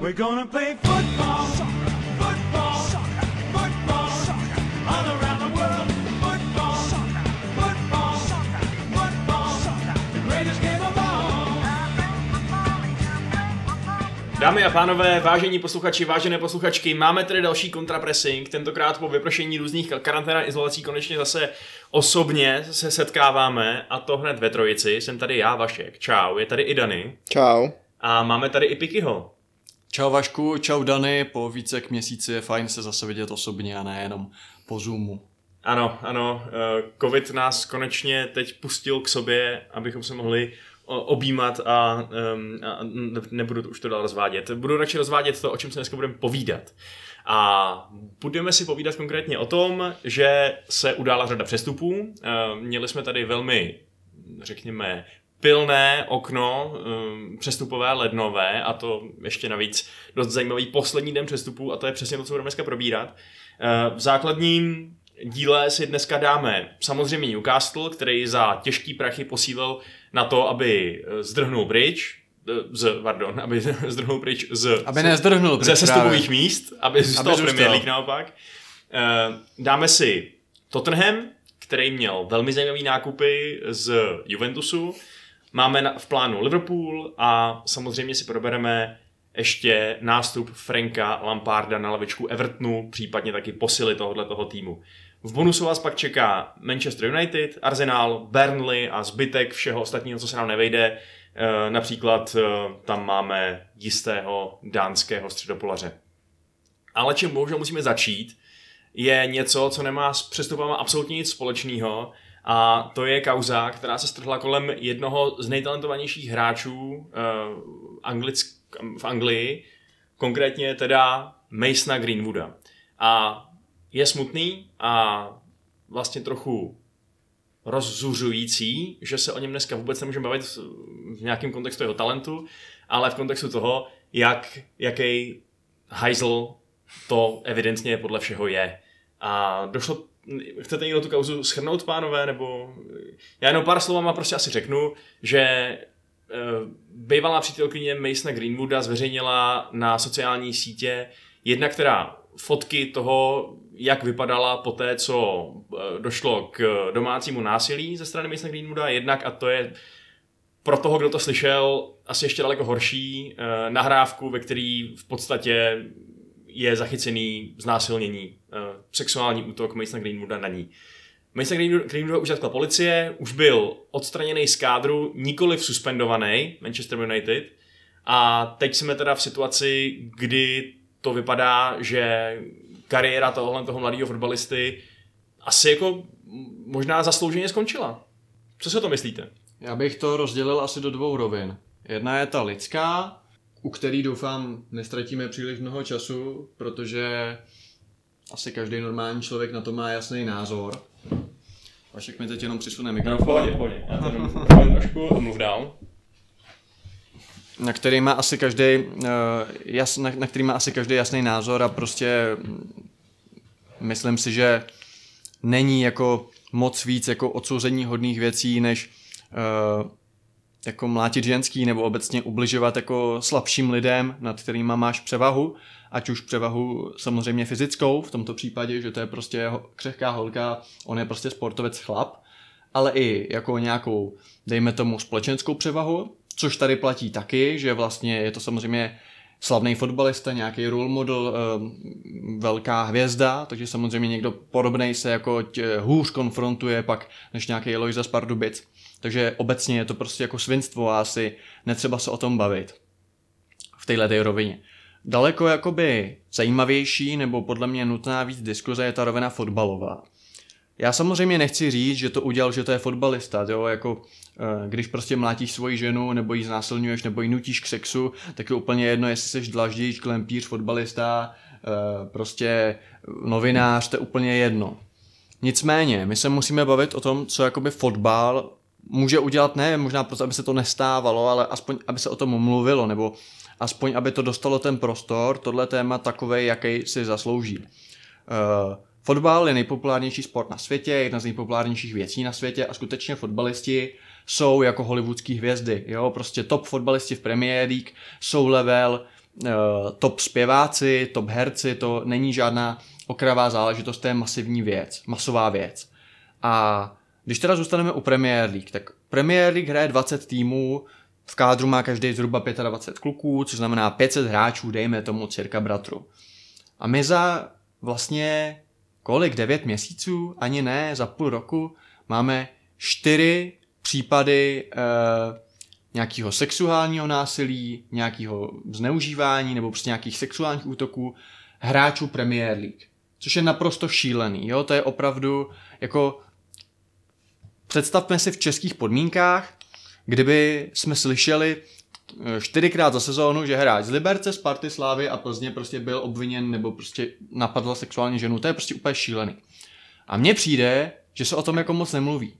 We're gonna play football, football, football, all around the world. Football, football, football, the greatest game of all. Dámy a pánové, vážení posluchači, vážené posluchačky, máme tady další kontrapressing, tentokrát po vyprošení různých karantén a izolací konečně zase osobně se setkáváme a to hned ve trojici. Jsem tady já, Vašek, čau, je tady i Dany Čau. a máme tady i Pikyho. Čau Vašku, čau Dany, po více jak měsíci je fajn se zase vidět osobně a nejenom po Zoomu. Ano, ano, eh, covid nás konečně teď pustil k sobě, abychom se mohli objímat a, a ne- nebudu to už to dál rozvádět. Budu radši rozvádět to, o čem se dneska budeme povídat. A budeme si povídat konkrétně o tom, že se udála řada přestupů. Eh, Měli jsme tady velmi, řekněme, pilné okno um, přestupové lednové a to ještě navíc dost zajímavý poslední den přestupů a to je přesně to, co budeme dneska probírat. Uh, v základním díle si dneska dáme samozřejmě Newcastle, který za těžký prachy posílil na to, aby eh, zdrhnul bridge, eh, z, pardon, aby zdrhnul pryč z, Aby nezdrhnul ze sestupových právě. míst, aby zůstal zůstal. Premier League naopak. Eh, Dáme si Tottenham, který měl velmi zajímavý nákupy z Juventusu. Máme v plánu Liverpool a samozřejmě si probereme ještě nástup Franka Lamparda na lavičku Evertonu, případně taky posily tohohle toho týmu. V bonusu vás pak čeká Manchester United, Arsenal, Burnley a zbytek všeho ostatního, co se nám nevejde. Eh, Například eh, tam máme jistého dánského středopolaře. Ale čím bohužel musíme začít, je něco, co nemá s přestupama absolutně nic společného a to je kauza, která se strhla kolem jednoho z nejtalentovanějších hráčů uh, anglick, v Anglii, konkrétně teda Masona Greenwooda. A je smutný a vlastně trochu rozzuřující, že se o něm dneska vůbec nemůžeme bavit v nějakém kontextu jeho talentu, ale v kontextu toho, jak, jaký hajzl to evidentně podle všeho je. A došlo, chcete někdo tu kauzu schrnout, pánové, nebo já jenom pár slovama prostě asi řeknu, že eh, bývalá přítelkyně Masona Greenwooda zveřejnila na sociální sítě jedna, která fotky toho, jak vypadala po té, co eh, došlo k domácímu násilí ze strany Masona Greenwooda, jednak a to je pro toho, kdo to slyšel, asi ještě daleko horší eh, nahrávku, ve který v podstatě je zachycený znásilnění, eh, sexuální útok Masona Greenwooda na ní. Mason Greenwood, Greenwood už zatkla policie, už byl odstraněný z kádru, nikoli suspendovaný Manchester United a teď jsme teda v situaci, kdy to vypadá, že kariéra tohohle toho mladého fotbalisty asi jako možná zaslouženě skončila. Co si o to myslíte? Já bych to rozdělil asi do dvou rovin. Jedna je ta lidská, u který doufám nestratíme příliš mnoho času, protože asi každý normální člověk na to má jasný názor. Vašek mi teď jenom přisune mikrofon. pohodě. Já to jdu trošku a mluv dál. na který má asi každý jas, na, na který má asi každý jasný názor a prostě mm, myslím si, že není jako moc víc jako odsouzení hodných věcí, než uh, jako mlátit ženský nebo obecně ubližovat jako slabším lidem, nad kterými máš převahu, ať už převahu samozřejmě fyzickou, v tomto případě, že to je prostě křehká holka, on je prostě sportovec chlap, ale i jako nějakou, dejme tomu, společenskou převahu, což tady platí taky, že vlastně je to samozřejmě slavný fotbalista, nějaký role model, eh, velká hvězda, takže samozřejmě někdo podobný se jako tě, hůř konfrontuje pak než nějaký Lojza z Pardubic. Takže obecně je to prostě jako svinstvo a asi netřeba se o tom bavit v téhle rovině. Daleko jakoby zajímavější nebo podle mě nutná víc diskuze je ta rovina fotbalová. Já samozřejmě nechci říct, že to udělal, že to je fotbalista, jo, jako eh, když prostě mlátíš svoji ženu, nebo ji znásilňuješ, nebo ji nutíš k sexu, tak je úplně jedno, jestli jsi dlaždič, klempíř, fotbalista, eh, prostě novinář, to je úplně jedno. Nicméně, my se musíme bavit o tom, co jakoby fotbal může udělat, ne možná proto, aby se to nestávalo, ale aspoň, aby se o tom mluvilo, nebo aspoň, aby to dostalo ten prostor, tohle téma takovej, jaký si zaslouží. Uh, fotbal je nejpopulárnější sport na světě, jedna z nejpopulárnějších věcí na světě a skutečně fotbalisti jsou jako hollywoodský hvězdy, jo, prostě top fotbalisti v Premier League jsou level uh, top zpěváci, top herci, to není žádná okrajová záležitost, to je masivní věc, masová věc. A když teda zůstaneme u Premier League, tak Premier League hraje 20 týmů, v kádru má každý zhruba 25 kluků, což znamená 500 hráčů, dejme tomu cirka bratru. A my za vlastně kolik, 9 měsíců, ani ne, za půl roku, máme 4 případy e, nějakého sexuálního násilí, nějakého zneužívání nebo prostě nějakých sexuálních útoků hráčů Premier League. Což je naprosto šílený, jo, to je opravdu jako představme si v českých podmínkách, kdyby jsme slyšeli eh, čtyřikrát za sezónu, že hráč z Liberce, Sparty, Slávy a Plzně prostě byl obviněn nebo prostě napadl sexuálně ženu. To je prostě úplně šílený. A mně přijde, že se o tom jako moc nemluví.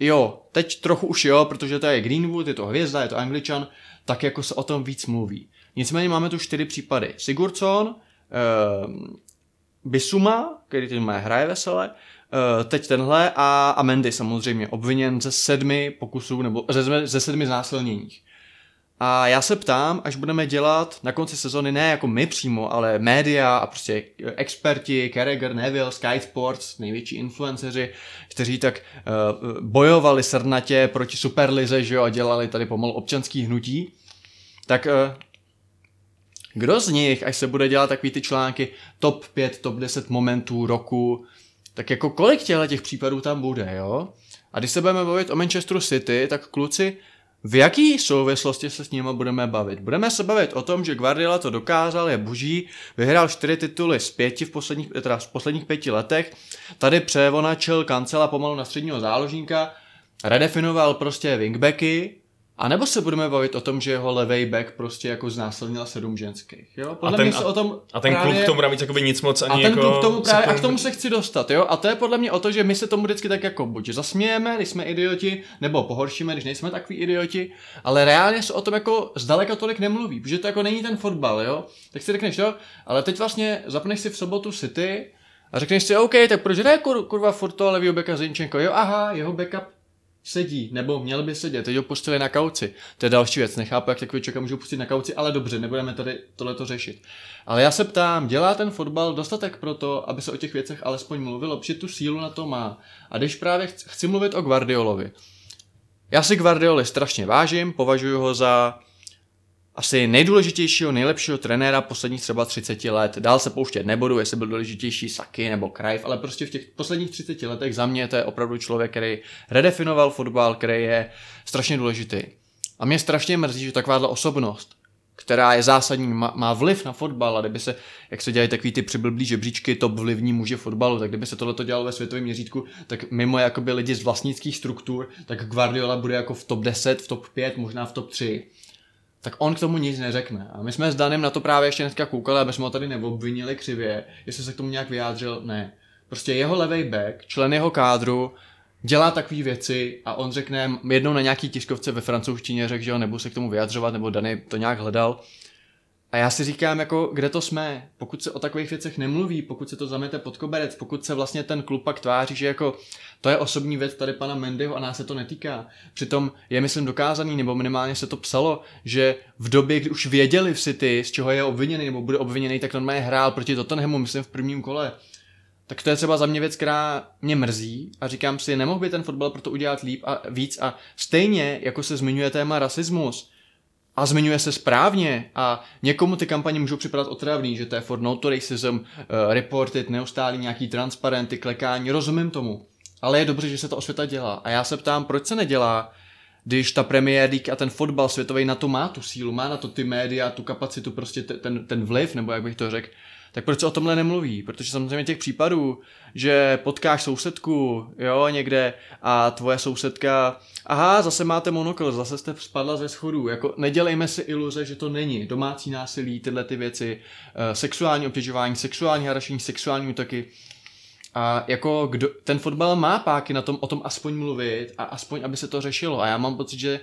Jo, teď trochu už jo, protože to je Greenwood, je to hvězda, je to Angličan, tak jako se o tom víc mluví. Nicméně máme tu čtyři případy. Sigurdsson, eh, Bisuma, který má hraje vesele, teď tenhle a, a Mendy samozřejmě, obviněn ze sedmi pokusů nebo ze, ze sedmi znásilněních. A já se ptám, až budeme dělat na konci sezony, ne jako my přímo, ale média a prostě experti, Carragher, Neville, Sky Sports, největší influenceři, kteří tak uh, bojovali srdnatě proti Superlize, že jo, a dělali tady pomalu občanský hnutí, tak uh, kdo z nich, až se bude dělat takový ty články top 5, top 10 momentů roku, tak jako kolik těchto těch případů tam bude, jo? A když se budeme bavit o Manchesteru City, tak kluci, v jaký souvislosti se s nimi budeme bavit? Budeme se bavit o tom, že Guardiola to dokázal, je boží, vyhrál čtyři tituly z pěti v posledních, teda v posledních pěti letech, tady převonačil kancela pomalu na středního záložníka, redefinoval prostě wingbacky, a nebo se budeme bavit o tom, že jeho levej back prostě jako znásilnil sedm ženských, jo? Podle a ten, mě se o tom a ten právě... klub k tomu bude mít jakoby nic moc ani A ten jako... klub k tomu právě, a k tomu se chci dostat, jo? A to je podle mě o to, že my se tomu vždycky tak jako buď zasmějeme, když jsme idioti, nebo pohoršíme, když nejsme takový idioti, ale reálně se o tom jako zdaleka tolik nemluví, protože to jako není ten fotbal, jo? Tak si řekneš, jo? Ale teď vlastně zapneš si v sobotu City a řekneš si, OK, tak proč ne kur, kurva furt toho levýho beka Zinčenko? Jo, aha, jeho backup sedí, nebo měl by sedět, teď ho pustili na kauci. To je další věc, nechápu, jak takový člověk můžu pustit na kauci, ale dobře, nebudeme tady tohleto řešit. Ale já se ptám, dělá ten fotbal dostatek pro to, aby se o těch věcech alespoň mluvilo, protože tu sílu na to má. A když právě chci mluvit o Guardiolovi. Já si Guardioli strašně vážím, považuji ho za asi nejdůležitějšího, nejlepšího trenéra posledních třeba 30 let. Dál se pouštět nebudu, jestli byl důležitější Saky nebo Krajf, ale prostě v těch posledních 30 letech za mě to je opravdu člověk, který redefinoval fotbal, který je strašně důležitý. A mě strašně mrzí, že takováhle osobnost, která je zásadní, má, má vliv na fotbal a kdyby se, jak se dělají takový ty přiblblí žebříčky top vlivní muži fotbalu, tak kdyby se tohle dělalo ve světovém měřítku, tak mimo jakoby lidi z vlastnických struktur, tak Guardiola bude jako v top 10, v top 5, možná v top 3 tak on k tomu nic neřekne. A my jsme s Danem na to právě ještě dneska koukali, aby jsme ho tady neobvinili křivě, jestli se k tomu nějak vyjádřil, ne. Prostě jeho levej back, člen jeho kádru, dělá takové věci a on řekne jednou na nějaký tiskovce ve francouzštině řekl, že jo, nebudu se k tomu vyjadřovat, nebo Dany to nějak hledal. A já si říkám, jako, kde to jsme? Pokud se o takových věcech nemluví, pokud se to zamete pod koberec, pokud se vlastně ten klub pak tváří, že jako to je osobní věc tady pana Mendyho a nás se to netýká. Přitom je, myslím, dokázaný, nebo minimálně se to psalo, že v době, kdy už věděli v City, z čeho je obviněný nebo bude obviněný, tak normálně hrál proti Tottenhamu, myslím, v prvním kole. Tak to je třeba za mě věc, která mě mrzí a říkám si, nemohl by ten fotbal proto udělat líp a víc a stejně, jako se zmiňuje téma rasismus, a zmiňuje se správně a někomu ty kampaně můžou připadat otravný, že to je for no to racism, uh, reported, neustálý nějaký transparenty, klekání, rozumím tomu. Ale je dobře, že se to osvěta dělá. A já se ptám, proč se nedělá, když ta Premier League a ten fotbal světový na to má tu sílu, má na to ty média, tu kapacitu, prostě ten, ten vliv, nebo jak bych to řekl, tak proč se o tomhle nemluví? Protože samozřejmě těch případů, že potkáš sousedku, jo, někde a tvoje sousedka, aha, zase máte monokl, zase jste spadla ze schodů, jako nedělejme si iluze, že to není domácí násilí, tyhle ty věci, uh, sexuální obtěžování, sexuální harašení, sexuální útoky, a jako kdo, ten fotbal má páky na tom o tom aspoň mluvit a aspoň, aby se to řešilo. A já mám pocit, že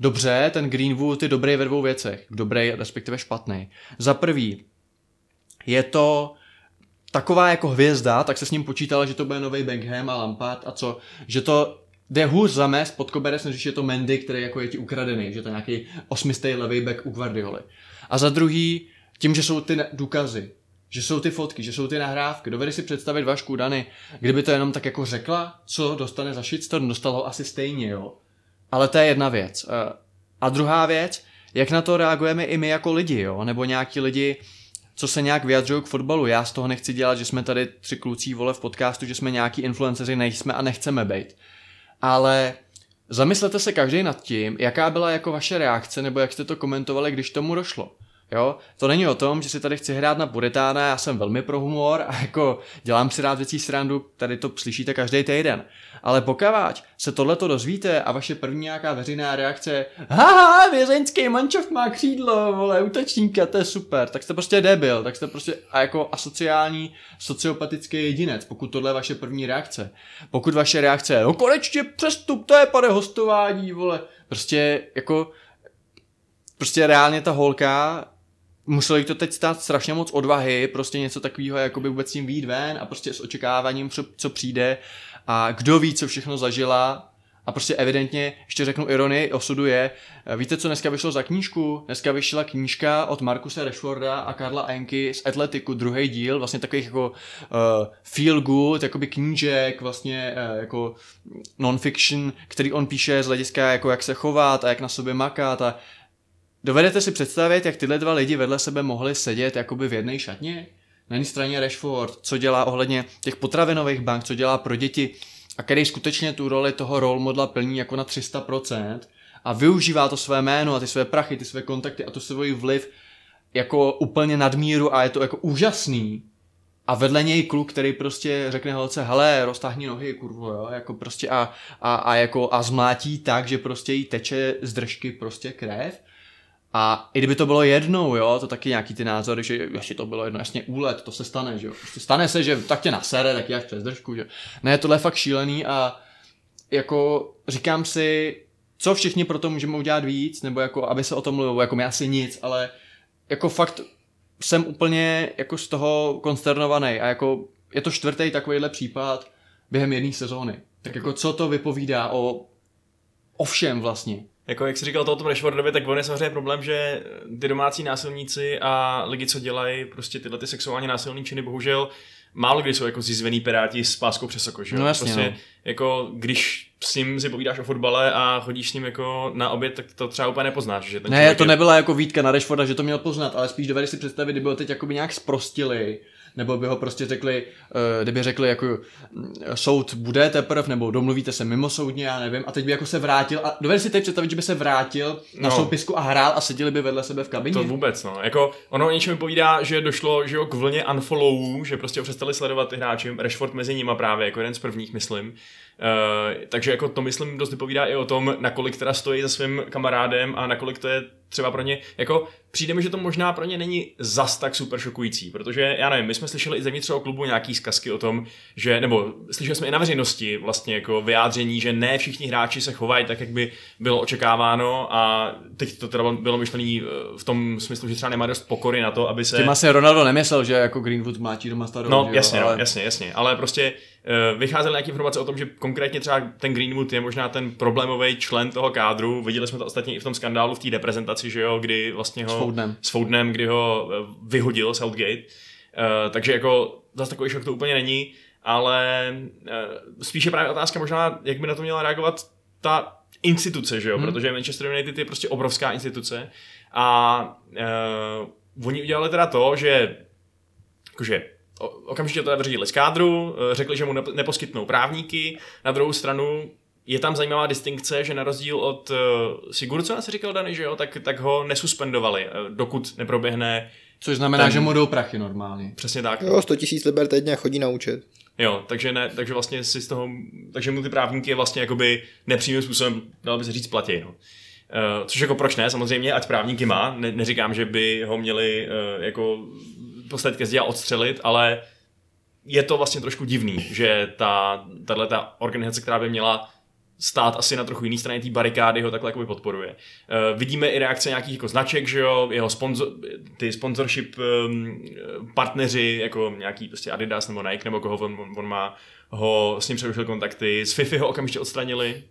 dobře, ten Greenwood je dobrý ve dvou věcech. Dobrý, respektive špatný. Za prvý, je to taková jako hvězda, tak se s ním počítala, že to bude nový Beckham a Lampard a co, že to jde hůř zamést pod koberec, než je to Mendy, který jako je ti ukradený, že to je nějaký osmistý levý back u Guardioli. A za druhý, tím, že jsou ty důkazy, že jsou ty fotky, že jsou ty nahrávky. Dovedeš si představit Vašku Dany, kdyby to jenom tak jako řekla, co dostane za shitstorm, dostal ho asi stejně, jo. Ale to je jedna věc. Eh, A druhá věc, jak na to reagujeme i my jako lidi, jo, nebo nějaký lidi, co se nějak vyjadřují k fotbalu. Já z toho nechci dělat, že jsme tady tři kluci vole v podcastu, že jsme nějaký influenceři, nejsme a nechceme být. Ale zamyslete se každý nad tím, jaká byla jako vaše reakce, nebo jak jste to komentovali, když tomu došlo. Jo, to není o tom, že si tady chci hrát na Puritána, já jsem velmi pro humor a jako dělám si rád věcí srandu, tady to slyšíte každý týden. Ale pokud se tohleto dozvíte a vaše první nějaká veřejná reakce je haha, vězeňský manšaft má křídlo, vole, útočníka, to je super, tak jste prostě debil, tak jste prostě a jako asociální, sociopatický jedinec, pokud tohle je vaše první reakce. Pokud vaše reakce je, no konečně přestup, to je pane hostování, vole, prostě jako prostě reálně ta holka muselo jí to teď stát strašně moc odvahy, prostě něco takového, jakoby vůbec tím výjít ven a prostě s očekáváním, co, co přijde a kdo ví, co všechno zažila a prostě evidentně, ještě řeknu ironii osudu je, víte, co dneska vyšlo za knížku? Dneska vyšla knížka od Markuse Rashforda a Karla Enky z Atletiku, druhý díl, vlastně takových jako uh, feel good, jakoby knížek, vlastně uh, jako non-fiction, který on píše z hlediska, jako jak se chovat a jak na sobě makat a Dovedete si představit, jak tyhle dva lidi vedle sebe mohli sedět jakoby v jedné šatně? Na jedné straně Rashford, co dělá ohledně těch potravinových bank, co dělá pro děti a který skutečně tu roli toho role modla plní jako na 300% a využívá to své jméno a ty své prachy, ty své kontakty a tu svůj vliv jako úplně nadmíru a je to jako úžasný. A vedle něj kluk, který prostě řekne holce, hele, roztáhni nohy, kurvo, jo, jako prostě a, a, a, jako a zmlátí tak, že prostě jí teče z držky prostě krev. A i kdyby to bylo jednou, jo, to taky nějaký ty názory, že ještě to bylo jedno, jasně úlet, to se stane, že jo. Prostě stane se, že tak tě nasere, tak až přes držku, že Ne, tohle je fakt šílený a jako říkám si, co všichni pro to můžeme udělat víc, nebo jako, aby se o tom mluvilo, jako mi asi nic, ale jako fakt jsem úplně jako z toho konsternovaný a jako je to čtvrtý takovýhle případ během jedné sezóny. Tak jako co to vypovídá o, o všem vlastně. Jako jak jsi říkal to o tom Rashfordovi, tak on je samozřejmě problém, že ty domácí násilníci a lidi, co dělají prostě tyhle ty sexuálně násilné činy, bohužel málo kdy jsou jako zizvený piráti s páskou přes oko, že? No jasně, prostě, no. jako když s ním si povídáš o fotbale a chodíš s ním jako na oběd, tak to třeba úplně nepoznáš, že ten Ne, to je- nebyla jako výtka na Rashforda, že to měl poznat, ale spíš dovedeš si představit, kdyby ho teď jakoby nějak sprostili, nebo by ho prostě řekli, uh, kdyby řekli jako mm, soud bude teprve, nebo domluvíte se mimo soudně, já nevím, a teď by jako se vrátil, a dovedeš si teď představit, že by se vrátil na No. soupisku a hrál a seděli by vedle sebe v kabině? To vůbec, no. Jako, ono o něčem povídá, že došlo že jo, k vlně unfollowů, že prostě ho přestali sledovat ty hráči, Rashford mezi nimi právě, jako jeden z prvních, myslím. Uh, takže jako to, myslím, dost vypovídá i o tom, nakolik teda stojí za svým kamarádem a nakolik to je třeba pro ně, jako přijde mi, že to možná pro ně není zas tak super šokující, protože já nevím, my jsme slyšeli i zevnitř toho klubu nějaký zkazky o tom, že, nebo slyšeli jsme i na veřejnosti vlastně jako vyjádření, že ne všichni hráči se chovají tak, jak by bylo očekáváno a teď to teda bylo myšlený eh, v tom smyslu, že třeba nemá dost pokory na to, aby se... Tím asi Ronaldo nemyslel, že jako Greenwood mlátí doma starou. No, jo, jasně, ale... no, jasně, jasně, ale prostě vycházely nějaké informace o tom, že konkrétně třeba ten Greenwood je možná ten problémový člen toho kádru. Viděli jsme to ostatně i v tom skandálu v té reprezentaci, že jo, kdy vlastně ho... S Fodenem. S Fodenem, kdy ho eh, vyhodil Southgate. Uh, takže jako zase takový šok to úplně není, ale spíše právě otázka možná, jak by na to měla reagovat ta instituce, že jo, hmm. protože Manchester United je prostě obrovská instituce a uh, oni udělali teda to, že jakože okamžitě to vyřadili z kádru, eh, řekli, že mu nep- neposkytnou právníky, na druhou stranu je tam zajímavá distinkce, že na rozdíl od uh, Sigurdsona, se říkal Dany, že jo, tak, tak ho nesuspendovali, eh, dokud neproběhne Což znamená, Ten- že mu jdou prachy normálně. přesně tak. Jo, 100 tisíc liber týdně chodí na účet. Jo, takže, ne, takže vlastně si z toho, takže mu ty právníky vlastně jakoby nepřímým způsobem, dalo by se říct, platí, no. Uh, což jako proč ne, samozřejmě, ať právníky má, ne, neříkám, že by ho měli uh, jako zdi a odstřelit, ale je to vlastně trošku divný, že ta, tahle ta organizace, která by měla stát asi na trochu jiný straně té barikády ho takhle jakoby podporuje. Uh, vidíme i reakce nějakých jako značek, že jo, jeho sponzor, ty sponsorship um, partneři, jako nějaký prostě Adidas nebo Nike, nebo koho on, on, má, ho s ním přerušil kontakty, z FIFA ho okamžitě odstranili,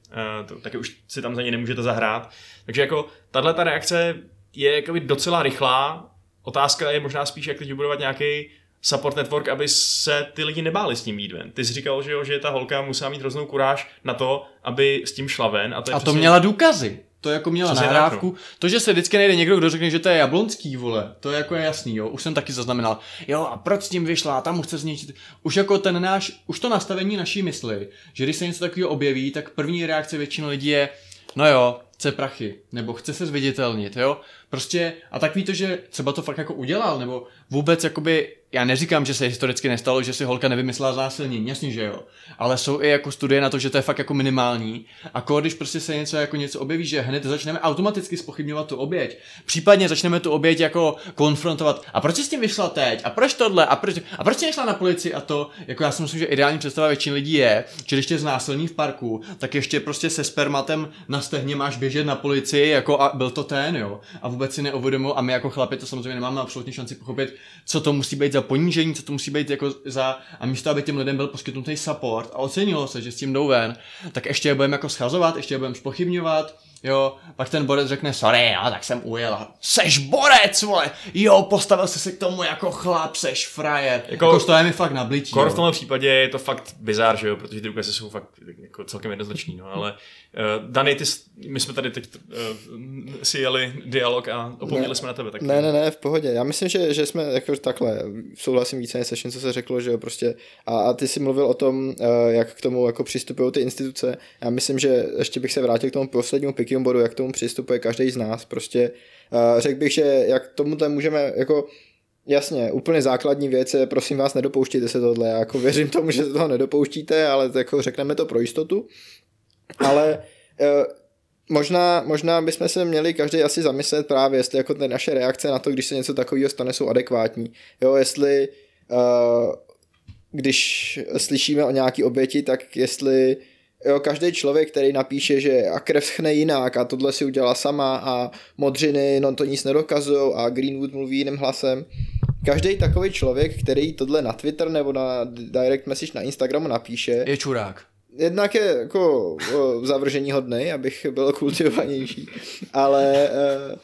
uh, to, taky už si tam za ně nemůžete zahrát. Takže jako tahle ta reakce je jakoby docela rychlá, otázka je možná spíš, jak teď vybudovat nějaký support network, aby se ty lidi nebáli s tím jít ven. Ty jsi říkal, že, jo, že ta holka musela mít hroznou kuráž na to, aby s tím šla ven. A to, A to přesně- měla důkazy. To jako měla Přesně tak, nahrávku. no. To, že se vždycky najde někdo, kdo řekne, že to je jablonský, vole, to je jako je jasný, jo. Už jsem taky zaznamenal. Jo, a proč s tím vyšla? A tam mu chce zničit. Už jako ten náš, už to nastavení naší mysli, že když se něco takového objeví, tak první reakce většiny lidí je, no jo, chce prachy, nebo chce se zviditelnit, jo. Prostě, a tak ví to, že třeba to fakt jako udělal, nebo vůbec jakoby, já neříkám, že se historicky nestalo, že si holka nevymyslela zásilnění, jasně, že jo. Ale jsou i jako studie na to, že to je fakt jako minimální. A když prostě se něco jako něco objeví, že hned začneme automaticky spochybňovat tu oběť. Případně začneme tu oběť jako konfrontovat. A proč jsi s tím vyšla teď? A proč tohle? A proč, a proč jsi nešla na policii? A to, jako já si myslím, že ideální představa většiny lidí je, že když tě znásilní v parku, tak ještě prostě se spermatem na stehně máš běžet na policii, jako a byl to ten, jo. A vůbec si neuvědomují, a my jako chlapi to samozřejmě nemáme absolutně šanci pochopit, co to musí být za ponížení, co to musí být jako za, a místo, aby těm lidem byl poskytnutý support a ocenilo se, že s tím jdou ven, tak ještě je budeme jako schazovat, ještě je budeme spochybňovat, Jo, pak ten borec řekne, sorry, jo, tak jsem ujel. Seš borec, vole, jo, postavil jsi se k tomu jako chlap, seš frajer. Jako, Jako- to je mi fakt na blití. Kor v tomhle případě je to fakt bizár, že jo, protože ty důkazy jsou fakt jako celkem jednoznačný, no, ale uh, Dany, ty, my jsme tady teď uh, si jeli dialog a opomněli Ne. jsme na tebe, tak Ne, ne, ne, v pohodě. Já myslím, že, že jsme jako takhle, souhlasím více se vším, co se řeklo, že jo, prostě. A, a ty jsi mluvil o tom, eh, jak k tomu jako přistupují ty instituce. Já myslím, že ještě bych se vrátil k tomu poslednímu picking bodu, jak k tomu přistupuje každý z nás. Prostě eh, řekl bych, že jak tomuhle můžeme jako Jasně, úplně základní věc je, prosím vás, nedopouštějte se tohle. Já jako věřím tomu, že se toho nedopouštíte, ale jako řekneme to pro jistotu. Ale eh, možná, možná bychom se měli každý asi zamyslet právě, jestli jako ty naše reakce na to, když se něco takového stane, jsou adekvátní. Jo, jestli uh, když slyšíme o nějaký oběti, tak jestli jo, každý člověk, který napíše, že a krev schne jinak a tohle si udělala sama a modřiny, no to nic nedokazují a Greenwood mluví jiným hlasem. Každý takový člověk, který tohle na Twitter nebo na direct message na Instagramu napíše, Je čurák. Jednak je jako zavržení hodnej, abych byl kultivovanější, ale eh,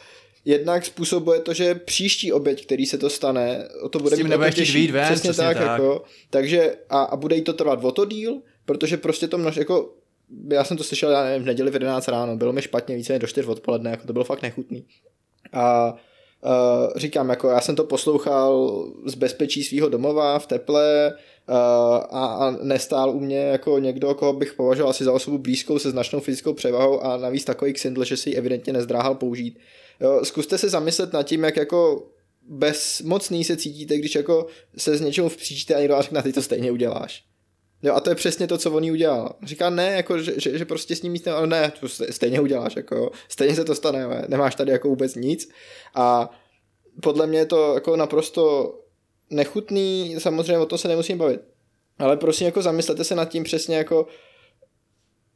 jednak způsobuje to, že příští oběť, který se to stane, o to bude mít o to nebude chtít těžší. vyjít ven, přesně, přesně tak, tak. Jako, takže a, a bude jí to trvat o to díl, protože prostě to množ, jako já jsem to slyšel, já nevím, v neděli v 11 ráno, bylo mi špatně více než do 4 odpoledne, jako to bylo fakt nechutný. A uh, říkám, jako já jsem to poslouchal z bezpečí svého domova v teple a, a nestál u mě jako někdo, koho bych považoval asi za osobu blízkou se značnou fyzickou převahou a navíc takový ksindl, že si ji evidentně nezdráhal použít. Jo, zkuste se zamyslet nad tím, jak jako bezmocný se cítíte, když jako se s něčemu vpříčíte a někdo vám řekne, ty to stejně uděláš. Jo, a to je přesně to, co on jí udělal. Říká ne, jako, že, že, že prostě s ním ne, ale ne, to ste- stejně uděláš, jako, stejně se to stane, nemáš tady jako vůbec nic. A podle mě je to jako naprosto nechutný, samozřejmě o tom se nemusím bavit. Ale prosím, jako zamyslete se nad tím přesně jako,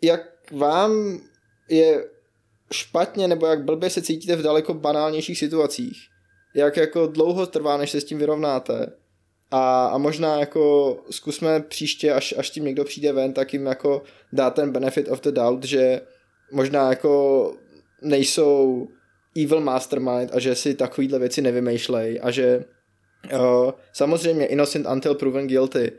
jak vám je špatně nebo jak blbě se cítíte v daleko banálnějších situacích. Jak jako dlouho trvá, než se s tím vyrovnáte. A, a možná jako zkusme příště, až, až tím někdo přijde ven, tak jim jako dát ten benefit of the doubt, že možná jako nejsou evil mastermind a že si takovýhle věci nevymýšlej a že uh, samozřejmě innocent until proven guilty,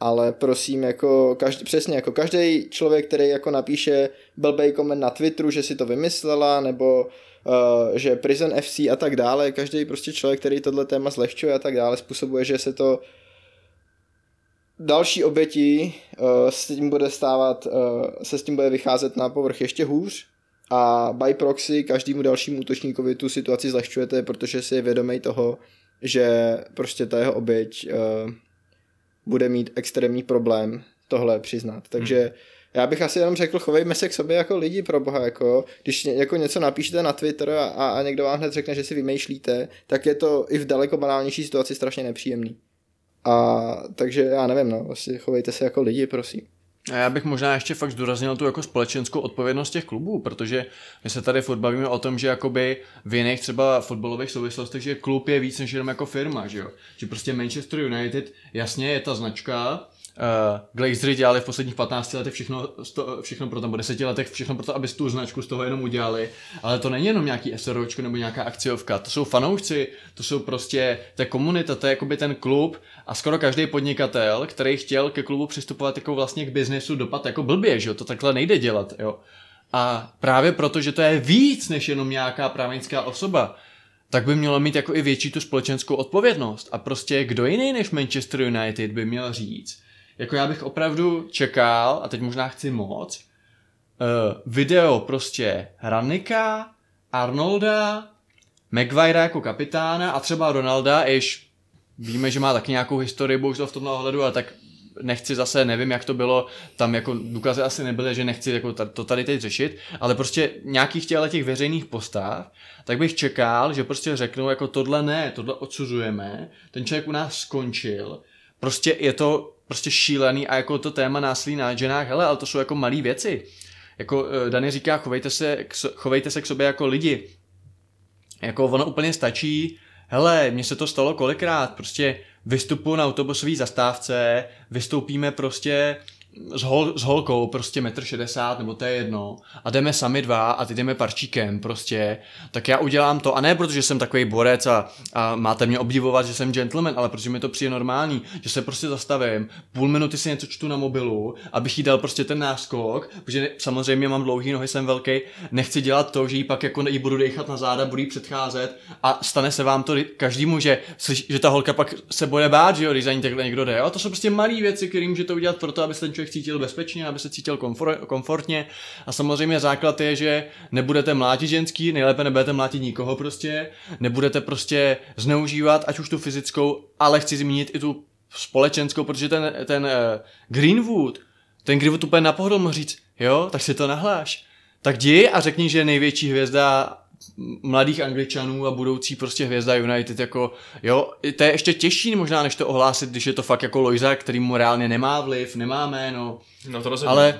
ale prosím, jako každý, přesně, jako každý člověk, který jako napíše blbej koment na Twitteru, že si to vymyslela, nebo uh, že Prison FC a tak dále, každý prostě člověk, který tohle téma zlehčuje a tak dále, způsobuje, že se to další oběti uh, s tím bude stávat, uh, se s tím bude vycházet na povrch ještě hůř a by proxy každému dalšímu útočníkovi tu situaci zlehčujete, protože si je vědomý toho, že prostě ta jeho oběť uh, bude mít extrémní problém tohle přiznat. Takže hmm. já bych asi jenom řekl, chovejme se k sobě jako lidi pro boha, jako když ně, jako něco napíšete na Twitter a, a někdo vám hned řekne, že si vymýšlíte, tak je to i v daleko banálnější situaci strašně nepříjemný. A takže já nevím, no, vlastně chovejte se jako lidi, prosím. A já bych možná ještě fakt zdůraznil tu jako společenskou odpovědnost těch klubů, protože my se tady furt bavíme o tom, že jakoby v jiných třeba fotbalových souvislostech, že klub je víc než jenom jako firma, že jo. Že prostě Manchester United, jasně je ta značka, Glazery dělali v posledních 15 letech všechno, sto, všechno pro nebo 10 letech všechno pro to, aby tu značku z toho jenom udělali, ale to není jenom nějaký SROčko nebo nějaká akciovka, to jsou fanoušci, to jsou prostě, je komunita, to je jakoby ten klub a skoro každý podnikatel, který chtěl ke klubu přistupovat jako vlastně k biznesu dopad jako blbě, že jo, to takhle nejde dělat, jo. A právě proto, že to je víc než jenom nějaká právnická osoba, tak by mělo mít jako i větší tu společenskou odpovědnost. A prostě kdo jiný než Manchester United by měl říct, jako já bych opravdu čekal, a teď možná chci moc, uh, video prostě Rannika, Arnolda, Maguire jako kapitána a třeba Ronalda, iž víme, že má taky nějakou historii, bohužel v tomhle ohledu, ale tak nechci zase, nevím, jak to bylo, tam jako důkazy asi nebyly, že nechci jako to tady teď řešit, ale prostě nějakých těchto těch veřejných postav, tak bych čekal, že prostě řeknou jako tohle ne, tohle odsuzujeme, ten člověk u nás skončil, prostě je to prostě šílený a jako to téma násilí na ženách, hele, ale to jsou jako malé věci. Jako eh, Dany říká, chovejte se, k, chovejte se k sobě jako lidi. Jako ono úplně stačí, hele, mně se to stalo kolikrát, prostě vystupuji na autobusové zastávce, vystoupíme prostě s, hol, s holkou, prostě metr šedesát, nebo to je jedno, a jdeme sami dva a ty jdeme parčíkem, prostě, tak já udělám to, a ne protože jsem takový borec a, a máte mě obdivovat, že jsem gentleman, ale protože mi to přijde normální, že se prostě zastavím, půl minuty si něco čtu na mobilu, abych jí dal prostě ten náskok, protože samozřejmě mám dlouhý nohy, jsem velký, nechci dělat to, že jí pak jako jí budu dechat na záda, budu jí předcházet a stane se vám to každému, že, že ta holka pak se bude bát, že jo, když za ní takhle někdo jde, jo? to jsou prostě malé věci, které můžete udělat pro to, aby se ten člověk cítil bezpečně, aby se cítil komfor, komfortně a samozřejmě základ je, že nebudete mlátit ženský, nejlépe nebudete mlátit nikoho prostě, nebudete prostě zneužívat, ať už tu fyzickou, ale chci zmínit i tu společenskou, protože ten, ten uh, Greenwood, ten Greenwood úplně na pohodl mohl říct, jo, tak si to nahláš. Tak jdi a řekni, že největší hvězda mladých angličanů a budoucí prostě hvězda United, jako jo, to je ještě těžší možná, než to ohlásit, když je to fakt jako Loiza, který mu reálně nemá vliv, nemá jméno, No to rozhodně. ale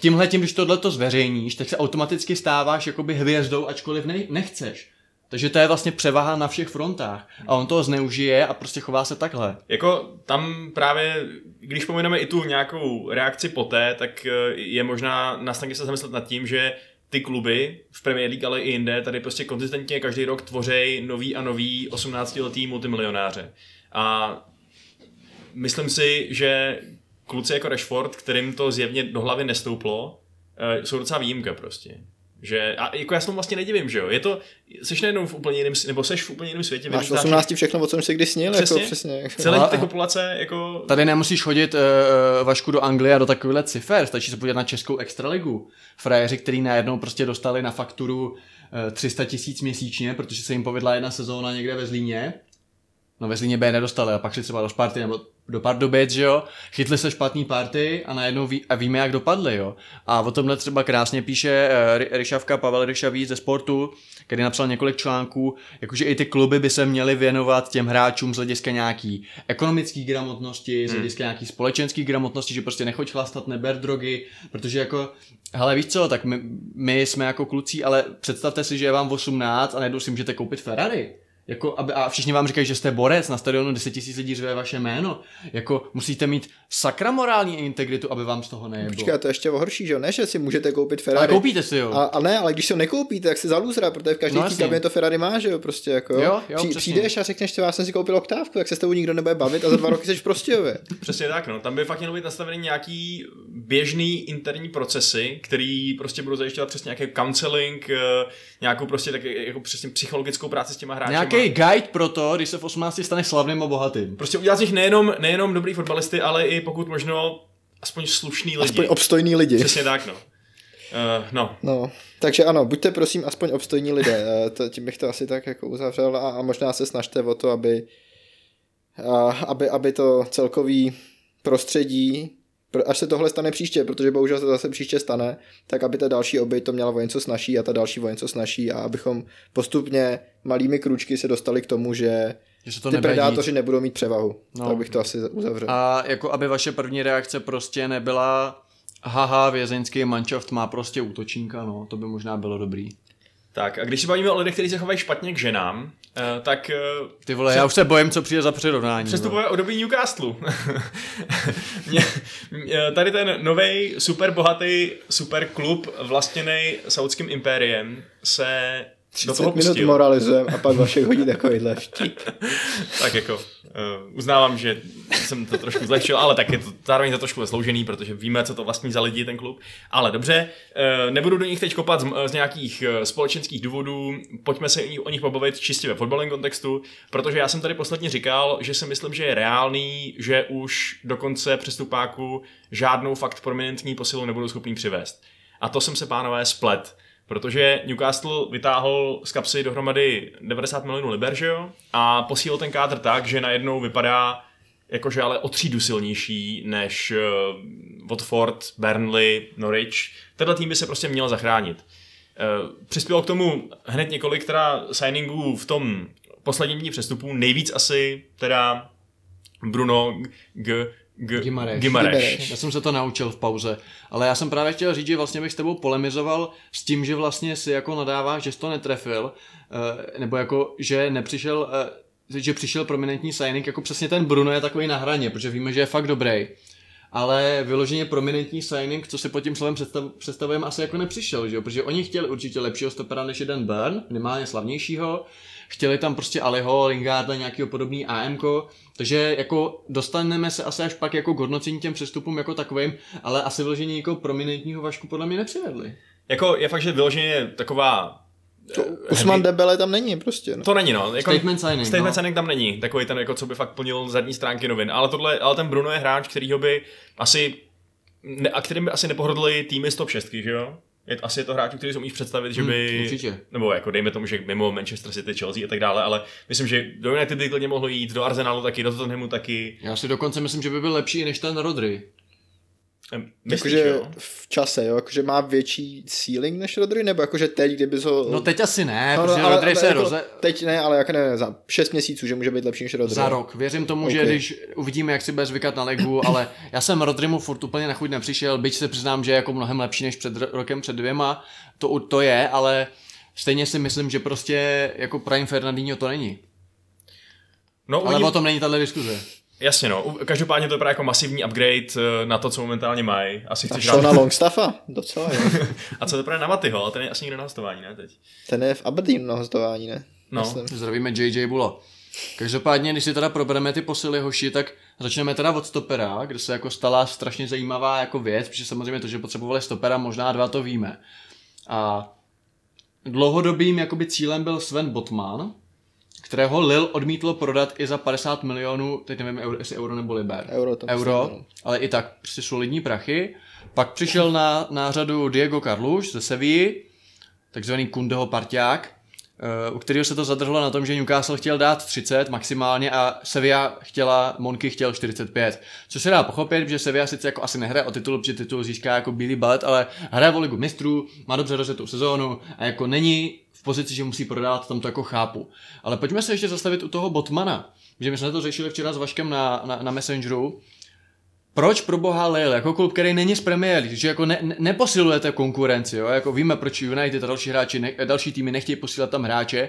tímhle tím, když tohle to zveřejníš, tak se automaticky stáváš jakoby hvězdou, ačkoliv ne, nechceš. Takže to je vlastně převaha na všech frontách. A on toho zneužije a prostě chová se takhle. Jako tam právě, když pomineme i tu nějakou reakci poté, tak eh, je možná na snadě se zamyslet nad tím, že ty kluby v Premier League, ale i jinde, tady prostě konzistentně každý rok tvoří nový a nový 18-letý multimilionáře. A myslím si, že kluci jako Rashford, kterým to zjevně do hlavy nestouplo, eh, jsou docela výjimka prostě. Že, a jako já se tomu vlastně nedivím, že jo. Je to, seš najednou v úplně jiném, nebo seš v úplně jiném světě. Máš v vyrůstáš- 18 všechno, o čem jsi kdy snil, Přesně. jako přesně. Celé ty populace, jako... Tady nemusíš chodit uh, Vašku do Anglie a do takovýhle cifer, stačí se podívat na českou extraligu. Frajeři, který najednou prostě dostali na fakturu uh, 300 tisíc měsíčně, protože se jim povedla jedna sezóna někde ve Zlíně. No ve Zlíně B nedostali a pak šli třeba do Sparty nebo do Pardubic, že jo, chytli se špatný party a najednou ví, a víme, jak dopadly, jo. A o tomhle třeba krásně píše uh, Ryšavka, Pavel Ryšavý ze sportu, který napsal několik článků, jakože i ty kluby by se měly věnovat těm hráčům z hlediska nějaký ekonomický gramotnosti, z hlediska nějaký společenský gramotnosti, že prostě nechoď chlastat, neber drogy, protože jako, hele víš co, tak my, my jsme jako kluci, ale představte si, že je vám 18 a najednou si můžete koupit Ferrari. Jako, aby, a všichni vám říkají, že jste borec, na stadionu 10 000 lidí řve vaše jméno. Jako, musíte mít sakra morální integritu, aby vám z toho nejeblo. Počkej, a to je ještě horší, že jo? Ne, že si můžete koupit ale Ferrari. koupíte si jo. A, a ne, ale když si ho nekoupíte, tak si za lůzra, protože v každé No no, kabině to Ferrari má, že jo, prostě jako. Jo, jo, Při, přijdeš a řekneš, že já jsem si koupil oktávku, tak se s tebou nikdo nebude bavit a za dva roky jsi v Prostějově. Přesně tak, no. Tam by fakt mělo být nastavený nějaký běžný interní procesy, který prostě budou zajišťovat přesně nějaký counseling, eh, nějakou prostě tak jako přesně psychologickou práci s těma hráči. Nějaký guide pro to, když se v 18 staneš slavným a bohatým. Prostě udělat z nich nejenom, nejenom dobrý fotbalisty, ale i pokud možno aspoň slušný lidi. Aspoň obstojní lidi. Přesně tak, no. Uh, no, No, takže ano, buďte prosím aspoň obstojní lidé, Eh, to, tím bych to asi tak jako uzavřel a, a možná se snažte o to, aby, a, aby, aby to celkový prostředí, pro- až se tohle stane příště, protože bohužel se zase příště stane, tak aby ta další oběť to měla o něco snažší a ta další o něco snažší a abychom postupně malými kručky se dostali k tomu, že Že se to ty predátoři dít. nebudou mít převahu. No. Tak bych to asi uzavřel. A jako aby vaše první reakce prostě nebyla haha, vězeňský manšaft má prostě útočníka, no, to by možná bylo dobrý. Tak a když se bavíme o lidech, kteří se chovají špatně k ženám, eh, tak eh, Ty vole, já už se bojím, co přijde za přirovnání. vole. přestupuje o doby Newcastle. Mě- mě- Tady ten nový super bohatý super klub vlastněný saudským impériem se 30 minut pustil. moralizujeme a pak Vašek hodí takovýhle vtip. Tak jako, uh, uznávám, že jsem to trošku zlehčil, ale tak je to zároveň to trošku zasloužený, protože víme, co to vlastní za lidi ten klub. Ale dobře, uh, nebudu do nich teď kopat z, z nějakých uh, společenských důvodů, pojďme se o nich- pobavit čistě ve fotbalovém kontextu, protože já jsem tady posledně říkal, že si myslím, že je reálný, že už do konce přestupáku žádnou fakt prominentní posilu nebudou schopní přivést. A to jsem se, pánové, splet. Protože Newcastle vytáhl z kapsy dohromady 90 milionů liber, že jo? A posílil ten kádr tak, že najednou vypadá jakože ale o třídu silnější než uh, Watford, Burnley, Norwich. Tenhle tým by se prostě měl zachránit. Uh, přispělo k tomu hned několik teda signingů v tom posledním dní přestupů. Nejvíc asi teda Bruno G. G. Gimareš. Gimareš. Já jsem se to naučil v pauze, ale já jsem právě chtěl říct, že vlastně bych s tebou polemizoval s tím, že vlastně si jako nadáváš, že jsi to netrefil, eh, nebo jako, že nepřišel, eh, že přišel prominentní signing, jako přesně ten Bruno je takový na hraně, protože víme, že je fakt dobrý. Ale vyloženě prominentní signing, co si pod tím slovem představ, představujeme, asi jako nepřišel, že jo? Protože oni chtěli určitě lepšího stopera než jeden Burn, minimálně slavnějšího, chtěli tam prostě Aliho, Lingarda, nějakého podobný AMko, takže jako dostaneme se asi až pak jako k hodnocení těm přestupům jako takovým, ale asi vyloženě někoho prominentního Vašku podle mě nepřivedli. Jako je fakt, že vyloženě taková Usman Debele tam není prostě. No. To není, no. Jako, Statement signing, Statement no. signing tam není. Takový ten, jako, co by fakt plnil zadní stránky novin. Ale, tohle, ale ten Bruno je hráč, kterýho by asi, ne, a kterým by asi nepohodli týmy z top 6, že jo? Je, asi je to hráč, který si umíš představit, že by... Hmm, určitě. Nebo jako dejme tomu, že mimo Manchester City, Chelsea a tak dále, ale myslím, že do United by klidně mohlo jít, do Arsenalu taky, do Tottenhamu taky. Já si dokonce myslím, že by byl lepší než ten Rodry. Myslíš, Jakože jo? v čase, jo, jakože má větší ceiling než Rodry, nebo jakože teď, kdyby ho... No teď asi ne, No, protože ale- Rodry ale se jako roze... Teď ne, ale jak ne, za 6 měsíců, že může být lepší než Rodry. Za rok. Věřím tomu, že Ok. když uvidíme, jak si bude zvykat na ligu, ale já jsem Rodrymu furt úplně na chuť nepřišel, byť se přiznám, že je jako mnohem lepší než před ro- rokem, před dvěma, to, to je, ale stejně si myslím, že prostě jako Prime Fernandinho to není. No, Ale o tom není tahle diskuze. Jasně, no. U- Každopádně to vypadá jako masivní upgrade eh, na to, co momentálně mají. Asi A chceš šel na rád... Longstaffa? Docela, jo. A co to právě na Matyho, ale ten je asi někde na hostování, ne teď? Ten je v Aberdeen na hostování, ne? No. Myslím. Zdravíme JJ Bulo. Každopádně, když si teda probereme ty posily hoši, tak začneme teda od stopera, kde se jako stala strašně zajímavá jako věc, protože samozřejmě to, že potřebovali stopera, možná dva to víme. A dlouhodobým jakoby cílem byl Sven Botman, kterého Lil odmítlo prodat i za 50 milionů, teď nevím, euro, jestli euro nebo liber. Euro to euro myslím, no. ale i tak prostě solidní prachy. Pak přišel na, na řadu Diego Carluš ze Sevilly, takzvaný Kundeho parťák, eh, u kterého se to zadrhlo na tom, že Newcastle chtěl dát 30 maximálně a Sevilla chtěla, Monky chtěl 45. Což se dá pochopit, že Sevilla sice jako asi nehraje o titul, protože titul získá jako bílý balet, ale hraje o ligu mistrů, má dobře rozjetou sezónu a jako není pozici, že musí prodávat, tam to jako chápu. Ale pojďme se ještě zastavit u toho Botmana, že my jsme to řešili včera s Vaškem na, na, na Messengeru, proč pro boha Lille, jako klub, který není z Premier League, že jako ne, ne, neposilujete konkurenci, jo? jako víme, proč United a další hráči, ne, další týmy nechtějí posílat tam hráče,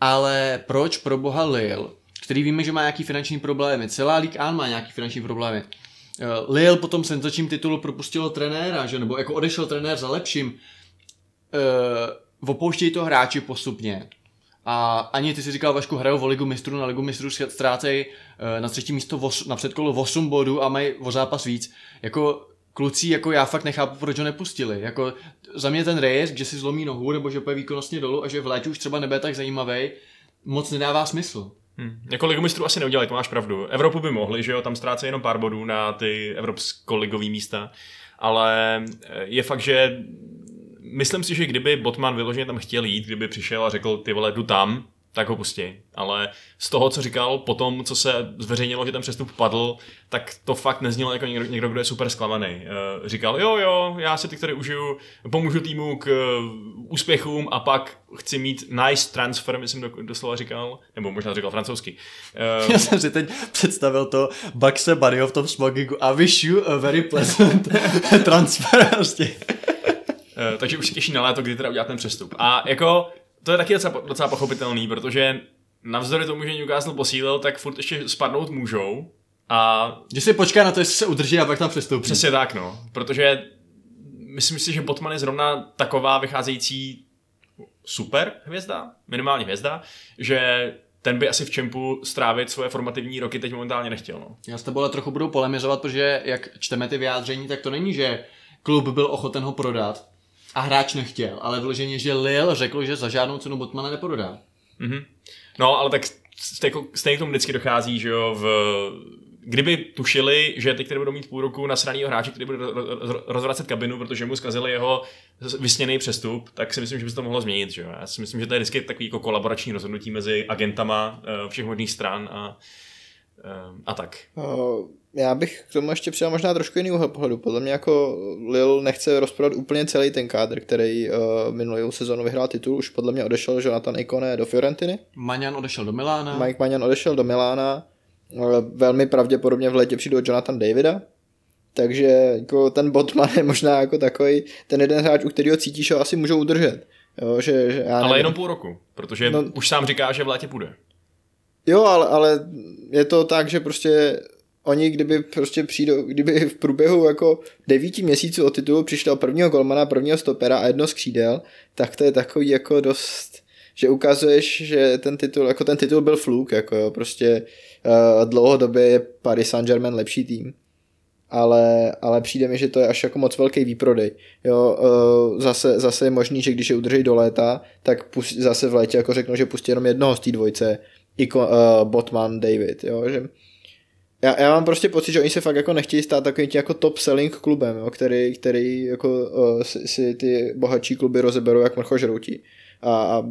ale proč pro boha Lille, který víme, že má nějaký finanční problémy, celá Ligue 1 má nějaký finanční problémy, Eh, Lille potom senzačním titulu propustilo trenéra, že? nebo jako odešel trenér za lepším, uh, opouštějí to hráči postupně. A ani ty si říkal, Vašku, hrajou o ligu mistrů, na ligu mistrů ztrácejí eh, na třetí místo os, na předkolo 8 bodů a mají o zápas víc. Jako kluci, jako já fakt nechápu, proč ho nepustili. Jako za mě ten rejestr, že si zlomí nohu, nebo že půjde výkonnostně dolů a že v létě už třeba nebude tak zajímavý, moc nedává smysl. Hmm. Jako ligu mistrů asi neudělají, to máš pravdu. Evropu by mohli, že jo, tam ztrácejí jenom pár bodů na ty evropsko-ligový místa, ale eh, je fakt, že myslím si, že kdyby Botman vyloženě tam chtěl jít, kdyby přišel a řekl, ty vole, jdu tam, tak ho pustí. Ale z toho, co říkal potom, co se zveřejnilo, že ten přestup padl, tak to fakt neznělo jako někdo, někdo kdo je super zklamaný. Eh, Říkal, jo, jo, já si ty tady užiju, pomůžu týmu k eh, úspěchům a pak chci mít nice transfer, myslím, do- doslova říkal, nebo možná říkal francouzsky. Eh, Já jsem si teď představil to Baxe Barryho v tom smogingu a wish you a very pleasant transfer. Prostě. Eh, takže už se těší na léto, kdy teda udělat ten přestup. A jako, to je taky docela, docela pochopitelný, protože navzdory tomu, že Newcastle posílil, tak furt ještě spadnout můžou. A Že si počká na to, jestli se udrží a pak tam přestoupí. přesně tak, no. Protože myslím si, že Botman je zrovna taková vycházející super hvězda, minimálně hvězda, že ten by asi v Čempu strávit svoje formativní roky teď momentálně nechtěl. No. Já s tebou ale trochu budu polemizovat, protože jak čteme ty vyjádření, tak to není, že klub byl ochoten ho prodat a hráč nechtěl, ale vloženě, že Lille řekl, že za žádnou cenu Botmana neprodá. Mhm. No, ale tak stejně, stejně k tomu vždycky dochází, že jo, v, kdyby tušili, že teď tady budou mít půl roku nasranýho hráče, který bude ro- ro- ro- rozvracet kabinu, protože mu zkazili jeho vysněný přestup, tak si myslím, že by se to mohlo změnit. Že jo? Já si myslím, že to je vždycky takový jako kolaborační rozhodnutí mezi agentama eh, všech možných stran a, eh, a tak. Uh, já bych k tomu ještě přidal možná trošku jiný úhel pohledu. Podle mě jako Lil nechce rozprodat úplně celý ten kádr, který uh, minulou sezonu vyhrál titul. Už podle mě odešel Jonathan Ikone do Fiorentiny. Maňan odešel do Milána. Mike Magnan odešel do Milána. Uh, velmi pravděpodobně v létě přijde Jonathan Davida. Takže jako ten Botman je možná jako takový ten jeden hráč, u kterého cítíš, že ho asi můžou udržet. Jo, že, že já Ale jenom půl roku, protože No- už sám říká, že v létě půjde. Jo, ale, ale je to tak, že prostě oni kdyby prostě přijdou, kdyby v průběhu jako devíti měsíců od titulu přišel prvního golmana, prvního stopera a jedno skřídel, tak to je takový jako dost, že ukazuješ, že ten titul, jako ten titul byl fluk, jako jo, prostě uh, dlouhodobě je Paris Saint-Germain lepší tým. Ale, ale přijde mi, že to je až jako moc velký výprodej. Jo, uh, zase, zase je možný, že když je udrží do léta, tak pust, zase v létě jako řeknou, že pustí jenom jednoho z té dvojce, Iko, uh, Botman, David, jo, že já, já mám prostě pocit, že oni se fakt jako nechtějí stát takovým tím jako top selling klubem, jo, který, který jako uh, si, si, ty bohatší kluby rozeberou jak mrchožroutí. A, a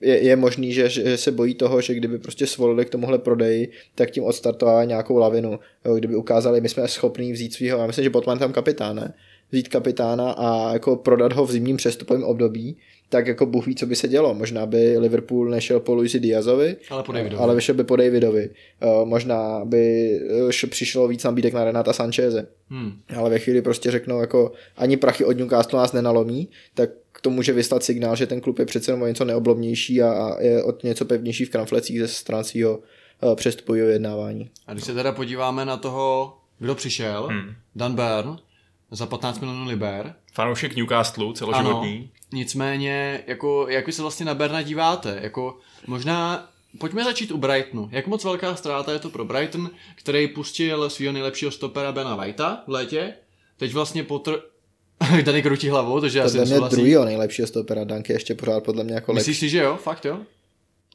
je, je možný, že, že se bojí toho, že kdyby prostě svolili k tomuhle prodeji, tak tím odstartová nějakou lavinu. Jo, kdyby ukázali, my jsme schopní vzít svého, já myslím, že Botman tam kapitán, ne? Vzít kapitána a jako prodat ho v zimním přestupovém období, tak jako Bůh ví, co by se dělo. Možná by Liverpool nešel po Luisi Diazovi, Ale po Davidovi. ale vyšel by po Davidovi. Uh, možná by eh, přišlo víc nabídek na Renata Sancheze. Hmm. Ale ve chvíli prostě řeknou, jako ani prachy od Newcastle nás nenalomí, tak to může vyslat signál, že ten klub je přece jenom o něco neoblobnější a, a je od něco pevnější v kramflecích ze stran svého uh, přestupového vyjednávání. A když se teda podíváme na toho, kdo přišel, hmm. Dan Byrne, za 15 milionů liber, Fanoušek Newcastle, celoživotní. Ano, nicméně, jako, jak vy se vlastně na Berna díváte? Jako, možná, pojďme začít u Brightonu. Jak moc velká ztráta je to pro Brighton, který pustil svého nejlepšího stopera Bena Whitea v létě? Teď vlastně potr... Tady krutí hlavou, takže já si Podle mě nesouhlasím. druhýho nejlepšího stopera Dunk je ještě pořád podle mě jako lepší. Myslíš si, že jo? Fakt jo?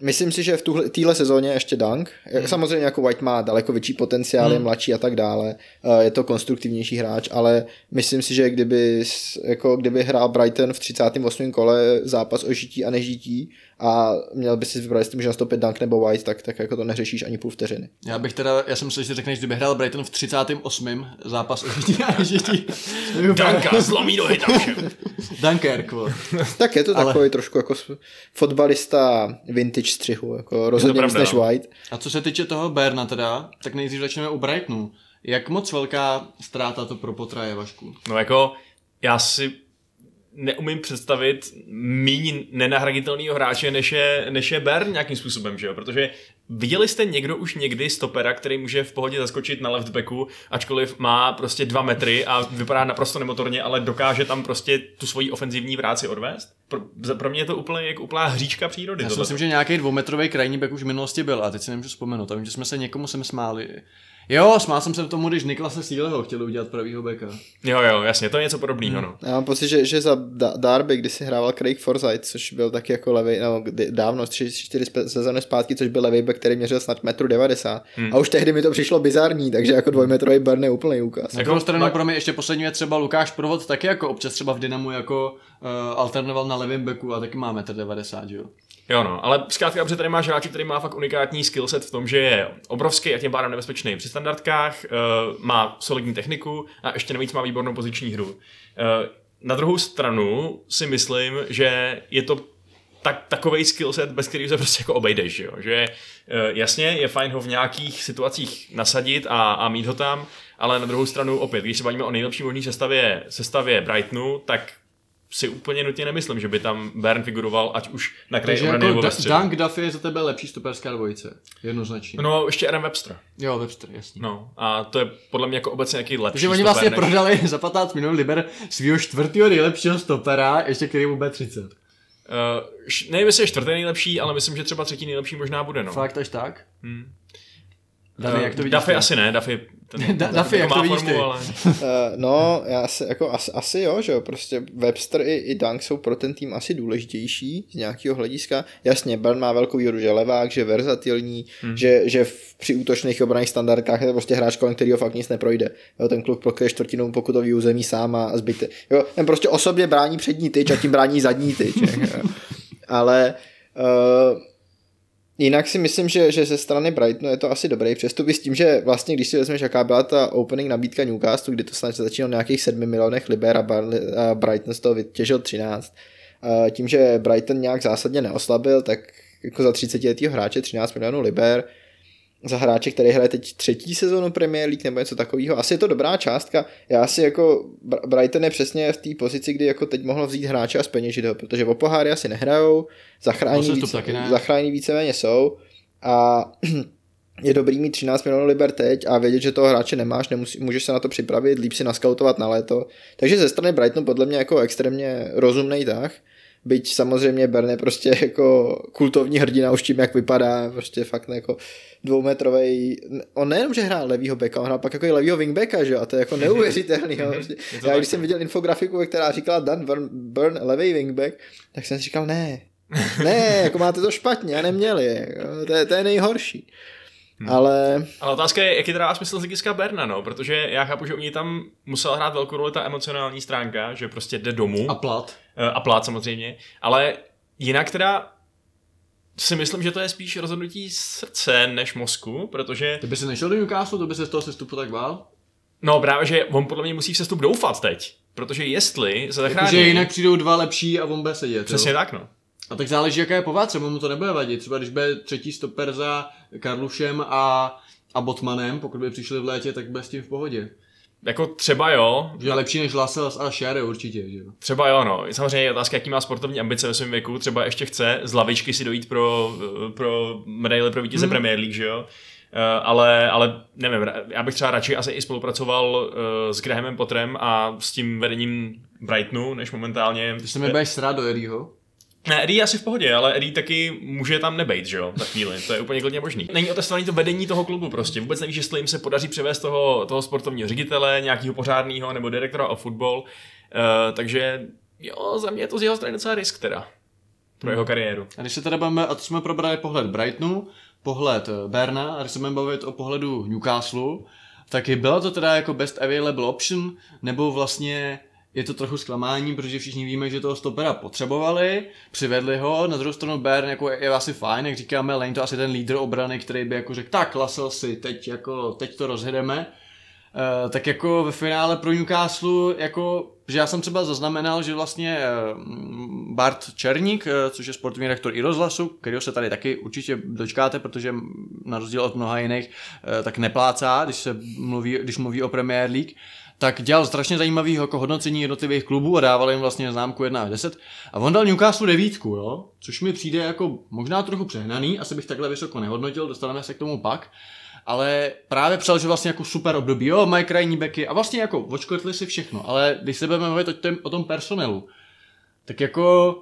Myslím si, že v tuhle, téhle sezóně ještě Dunk. Hmm. Samozřejmě jako White má daleko větší potenciál, je mladší a tak dále. Eh, Je to konstruktivnější hráč, ale myslím si, že kdyby, jako kdyby hrál Brighton v 38. kole zápas o žití a nežití a měl by si vybrat, jestli může nastoupit Dunk nebo White, tak, tak jako to neřešíš ani půl vteřiny. Já bych teda, já jsem myslel, že řekneš, kdyby hrál Brighton v 38. zápas o žití a žití. Danka, zlomí. Dunkirk, vole. Tak je to Ale- takový trošku jako fotbalista vintage střihu, jako rozhodně víc pravda, než no. White. A co se týče toho Berna teda, tak nejdřív začneme u Brightonu. Jak moc velká ztráta to pro Potra je, Vašku? No jako, já si neumím představit míň nenahraditelného hráče, než je, než je Bern nějakým způsobem, že jo? Protože viděli jste někdo už někdy stopera, který může v pohodě zaskočit na left backu, ačkoliv má prostě dva metry a vypadá naprosto nemotorně, ale dokáže tam prostě tu svoji ofenzivní práci odvést? Pro, pro mě je to úplně jako úplná hříčka přírody. Já si myslím, že nějaký dvoumetrový krajní back už v minulosti byl a teď si nemůžu vzpomenout. A vím, že jsme se někomu sem smáli. Jo, smál jsem se tomu, když Niklase Síleho chtěli udělat pravýho beka. Jo, jo, jasně, to je něco podobného, no. Já mám pocit, že, že za Da- Derby, kdy si hrával Craig Forsyth, což byl taky jako levý, no, dávno, tři, čtyři sezóny zpátky, což byl levý back, který měřil snad 1,90 m. Hmm. A už tehdy mi to přišlo bizarní, takže jako dvojmetrový Burn je úplný úkaz. Na druhou stranu pro mě ještě poslední je třeba Lukáš Provod taky jako občas třeba v Dynamu jako uh, alternoval na levém beku a taky má 1,90 m, že jo? Jo no, ale zkrátka dobře tady máš hráče, který má fakt unikátní skillset v tom, že je obrovský a tím pádem nebezpečný při standardkách, uh, má solidní techniku a ještě navíc má výbornou poziční hru. Uh, na druhou stranu si myslím, že je to tak, takovej skillset, bez kterého se prostě jako obejdeš, jo? že uh, jasně je fajn ho v nějakých situacích nasadit a, a mít ho tam, ale na druhou stranu opět, když se bavíme o nejlepší možné sestavě, sestavě Brightonu, tak si úplně nutně nemyslím, že by tam Bern figuroval, ať už na kraji Takže obrany jako nebo ve. Dunk Duffy je za tebe lepší stoperská dvojice. Jednoznačně. No ještě Adam Webster. Jo, Webster, jasně. No a to je podle mě jako obecně nějaký lepší Takže oni vlastně než- prodali za 15 minut Liber svého čtvrtého nejlepšího stopera, ještě který mu bude 30. Uh, nevím, jestli je čtvrtý nejlepší, ale myslím, že třeba třetí nejlepší možná bude, no. Fakt až tak? Hmm. Dany, jak to vidíš? Ty? asi ne, Duffy, ten, Da- Duffy, jak to vidíš formu, ty? Ale... Uh, no, já si, jako asi, asi jo, že jo, prostě Webster i, i Dunk jsou pro ten tým asi důležitější z nějakého hlediska. Jasně, Bern má velkou výhodu, že je levák, že je verzatilní, hmm. že, že v, při útočných obranných standardkách je to prostě hráč, kolem kterého fakt nic neprojde. Jo, ten kluk pokryje čtvrtinou pokutový území sám a zbyte. Jo, ten prostě o sobě brání přední tyč a tím brání zadní tyč. Ale uh, Jinak si myslím, že, že ze strany Brightonu je to asi dobrý přestup i s tím, že vlastně když si vezmeš, jaká byla ta opening nabídka Newcastle, kdy to snad začínalo na nějakých 7 milionech liber a, Brighton z toho vytěžil 13. A tím, že Brighton nějak zásadně neoslabil, tak jako za 30 letého hráče 13 milionů liber, za hráče, který hraje teď třetí sezonu Premier League nebo něco takového. Asi je to dobrá částka. Já si jako Br- Brighton je přesně v té pozici, kdy jako teď mohlo vzít hráče a zpeněžit ho, protože o poháry asi nehrajou, zachrání, Posestup více, taky ne. zachrání víceméně jsou a je dobrý mít 13 milionů liber teď a vědět, že toho hráče nemáš, nemusí, můžeš se na to připravit, líp si naskautovat na léto. Takže ze strany Brightonu podle mě jako extrémně rozumný tah. Byť samozřejmě Bern je prostě jako kultovní hrdina už tím, jak vypadá, prostě fakt jako dvoumetrový. On nejenom, že hrál levýho beka, on hrál pak jako i levýho wingbacka, že jo, a to je jako neuvěřitelný. jo. Prostě. Já když jsem viděl infografiku, která říkala Dan Burn, Burn levý wingback, tak jsem si říkal, ne, ne, jako máte to špatně a neměli, jako, to, je, to je nejhorší. Hmm. Ale Ale otázka je, jaký dává smysl z hlediska Berna, no, protože já chápu, že oni tam musela hrát velkou roli ta emocionální stránka, že prostě jde domů A plat. Eh, a plát samozřejmě, ale jinak teda si myslím, že to je spíš rozhodnutí srdce než mozku, protože Ty by si nešel do Newcastle, to by se z toho sestupu tak bál? no právě, že on podle mě musí v sestup doufat teď, protože jestli se zachrání... Takže jinak přijdou dva lepší a on bude sedět. Přesně jo? tak, no. A tak záleží, jaká je povaha, třeba mu to nebude vadit. Třeba když bude třetí stoper za Karlušem a, a Botmanem, pokud by přišli v létě, tak bude s tím v pohodě. Jako třeba jo, Že je lepší než Lascelles a Share určitě, že jo. Třeba jo, no. Samozřejmě je otázka, jaký má sportovní ambice ve svém věku. Třeba ještě chce z lavičky si dojít pro, pro medaile pro vítěze hmm. Premier League, že jo. Uh, ale, ale nevím, já bych třeba radši asi i spolupracoval uh, s Grahamem Potterem a s tím vedením Brightonu, než momentálně... Ty se mi budeš srát do Eddieho. Ne, Eddie je asi v pohodě, ale Eddie taky může tam nebejt, že jo, za chvíli. To je úplně klidně možný. Není otestovaný to vedení toho klubu prostě. Vůbec nevíš, jestli jim se podaří převést toho, toho sportovního ředitele, nějakého pořádného nebo direktora o fotbal. Uh, takže jo, za mě je to z jeho strany docela risk teda. Pro jeho kariéru. A když se teda budeme, a to jsme probrali pohled Brightonu, pohled eh, Berna, a když se budeme bavit o pohledu Newcastle, taky byla to teda jako best available option, nebo vlastně je to trochu zklamání, protože všichni víme, že toho stopera potřebovali, přivedli ho, na druhou stranu Bern jako je, je asi fajn, jak říkáme, Lane to asi ten lídr obrany, který by jako řekl, tak Lasel si, teď, jako, teď to rozjedeme. Uh, tak jako ve finále pro Newcastle, jako, že já jsem třeba zaznamenal, že vlastně uh, Bart Černík, uh, což je sportovní rektor i rozhlasu, kterého se tady taky určitě dočkáte, protože na rozdíl od mnoha jiných, tak neplácá, když se mluví, když mluví o Premier League, tak dělal strašně zajímavý jako hodnocení jednotlivých klubů a dával jim vlastně známku 1 až 10. A on dal Newcastle devítku, jo? což mi přijde jako možná trochu přehnaný, asi bych takhle vysoko nehodnotil, dostaneme se k tomu pak ale právě psal, že vlastně jako super období, jo, mají krajní beky a vlastně jako očkrtli si všechno, ale když se budeme mluvit o, tom, o tom personelu, tak jako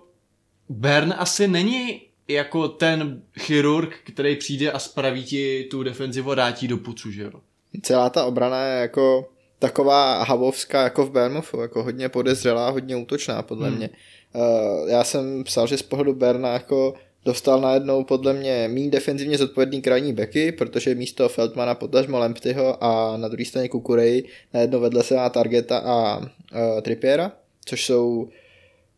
Bern asi není jako ten chirurg, který přijde a spraví ti tu defenzivu a dá ti do pucu, že jo. celá ta obrana je jako taková havovská jako v Bournemouthu, jako hodně podezřelá, hodně útočná podle hmm. mě. Uh, já jsem psal, že z pohledu Berna jako dostal najednou podle mě méně defenzivně zodpovědný krajní beky, protože místo Feldmana potažmo Lemptyho a na druhé straně Kukurej najednou vedle se má Targeta a uh, Trippiera, což jsou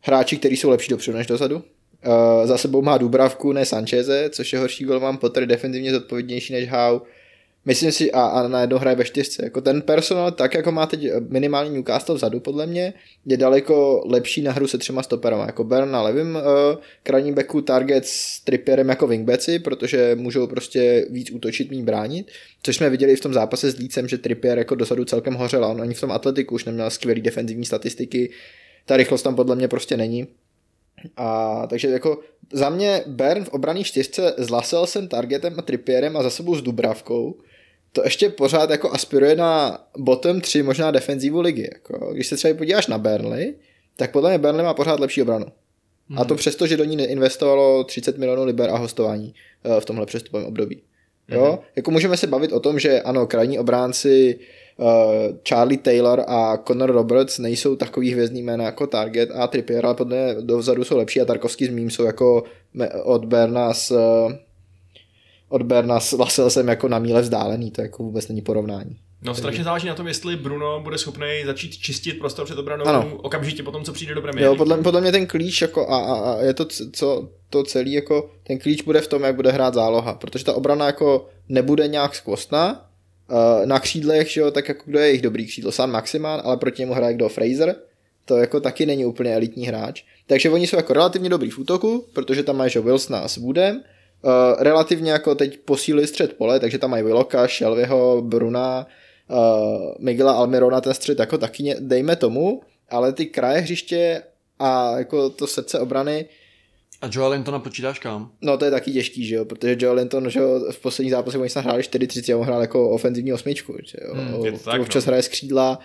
hráči, kteří jsou lepší dopředu než dozadu. Uh, za sebou má Dubravku, ne Sancheze, což je horší golman, Potter defenzivně zodpovědnější než Howe. Myslím si, a, a najednou hraje ve čtyřce. Jako ten personál, tak jako má teď minimální Newcastle vzadu, podle mě, je daleko lepší na hru se třema stoperama. Jako Bern na levém uh, krajním backu, Target s Trippierem jako wingbacki, protože můžou prostě víc útočit, méně bránit. Což jsme viděli v tom zápase s Lícem, že Trippier jako dosadu celkem hořel. On ani v tom atletiku už neměl skvělý defenzivní statistiky. Ta rychlost tam podle mě prostě není. A takže jako za mě Bern v obraný čtyřce s Laselsem, Targetem a Trippierem a za sebou s Dubravkou to ještě pořád jako aspiruje na bottom 3 možná defenzivu ligy. Jako. Když se třeba podíváš na Burnley, tak podle mě Burnley má pořád lepší obranu. Hmm. A to přesto, že do ní neinvestovalo 30 milionů liber a hostování eh, v tomhle přestupovém období. Jo? Mhm. Jako můžeme se bavit o tom, že ano, krajní obránci uh, Charlie Taylor a Conor Roberts nejsou takový hvězdný jména jako Target a Trippier, ale podle mě dozadu jsou lepší a Tarkovský s mým jsou jako od Berna s uh, od Berna s Laselsem jako na míle vzdálený, to jako vůbec není porovnání. No strašně záleží na tom, jestli Bruno bude schopný začít čistit prostor před obranou Ano. okamžitě po tom, co přijde do premiéry. Jo, podle, podle mě ten klíč jako a, a, a je to, co, to celý jako, ten klíč bude v tom, jak bude hrát záloha, protože ta obrana jako nebude nějak skvostná, uh, na křídlech, že jo, tak jako kdo je jejich dobrý křídlo, San Maximán, ale proti němu hraje kdo Fraser, to jako taky není úplně elitní hráč, takže oni jsou jako relativně dobrý v útoku, protože tam mají že jo, Wilsona s Woodem, uh, relativně jako teď posílili střed pole, takže tam mají Willoka, Shelbyho, Bruna, uh, Miguela Almirona ten střed jako taky ně, dejme tomu, ale ty kraje hřiště a jako to srdce obrany, A Joel Lintona počítáš kam? no to je taky těžký, že jo, protože Joe Linton, že jo, v posledních zápasech oni snad hráli 4-30 a on hrál jako ofenzivní osmičku, že jo, Hmm, je to tak, občas no. hraje z křídla.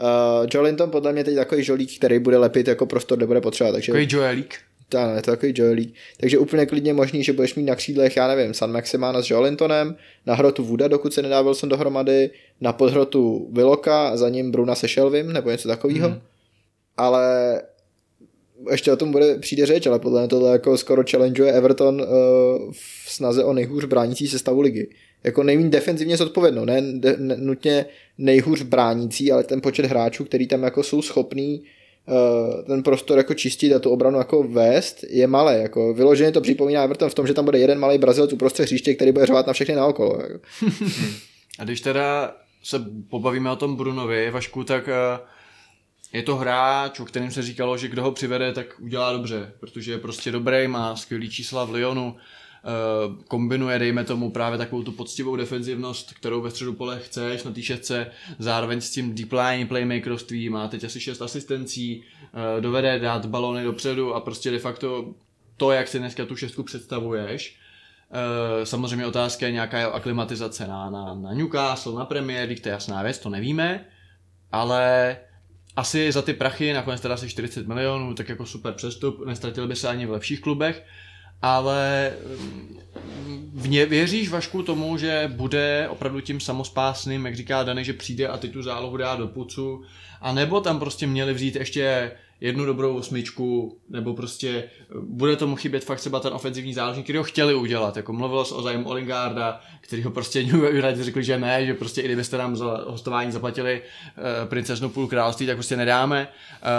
Uh, Joe Linton podle mě teď takový žolík, který bude lepit jako prostor, kde bude potřeba, takže Takový Joelík. Ano, je to takový Joelík. Takže úplně klidně možný, že budeš mít na křídlech, já nevím, San Maximana s Joelintonem, na hrotu Wooda, dokud se nedá Wilson dohromady, na podhrotu Viloka a za ním Bruna se Shelvim, nebo něco takového. Hmm. Ale ještě o tom bude přijde řeč, ale podle mě tohle jako skoro challengeuje Everton uh, v snaze o nejhůř bránící sestavu ligy. Jako nejméně defenzivně zodpovědnou, ne, ne, ne nutně nejhůř bránící, ale ten počet hráčů, který tam jako jsou schopný uh, ten prostor jako čistit a tu obranu jako vést, je malé. Jako vyloženě to připomíná Everton v tom, že tam bude jeden malý Brazilec uprostřed hřiště, který bude řovat na všechny naokolo. Jako. A když teda se pobavíme o tom Brunovi, Vašku, tak eh, je to hráč, o kterém se říkalo, že kdo ho přivede, tak udělá dobře, protože je prostě dobrý, má skvělý čísla v Lyonu, eh, kombinuje, dejme tomu, právě takovou tu poctivou defenzivnost, kterou ve středu pole chceš na té zároveň s tím deep line playmakerství, má teď asi šest asistencí, eh, dovede dát balony dopředu a prostě de facto to, jak si dneska tu šestku představuješ, Eh, Samozřejmě otázka je nějaká jeho aklimatizace na, na, na Newcastle, na Premier League, to je jasná věc, to nevíme, ale asi za ty prachy, nakonec teda asi 40 milionů, tak jako super přestup, nestratili by se ani v lepších klubech, ale mm, vně, věříš Vašku tomu, že bude opravdu tím samospásným, jak říká Dany, že přijde a teď tu zálohu dá do pucu, a nebo tam prostě měli vzít ještě jednu dobrou osmičku, nebo prostě eh, bude tomu chybět fakt třeba ten ofenzivní záložník, který ho chtěli udělat. Jako mluvilo se o zájmu Olingarda, který ho prostě United řekli, že ne, že prostě i kdybyste nám za hostování zaplatili uh, princeznu půl království, tak prostě nedáme.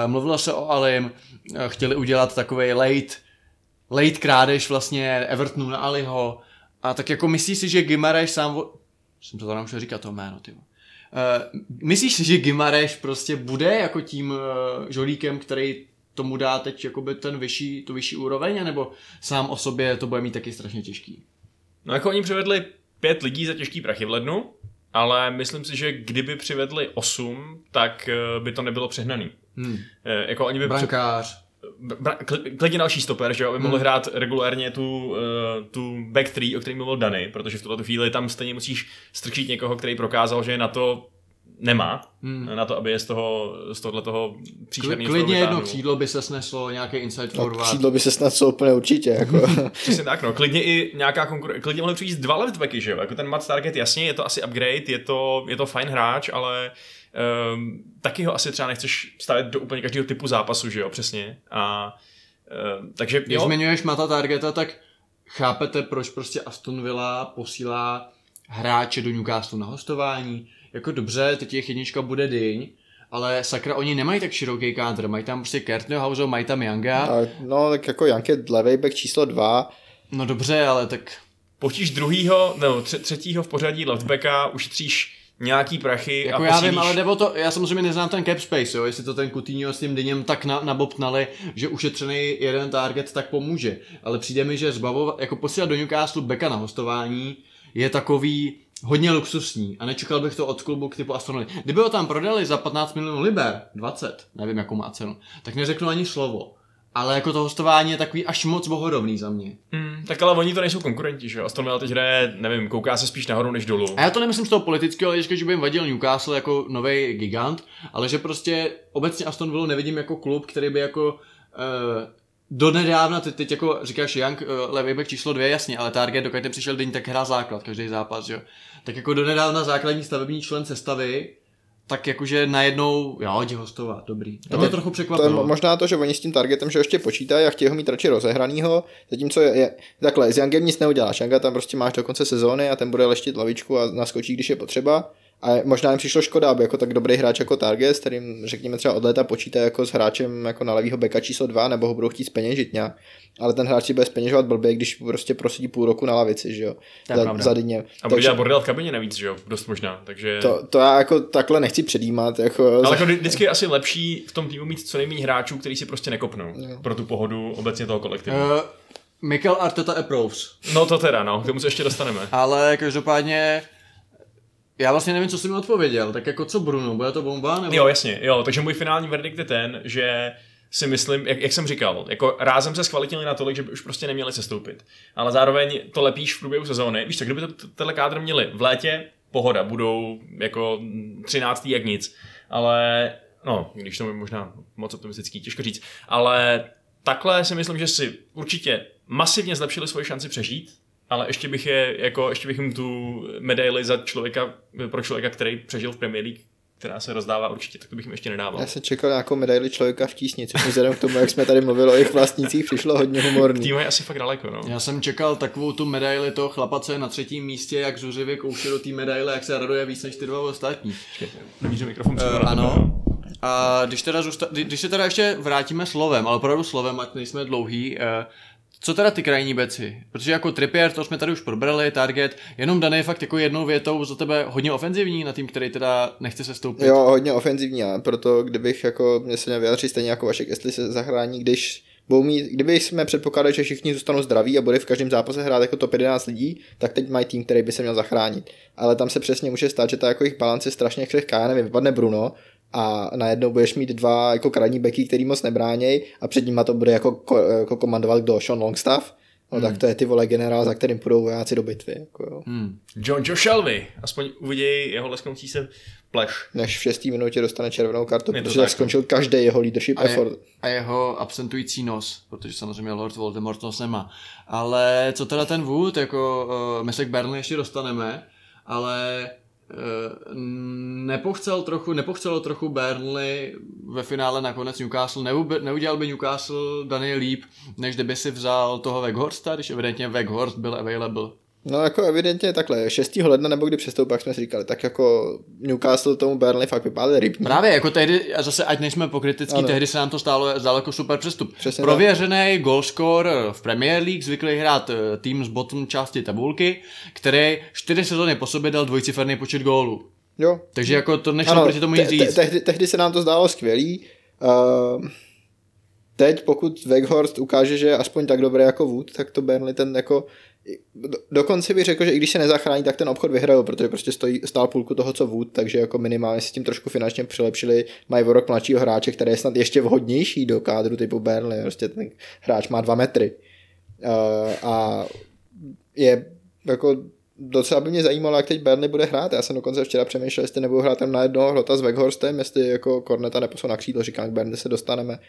Uh, mluvilo se o Alim, uh, chtěli udělat takový late, late krádež vlastně Evertonu na Aliho. A tak jako myslíš si, že Gimareš sám... Vo... Jsem to tam už říkat to jméno, ty. Uh, myslíš si, že Gimareš prostě bude jako tím uh, žolíkem, který tomu dá teď jakoby ten vyšší, tu vyšší úroveň, nebo sám o sobě to bude mít taky strašně těžký? No jako oni přivedli pět lidí za těžký prachy v lednu, ale myslím si, že kdyby přivedli osm, tak eh, by to nebylo přehnaný. Hmm. Jako oni by při- Brankář. Bra- kl- klidně další stoper, že jo, aby mohli hrát regulérně tu, uh, tu back three, o kterém mluvil Dany, protože v tuto chvíli tam stejně musíš strčit někoho, který prokázal, že na to nemá, Hmm. na to, aby je z toho, z tohle toho Kli, příšerného klidně jedno křídlo by se sneslo, nějaký inside No, forward. křídlo by se snad co úplně určitě. Jako. Přesně tak, no. Klidně i nějaká konkurence, klidně mohli přijít dva leftbacky, že jo. Jako ten Matt Target, jasně, je to asi upgrade, je to, je to fajn hráč, ale um, taky ho asi třeba nechceš stavět do úplně každého typu zápasu, že jo, přesně. A um, takže Když jo, zmiňuješ Mata Targeta, tak chápete, proč prostě Aston Villa posílá hráče do Newcastle na hostování. Jako dobře, teď jejich jednička bude dyň, ale sakra, oni nemají tak široký kádr, mají tam prostě Kertnehauser, mají tam Younga. A, no, tak jako Jank je levej back číslo dva. No dobře, ale tak poštíš druhýho, nebo tře- třetího v pořadí leftbacka, ušetříš nějaký prachy Jako a já posílíš... vím, ale nebo to, já samozřejmě neznám ten cap space, jo, jestli to ten Coutinho s tím dyněm tak na, nabobtnali, že ušetřený jeden target tak pomůže. Ale přijde mi, že zbavovat, jako posílat do Newcastle beka na hostování je takový hodně luxusní a nečekal bych to od klubu k typu Aston Villa. Kdyby ho tam prodali za 15 milionů liber, 20, nevím jakou má cenu, tak neřeknu ani slovo. Ale jako to hostování je takový až moc bohorovný za mě. Hmm, tak ale oni to nejsou konkurenti, že jo? Aston Villa teď hraje, nevím, kouká se spíš nahoru než dolů. A já to nemyslím z toho politického hlediska, že by jim vadil Newcastle jako nový gigant, ale že prostě obecně Aston Villa nevidím jako klub, který by jako uh, donedávna, teď, teď jako říkáš Young, uh, levý back číslo dvě, jasně, ale Target, dokud ten přišel den, tak hrá základ každý zápas, jo. Tak jako donedávna základní stavební člen sestavy, tak jakože najednou, jo, jdi hostovat, dobrý. To mě trochu To je překvapilo. mo- možná to, že oni s tím targetem, že ještě počítají a chtějí ho mít radši rozehranýho, zatímco je, je takhle, s Youngem nic neuděláš, Younga tam prostě máš do konce sezóny a ten bude leštit lavičku a naskočí, když je potřeba. A možná jim přišlo škoda, aby jako tak dobrý hráč jako Target, s kterým řekněme třeba od léta počítá jako s hráčem jako na levýho beka číslo 2, nebo ho budou chtít speněžit nějak. Ale ten hráč si bude speněžovat blbě, když prostě prosedí půl roku na lavici, že jo. Je za, pravda. za dyně. A bude dělat bordel v kabině navíc, že jo? Dost možná, takže... to, to, já jako takhle nechci předjímat. Jako, Ale jako vždy- vždycky je asi lepší v tom týmu mít co nejméně hráčů, který si prostě nekopnou. Pro tu pohodu obecně toho kolektivu. Uh, Mikel Arteta approves. No to teda, no, k tomu se ještě dostaneme. Ale každopádně já vlastně nevím, co jsem mi odpověděl. Tak jako co Bruno, bude to bomba? Nebo... Jo, jasně, jo, takže můj finální verdikt je ten, že si myslím, jak, jak jsem říkal, jako rázem se zkvalitnili natolik, že by už prostě neměli sestoupit. Ale zároveň to lepíš v průběhu sezóny. Víš co, kdyby to, tenhle kádr měli v létě, pohoda, budou jako 13. jak nic. Ale, no, když to je možná moc optimistický, těžko říct. Ale takhle si myslím, že si určitě masivně zlepšili svoji šanci přežít, ale ještě bych je, jako, ještě bych jim tu medaili za člověka, pro člověka, který přežil v Premier League, která se rozdává určitě, tak to bych jim ještě nedával. Já jsem čekal nějakou medaili člověka v tísni, což vzhledem k tomu, jak jsme tady mluvili o jejich vlastnících, přišlo hodně humorný. Tým je asi fakt daleko, no. Já jsem čekal takovou tu medaili toho chlapace na třetím místě, jak zuřivě kouše do té medaile, jak se raduje víc než ty dva ostatní. Namířím mikrofon Uh, tebe. ano. A když, teda zůsta- kdy- když se teda ještě vrátíme slovem, ale opravdu slovem, ať nejsme dlouhý, uh, co teda ty krajní beci? Protože jako Trippier, to jsme tady už probrali, Target, jenom daný fakt jako jednou větou za tebe hodně ofenzivní na tým, který teda nechce se stoupit. Jo, hodně ofenzivní a proto kdybych jako, mě se měl vyjádřit stejně jako Vašek, jestli se zachrání, když budou mít, kdyby jsme předpokládali, že všichni zůstanou zdraví a bude v každém zápase hrát jako top 11 lidí, tak teď mají tým, který by se měl zachránit. Ale tam se přesně může stát, že ta jako jejich balance je strašně křehká, já nevím, vypadne Bruno a najednou budeš mít dva jako krajní beky, který moc nebráněj a před nima to bude jako, ko, jako komandovat kdo, Sean Longstaff, no tak to je ty vole generál, za kterým půjdou vojáci do bitvy. Jako jo. Hmm. John Joe Shelby, aspoň uvidějí jeho lesknoucí se pleš. Než v šestý minutě dostane červenou kartu, Je protože tak, tak skončil každý jeho leadership A, je, effort. a jeho absentující nos, protože samozřejmě Lord Voldemort nos nemá. Ale co teda ten Wood, jako uh, my se k Burnley ještě dostaneme, ale nepochcel trochu, nepochcelo trochu Burnley ve finále nakonec Newcastle, neudělal by Newcastle daný líp, než kdyby si vzal toho Weghorsta, když evidentně Weghorst byl available. No jako evidentně takhle, 6. ledna nebo kdy přestoupil, jak jsme si říkali, tak jako Newcastle tomu Burnley fakt vypadá rybní. Právě, jako tehdy, a zase ať nejsme pokrytický, Ano. tehdy se nám to stálo zdál jako super přestup. Přesně Prověřený goalscorer v Premier League, zvyklý hrát eh, tým z bottom části tabulky, který čtyři sezóny po sobě dal dvojciferný počet gólů. Jo. Takže jako to nešlo proti tomu nic říct. tehdy, tehdy se nám to zdálo skvělý. Uh, teď pokud Weghorst ukáže, že je aspoň tak dobré jako Wood, tak to Burnley ten jako dokonce bych řekl, že i když se nezachrání, tak ten obchod vyhrajou, protože prostě stojí, stál půlku toho, co Wood, takže jako minimálně si tím trošku finančně přilepšili, mají o rok mladšího hráče, který je snad ještě vhodnější do kádru typu Burnley, prostě ten hráč má dva metry. Uh, a je jako docela by mě zajímalo, jak teď Burnley bude hrát. Já jsem dokonce včera přemýšlel, jestli nebudou hrát tam na jednoho hlota s Weghorsten, jestli jako Korneta neposlou na křídlo, říkám, k Burnley se dostaneme.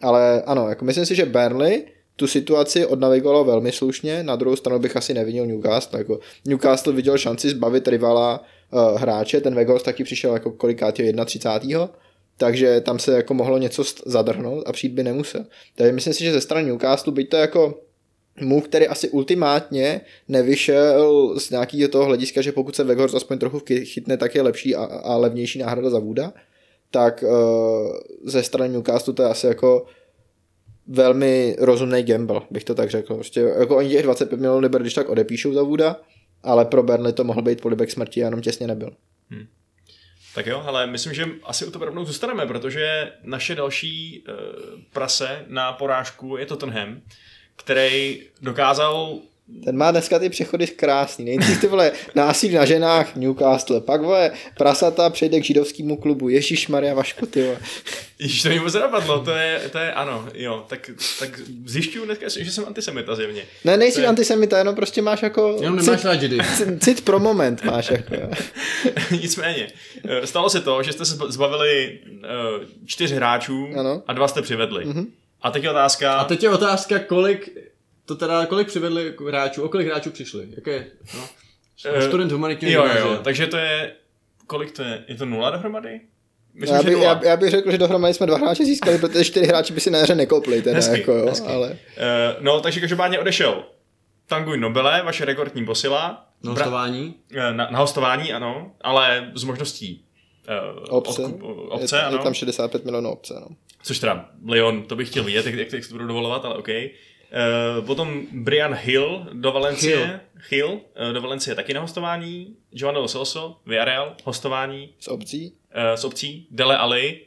Ale ano, jako myslím si, že Burnley tu situaci odnavigoval velmi slušně, na druhou stranu bych asi nevinil Newcastle. Jako Newcastle viděl šanci zbavit rivala uh, hráče, ten Weghorst taky přišel jako kolikátio 31. Takže tam se jako mohlo něco zadrhnout a přijít by nemusel. Takže myslím si, že ze strany Newcastle, byť to jako move, který asi ultimátně nevyšel z nějakého toho hlediska, že pokud se Weghorst aspoň trochu chytne, tak je lepší a, a levnější náhrada za Wooda, tak uh, ze strany Newcastle to je asi jako velmi rozumný gamble, bych to tak řekl. Prostě jako oni těch 25 milionů liber, když tak odepíšou za Wooda, ale pro Burnley to mohl být polibek smrti jenom těsně nebyl. Tak jo, ale myslím, že asi u toho rovnou zůstaneme, protože naše další uh, prase na porážku je Tottenham, který dokázal Ten má dneska ty přechody krásný. Nejdřív ty vole násilí na ženách Newcastle, pak vole prasata přejde k židovskému klubu. Ježíš Maria Vašku, ty vole. Ježíš, to mi moc napadlo, to je, to je ano, jo, tak, tak zjišťuju dneska, že jsem antisemita zjevně. Ne, nejsi To je- antisemita, jenom prostě máš jako... Jenom nemáš cit, rád židy. cit, pro moment máš jako. jo. Nicméně, eh, stalo se to, že jste se zba- zbavili eh, čtyř hráčů Ano. a dva jste přivedli. Mm-hmm. A teď je otázka, A teď je otázka, kolik, to teda, kolik přivedli hráčů, o kolik hráčů přišli? Jaké, no? Eh, Student humanitního jo, jo, takže to je, kolik to je, je to nula dohromady? Myslím, Já, že by, nula. já, já, bych řekl, že dohromady jsme dva hráče získali, protože čtyři hráči by si na hře nekopli, teda, Hezky, jako, jo, hezky. ale... Eh, no, takže každopádně odešel Tanguy Nobele, vaše rekordní posila. Na Bra- hostování. eh, na, na hostování, ano, ale s možností uh, Obce. obce je, ano. je tam 65 milionů obce, no. Což teda Lyon, to bych chtěl vidět, jak, jak, jak se to budou dovolovat, ale OK. Uh, potom Brian Hill do Valencie. Hill. Hill, uh, do Valencie taky na hostování. Giovanni Lo Celso, Villarreal, hostování Z obcí. uh, s obcí. Dele Ali.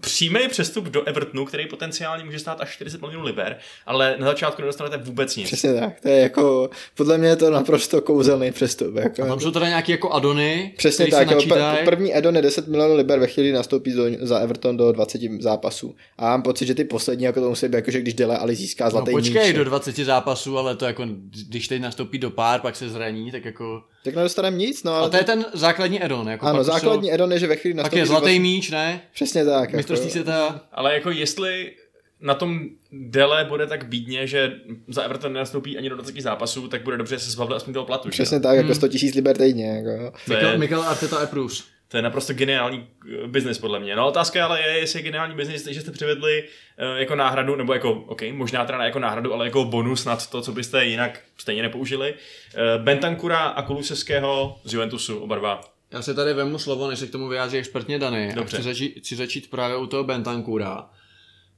Přímý přestup do Evertonu, který potenciálně může stát až 40 milionů liber, ale na začátku nedostanete vůbec nic. Přesně tak. To je jako, podle mě je to naprosto kouzelný přestup. Jako. Tam jsou teda nějaký jako adony, Přesně který tak, se jo, pr- první Edon je 10 milionů liber ve chvíli nastoupí do, za Everton do 20 zápasů. A mám pocit, že ty poslední jako to musí být, jako že když Dele Ali získá No zlatý počkej, míč, do 20 zápasů, ale to jako, když teď nastoupí do pár, pak se zraní, tak jako... tak nedostaneme nic, no ale A to je ten základní edon, jako ano, základní Jsou, Edon je, že ve chvíli pak nastoupí je zlatý 20 míč, ne? Přesně tak. Jako, Mistrovství světa. Ale jako jestli na tom Dele bude tak bídně, že za Everton nenastoupí ani do 20 zápasů, tak bude dobře že se zbavil aspoň toho platu. že? Přesně tak, jako 100 000 liber týdně. Jako, Mikel, Mikel Arteta approves. To je naprosto geniální eh, biznis podle mě. No otázka ale je, jestli je geniální biznis, že jste přivedli eh, jako náhradu, nebo jako, OK, možná teda ne jako náhradu, ale jako bonus nad to, co byste jinak stejně nepoužili. Eh, Bentancura a Kulusevského z Juventusu, oba dva. Já si tady vemu slovo, než se k tomu vyjádří expertně Dany. Dobře. A chci začít, chci začít právě u toho Bentancura.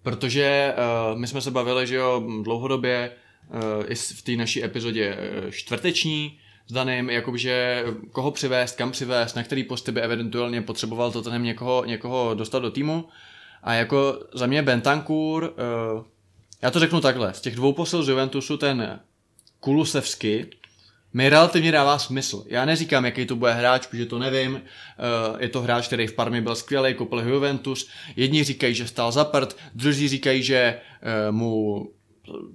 Protože uh, my jsme se bavili, že jo, dlouhodobě uh, i v té naší epizodě čtvrteční s Danem, jakože koho přivést, kam přivést, na který posty by eventuálně potřeboval to ten někoho, někoho dostat do týmu. A jako za mě Bentancur, uh, já to řeknu takhle, z těch dvou posil z Juventusu ten Kulusevsky mi relativně dává smysl. Já neříkám, jaký to bude hráč, protože to nevím. Eh, Je to hráč, který v Parmě byl skvělý, koupil Juventus. Jedni říkají, že stál za prd, druzí říkají, že eh, mu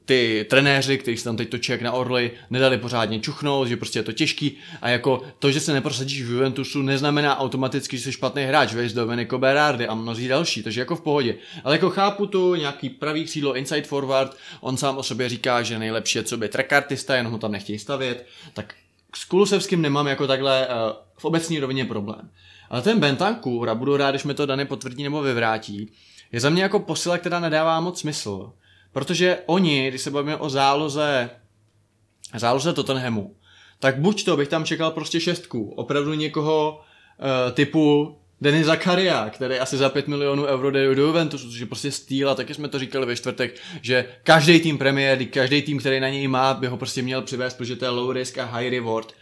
ty trenéři, kteří se tam teď točí jak na orly, nedali pořádně čuchnout, že prostě je to těžký a jako to, že se neprosadíš v Juventusu, neznamená automaticky, že jsi špatný hráč, vejš Domenico Berardi a mnozí další, takže jako v pohodě. Ale jako chápu tu, nějaký pravý křídlo, inside forward, on sám o sobě říká, že nejlepší je co by trekartista, jenom ho tam nechtějí stavět, tak s Kulusevským nemám jako takhle uh, v obecní rovině problém. Ale ten Bentancur, a budu rád, když mi to Dany potvrdí nebo vyvrátí, je za mě jako posila, která nedává moc smysl. Protože oni, když se bavíme o záloze, záloze Tottenhamu, tak buď to bych tam čekal prostě šestku, opravdu někoho uh, typu Denis Zakaria, který asi za 5 milionů euro jde do Juventusu, což je prostě stýl a taky jsme to říkali ve čtvrtek, že každý tým League, každý tým, který na něj má, by ho prostě měl přivést, protože to je low risk a high reward.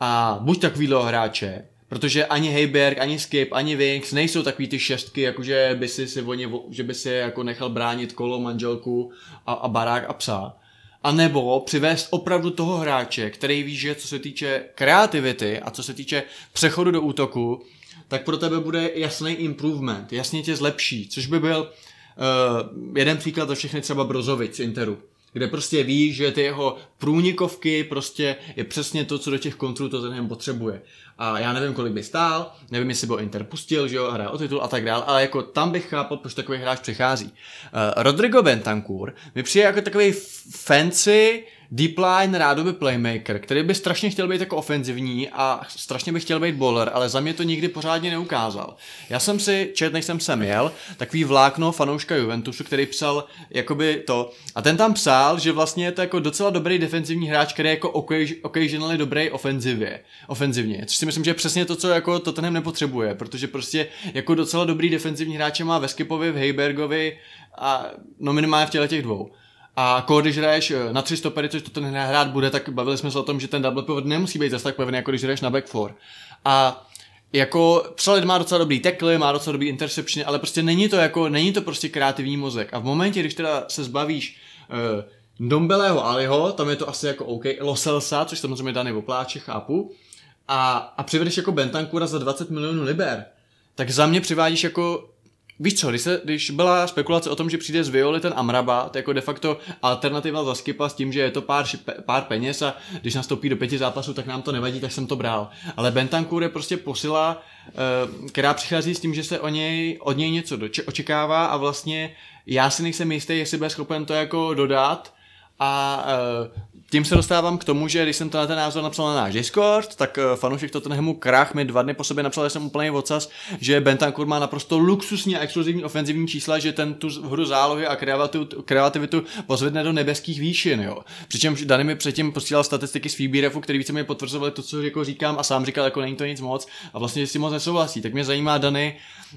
A buď takovýhle hráče, protože ani Heiberg, ani Skip, ani Winks nejsou takový ty šestky, jakože by si, si oni, že by si jako nechal bránit kolo, manželku a, a barák a psa. A nebo přivést opravdu toho hráče, který ví, že co se týče kreativity a co se týče přechodu do útoku, tak pro tebe bude jasný improvement, jasně tě zlepší, což by byl uh, jeden příklad za všechny třeba Brozovic z Interu, kde prostě ví, že ty jeho průnikovky prostě je přesně to, co do těch kontrů to ten potřebuje. A já nevím, kolik by stál, nevím, jestli by ho Inter pustil, že jo, hraje o titul a tak dál, ale jako tam bych chápal, proč takový hráč přichází. Uh, Rodrigo Bentancur mi přijde jako takový fancy deep line rádoby playmaker, který by strašně chtěl být jako ofenzivní a strašně by chtěl být bowler, ale za mě to nikdy pořádně neukázal. Já jsem si, čet, než jsem sem jel, takový vlákno fanouška Juventusu, který psal jakoby to, a ten tam psal, že vlastně je to jako docela dobrý defenzivní hráč, který je jako occasion- occasionally dobrý ofenzivě, ofenzivně, což si myslím, že je přesně to, co jako Tottenham nepotřebuje, protože prostě jako docela dobrý defenzivní hráče má ve Skipovi, v Heibergovi a no minimálně v těle těch dvou. A když hraješ eh, na tři stopery, což to ten hrát bude, tak bavili jsme se o tom, že ten double pivot nemusí být zase tak pevný, jako když hraješ na back four. A jako Psalid má docela dobrý tackle, má docela dobrý interception, ale prostě není to jako, není to prostě kreativní mozek. A v momentě, když teda se zbavíš uh, Dombelého Aliho, tam je to asi jako OK, Loselsa, což samozřejmě daný opláče, chápu, a, a přivedeš jako Bentancura za 20 milionů liber, tak za mě přivádíš jako Víš co, když, se, když byla spekulace o tom, že přijde z Violi ten Amraba, to je jako de facto alternativa za Skipa s tím, že je to pár, šipe- pár peněz a když nastoupí do pěti zápasů, tak nám to nevadí, tak jsem to bral. Ale Bentancur je prostě posila, eh, která přichází s tím, že se o něj, od něj něco doče- očekává a vlastně já si nejsem jistý, jestli bude schopen to jako dodat a uh, tím se dostávám k tomu, že když jsem to na ten názor napsal na náš Discord, tak uh, fanoušek Tottenhamu Krach mi dva dny po sobě napsal, že jsem úplný ocas, že Bentancur má naprosto luxusní a exkluzivní ofenzivní čísla, že ten tu hru zálohy a kreativitu, kreativitu pozvedne do nebeských výšin. Jo. Přičemž Dany mi předtím posílal statistiky z FBRFu, který více mi potvrzovaly to, co jako říkám a sám říkal, jako není to nic moc a vlastně si moc nesouhlasí. Tak mě zajímá Dany,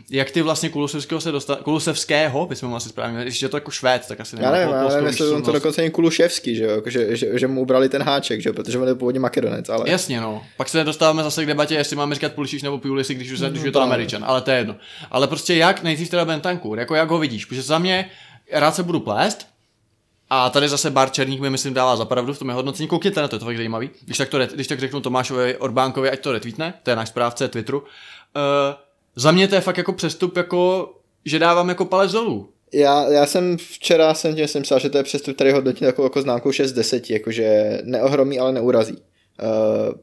jak ty vlastně Kulusevského se dostal, Kulusevského, bychom asi správně, když je to jako Švéd, tak asi nevím, já nevím, on to dokonce Kuluševský, že, jo? Jako, že, že, že, mu ubrali ten háček, že? protože on je původně makedonec, ale... Jasně, no. Pak se dostáváme zase k debatě, jestli máme říkat Pulisic nebo Pulisic, když už, když je to. Američan, ale to je jedno. Ale prostě jak nejdřív teda Bentancur, jako jak ho vidíš, protože za mě rád se budu plést, a tady zase Bar Černík mi myslím dává za pravdu v tom jeho hodnocení. Koukněte na to, je to fakt zajímavý. Když tak, to, když tak řeknu Tomášovi Orbánkovi, ať to retweetne, to je náš správce Twitteru. Uh, za mě to je fakt jako přestup, jako, že dávám jako palec dolů. Já, já jsem včera jsem tě jsem psal, že to je přestup, který hodnotí jako, jako známkou 6 z 10, jakože neohromí, ale neurazí. Uh,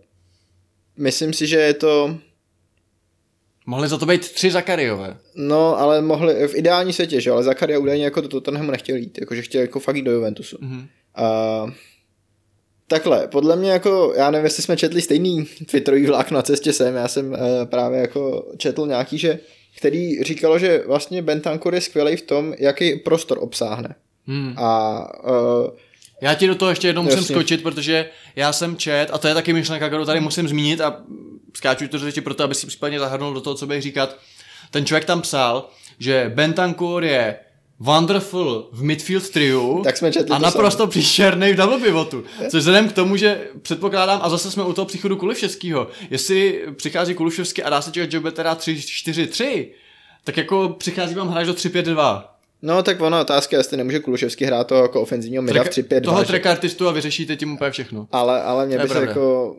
myslím si, že je to, Mohli za to být tři Zakariové. no, ale mohli, v ideální světě, že ale Zakaria údajně jako do Tottenhamu nechtěl jít, jakože chtěl jako fakt jít do Juventusu. Mhm. Uh, takhle, podle mě jako, já nevím, jestli jsme četli stejný twitterový vlak na cestě sem, já jsem uh, právě jako četl nějaký, že který říkalo, že vlastně Bentancur je skvělý v tom, jaký prostor obsáhne. Hmm. A uh, Já ti do toho ještě jednou musím Jasně. skočit, protože já jsem čet, a to je taky myšlenka, kterou tady musím zmínit a skáču to řeči proto, aby si případně zahrnul do toho, co bych říkat. Ten člověk tam psal, že Bentancur je wonderful v midfield triu Tak jsme četli a to naprosto příšerný v double pivotu. Což vzhledem k tomu, že předpokládám, a zase jsme u toho příchodu Kuliševského, jestli přichází Kuliševský a dá se čekat, že bude teda 3-4-3, tak jako přichází vám hráč do 3-5-2. No tak ono otázka, je, jestli nemůže Kuluševský hrát toho jako ofenzivního mida v 3-5-2. toho trekartistu a vyřešíte tím úplně všechno. ale, ale mě To by se jako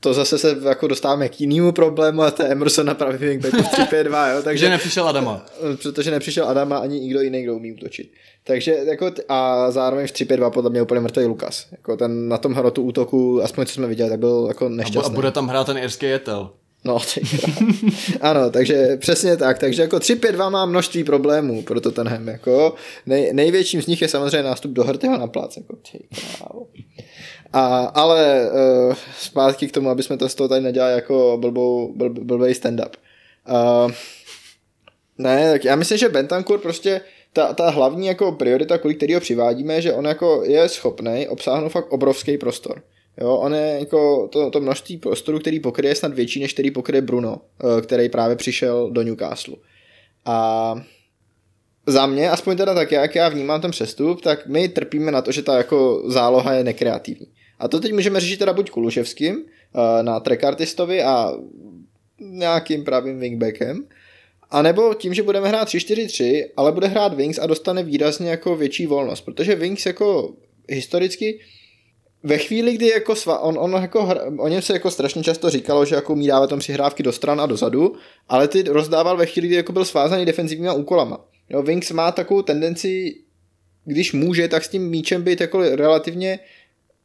to zase se jako dostáváme k jinému problému a to je Emerson na pravý wingbacku v 3-5-2, jo, Takže takže nepřišel Adama. protože nepřišel Adama ani nikdo jiný, kdo umí útočit. Takže jako t- a zároveň v 3-5-2 podle mě úplně mrtvý Lukas. Jako ten na tom hrotu útoku, aspoň co jsme viděli, tak byl jako A, bu- a nešťastný. bude tam hrát ten irský jetel. No, ano, takže přesně tak. Takže jako 3-5-2 má množství problémů pro Tottenham. Jako nej, největším z nich je samozřejmě nástup do Hrtyho na plác. Jako, ty. A, ale uh, zpátky k tomu, aby jsme to z toho tady nedělali jako blbou, blb, blbej stand-up. Uh, ne, tak já myslím, že Bentancur prostě ta, ta hlavní jako priorita, kvůli který ho přivádíme, že on jako je schopný obsáhnout fakt obrovský prostor. Jo, on je jako to, to množství prostoru, který pokryje snad větší, než který pokryje Bruno, eh, který právě přišel do Newcastle. A za mě, aspoň teda tak, jak já vnímám ten přestup, tak my trpíme na to, že ta jako záloha je nekreativní. A to teď můžeme řešit teda buď Kuluševským eh, na trekartistovi a nějakým pravým wingbackem, a nebo tím, že budeme hrát 3-4-3, ale bude hrát Wings a dostane výrazně jako větší volnost, protože Wings jako historicky ve chvíli, kdy jako sva, on, on jako, hra- o něm se jako strašně často říkalo, že jako umí dávat tam přihrávky do stran a dozadu, ale ty rozdával ve chvíli, kdy jako byl svázaný defenzivníma úkolama. Jo, Wings má takovou tendenci, když může, tak s tím míčem být jako relativně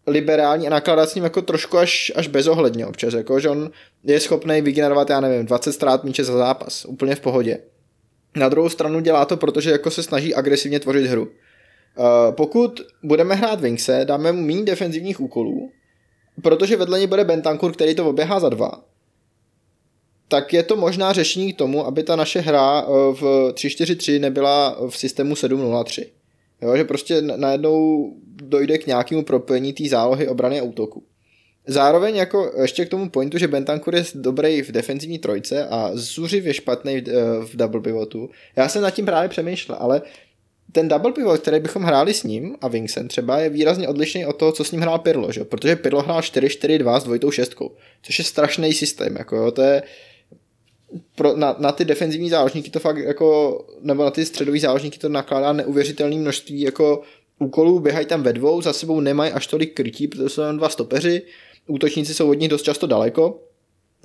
liberální a nakládat s ním jako trošku až, až bezohledně občas, jako, že on je schopný vygenerovat, já nevím, 20 ztrát míče za zápas, úplně v pohodě. Na druhou stranu dělá to, protože jako se snaží agresivně tvořit hru. Uh, pokud budeme hrát Wingse, dáme mu méně defenzivních úkolů, protože vedle něj bude Bentancur, který to oběhá za dva, tak je to možná řešení k tomu, aby ta naše hra eh, v 3-4-3 nebyla v systému 7-0-3. Jo, že prostě najednou dojde k nějakému propojení té zálohy obrany a útoku. Zároveň jako ještě k tomu pointu, že Bentancur je dobrý v defenzivní trojce a zuřivě špatný v, eh, v double pivotu. Já jsem nad tím právě přemýšlel, ale ten double pivot, který bychom hráli s ním a Vincent třeba je výrazně odlišný od toho, co s ním hrál Pirlo, že? protože Pirlo hrál 4-4-2 s dvojitou šestkou, což je strašný systém, jako jo, to je pro, na, na, ty defenzivní záložníky to fakt jako, nebo na ty středový záložníky to nakládá neuvěřitelné množství jako úkolů, běhají tam ve dvou, za sebou nemají až tolik krytí, protože jsou jen dva stopeři, útočníci jsou od nich dost často daleko,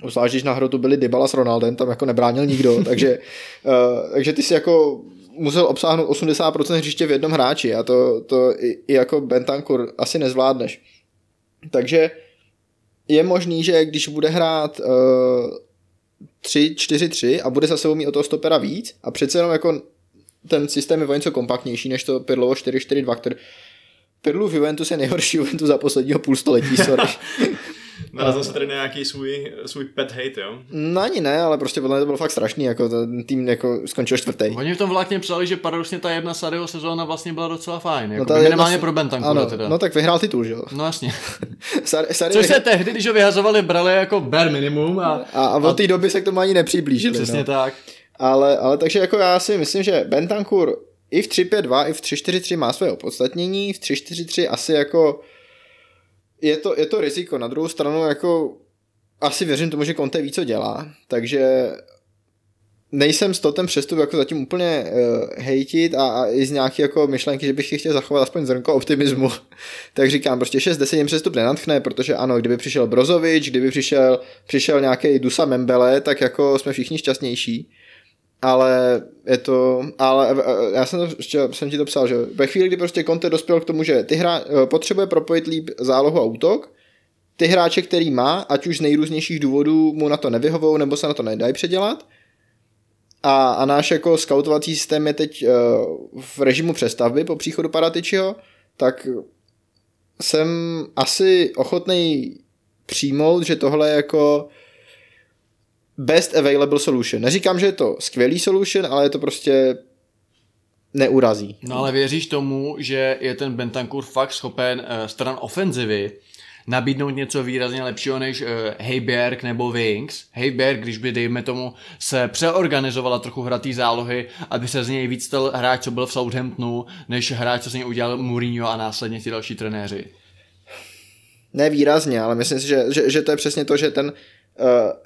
Zvlášť, když na hrotu byli Dybala s Ronaldem, tam jako nebránil nikdo, takže, uh, takže ty si jako musel obsáhnout 80% hřiště v jednom hráči a to, to i, i jako Bentancur asi nezvládneš. Takže je možný, že když bude hrát uh, 3-4-3 a bude za sebou mít o toho stopera víc a přece jenom jako ten systém je o něco kompaktnější než to Pirlovo 4-4-2, který Pirlu Juventus je nejhorší Juventus za posledního půl století, sorry. Narazil se tady na nějaký svůj, svůj pet hate, jo? No ani ne, ale prostě podle mě to bylo fakt strašný, jako ten tým jako skončil čtvrtý. Oni v tom vlákně psali, že paradoxně ta jedna Sadio sezóna vlastně byla docela fajn. Jako ta no minimálně jedna- pro Bentancura ano, teda. No tak vyhrál titul, že jo. No jasně. Sar, Sari Což se tehdy, když ho vyhazovali, brali jako bare minimum a, a, a od té doby se k tomu ani nepřiblížili. přesně no. tak. Ale, ale takže jako já si myslím, že Bentancur i v 3-5-2, i v 3-4-3 má své opodstatnění, v 3-4-3 asi jako je to, je to riziko. Na druhou stranu jako asi věřím tomu, že Conte ví, co dělá, takže nejsem s to ten přestup jako zatím úplně uh, hejtit a, a i z nějaké jako myšlenky, že bych chtěl zachovat aspoň zrnko optimismu, tak říkám, prostě 6-10 jim přestup nenatchne, protože ano, kdyby přišel Brozovič, kdyby přišel, přišel nějaký Dusa Membele, tak jako jsme všichni šťastnější ale je to, ale eh, já jsem, to, ještě, jsem ti to psal, že ve chvíli, kdy prostě Conte dospěl k tomu, že ty hra, eh, potřebuje propojit líp zálohu a útok, ty hráče, který má, ať už z nejrůznějších důvodů mu na to nevyhovou, nebo se na to nedají předělat, a, a náš jako skautovací systém je teď v režimu přestavby po příchodu Paratičiho, tak jsem asi ochotný přijmout, že tohle je jako best available solution. Neříkám, že je to skvělý solution, ale je to prostě neurazí. No ale věříš tomu, že je ten Bentancur fakt schopen uh, stran ofenzivy nabídnout něco výrazně lepšího než uh, Heiberg nebo Wings. Heiberg, když by, dejme tomu, se přeorganizovala trochu hratý zálohy, aby se z něj víc stal hráč, co byl v Southamptonu, než hráč, co z něj udělal Mourinho a následně ti další trenéři. Ne výrazně, ale myslím si, že, že, že to je přesně to, že ten,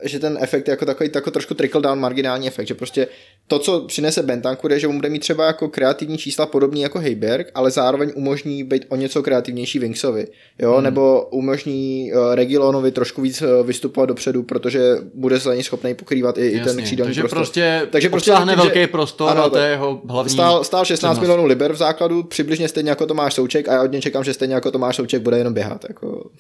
že ten efekt je jako takový jako trošku trickle down marginální efekt, že prostě to, co přinese Bentancur, je, že on bude mít třeba jako kreativní čísla podobný jako Heiberg, ale zároveň umožní být o něco kreativnější Wingsovi, jo, hmm. nebo umožní uh, Regilonovi trošku víc uh, vystupovat dopředu, protože bude za něj schopný pokrývat i, i ten křídelní takže prostor. prostě, Takže prostě obsáhne tím, že- velký prostor ano, a to je jeho hlavní Stál, stál 16 přednost. milionů liber v základu, přibližně stejně jako Tomáš Souček a já od něj čekám, že stejně jako Tomáš Souček bude jenom běhat. Jako...